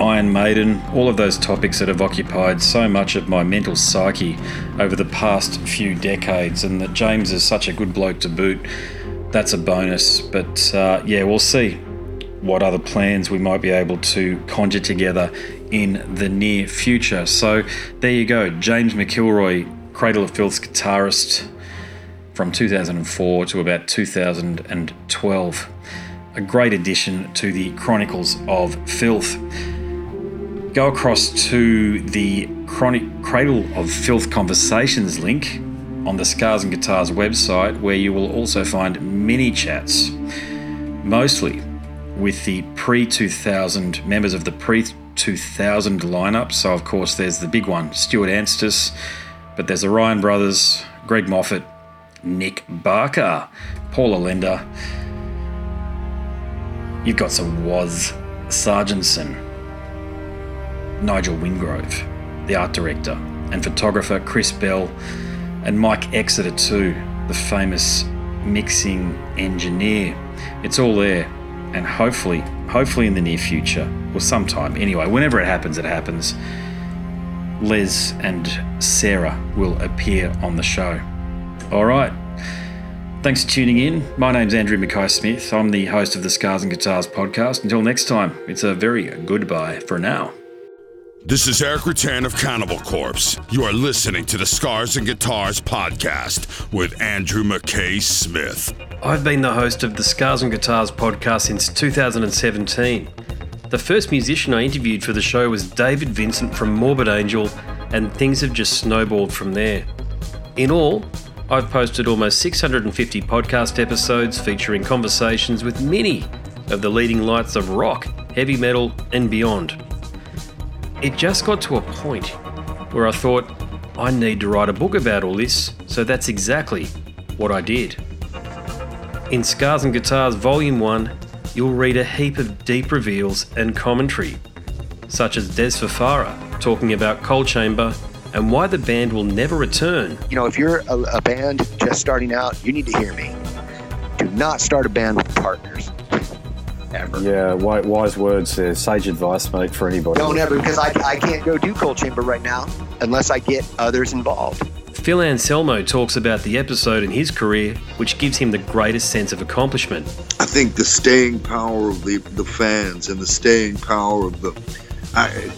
Iron Maiden, all of those topics that have occupied so much of my mental psyche over the past few decades, and that James is such a good bloke to boot, that's a bonus. But uh, yeah, we'll see. what other plans we might be able to conjure together in the near future. So there you go, James McIlroy, Cradle of Filth's guitarist from 2004 to about 2012. A great addition to the Chronicles of Filth. Go across to the Chronic Cradle of Filth Conversations link on the Scars and Guitars website, where you will also find mini chats, mostly with the pre 2000 members of the pre 2000 lineup. So, of course, there's the big one, Stuart Anstis, but there's the Ryan brothers, Greg Moffat, Nick Barker, Paul Allender. You've got some Was Sarginson, Nigel Wingrove, the art director, and photographer Chris Bell, and Mike Exeter, too, the famous mixing engineer. It's all there and hopefully, hopefully in the near future, or sometime anyway, whenever it happens, it happens. Les and Sarah will appear on the show. All right. Thanks for tuning in. My name's Andrew Mackay Smith. I'm the host of the Scars and Guitars podcast. Until next time, it's a very goodbye for now. This is Erik Rutan of Cannibal Corpse. You are listening to the Scars and Guitars podcast with Andrew McKay Smith. I've been the host of the Scars and Guitars podcast since 2017. The first musician I interviewed for the show was David Vincent from Morbid Angel, and things have just snowballed from there. In all, I've posted almost 650 podcast episodes featuring conversations with many of the leading lights of rock, heavy metal, and beyond. It just got to a point where I thought, I need to write a book about all this, so that's exactly what I did. In Scars and Guitars Volume 1, you'll read a heap of deep reveals and commentary, such as Dez Fafara talking about Coal Chamber and why the band will never return. You know, if you're a, a band just starting out, you need to hear me. Do not start a band with partners. Ever. Yeah, wise words there. Sage advice, mate, for anybody. Don't ever, because I, I can't go do Coal Chamber right now unless I get others involved. Phil Anselmo talks about the episode in his career which gives him the greatest sense of accomplishment. I think the staying power of the, the fans and the staying power of the I,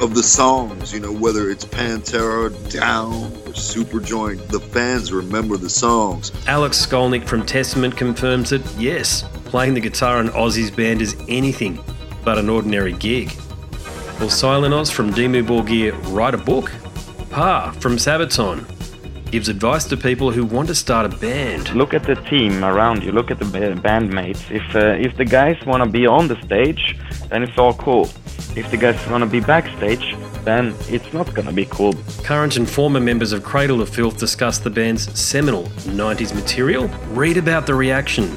of the songs, you know, whether it's Pantera, Down, or Superjoint, the fans remember the songs. Alex Skolnick from Testament confirms that yes, playing the guitar in Ozzy's band is anything but an ordinary gig. Will Silenoz from Dimmu Borgir write a book? Pär from Sabaton gives advice to people who want to start a band. Look at the team around you. Look at the bandmates. If uh, if the guys want to be on the stage, then it's all cool. If the guys want to be backstage, then it's not going to be cool. Current and former members of Cradle of Filth discuss the band's seminal 90s material. Read about the reaction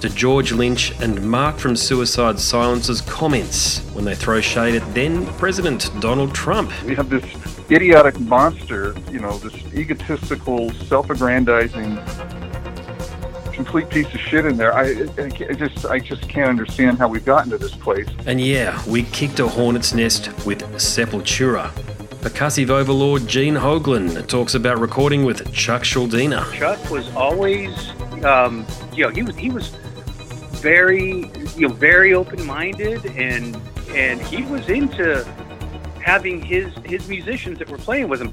to George Lynch and Mark from Suicide Silence's comments when they throw shade at then President Donald Trump. We have this idiotic monster, you know, this egotistical, self aggrandizing, complete piece of shit in there. I, I, just I just can't understand how we've gotten to this place. And yeah, we kicked a hornet's nest with Sepultura. Percussive overlord Gene Hoglan talks about recording with Chuck Schuldiner. Chuck was always, um, you know, he was he was very you know very open minded and and he was into having his his musicians that were playing with him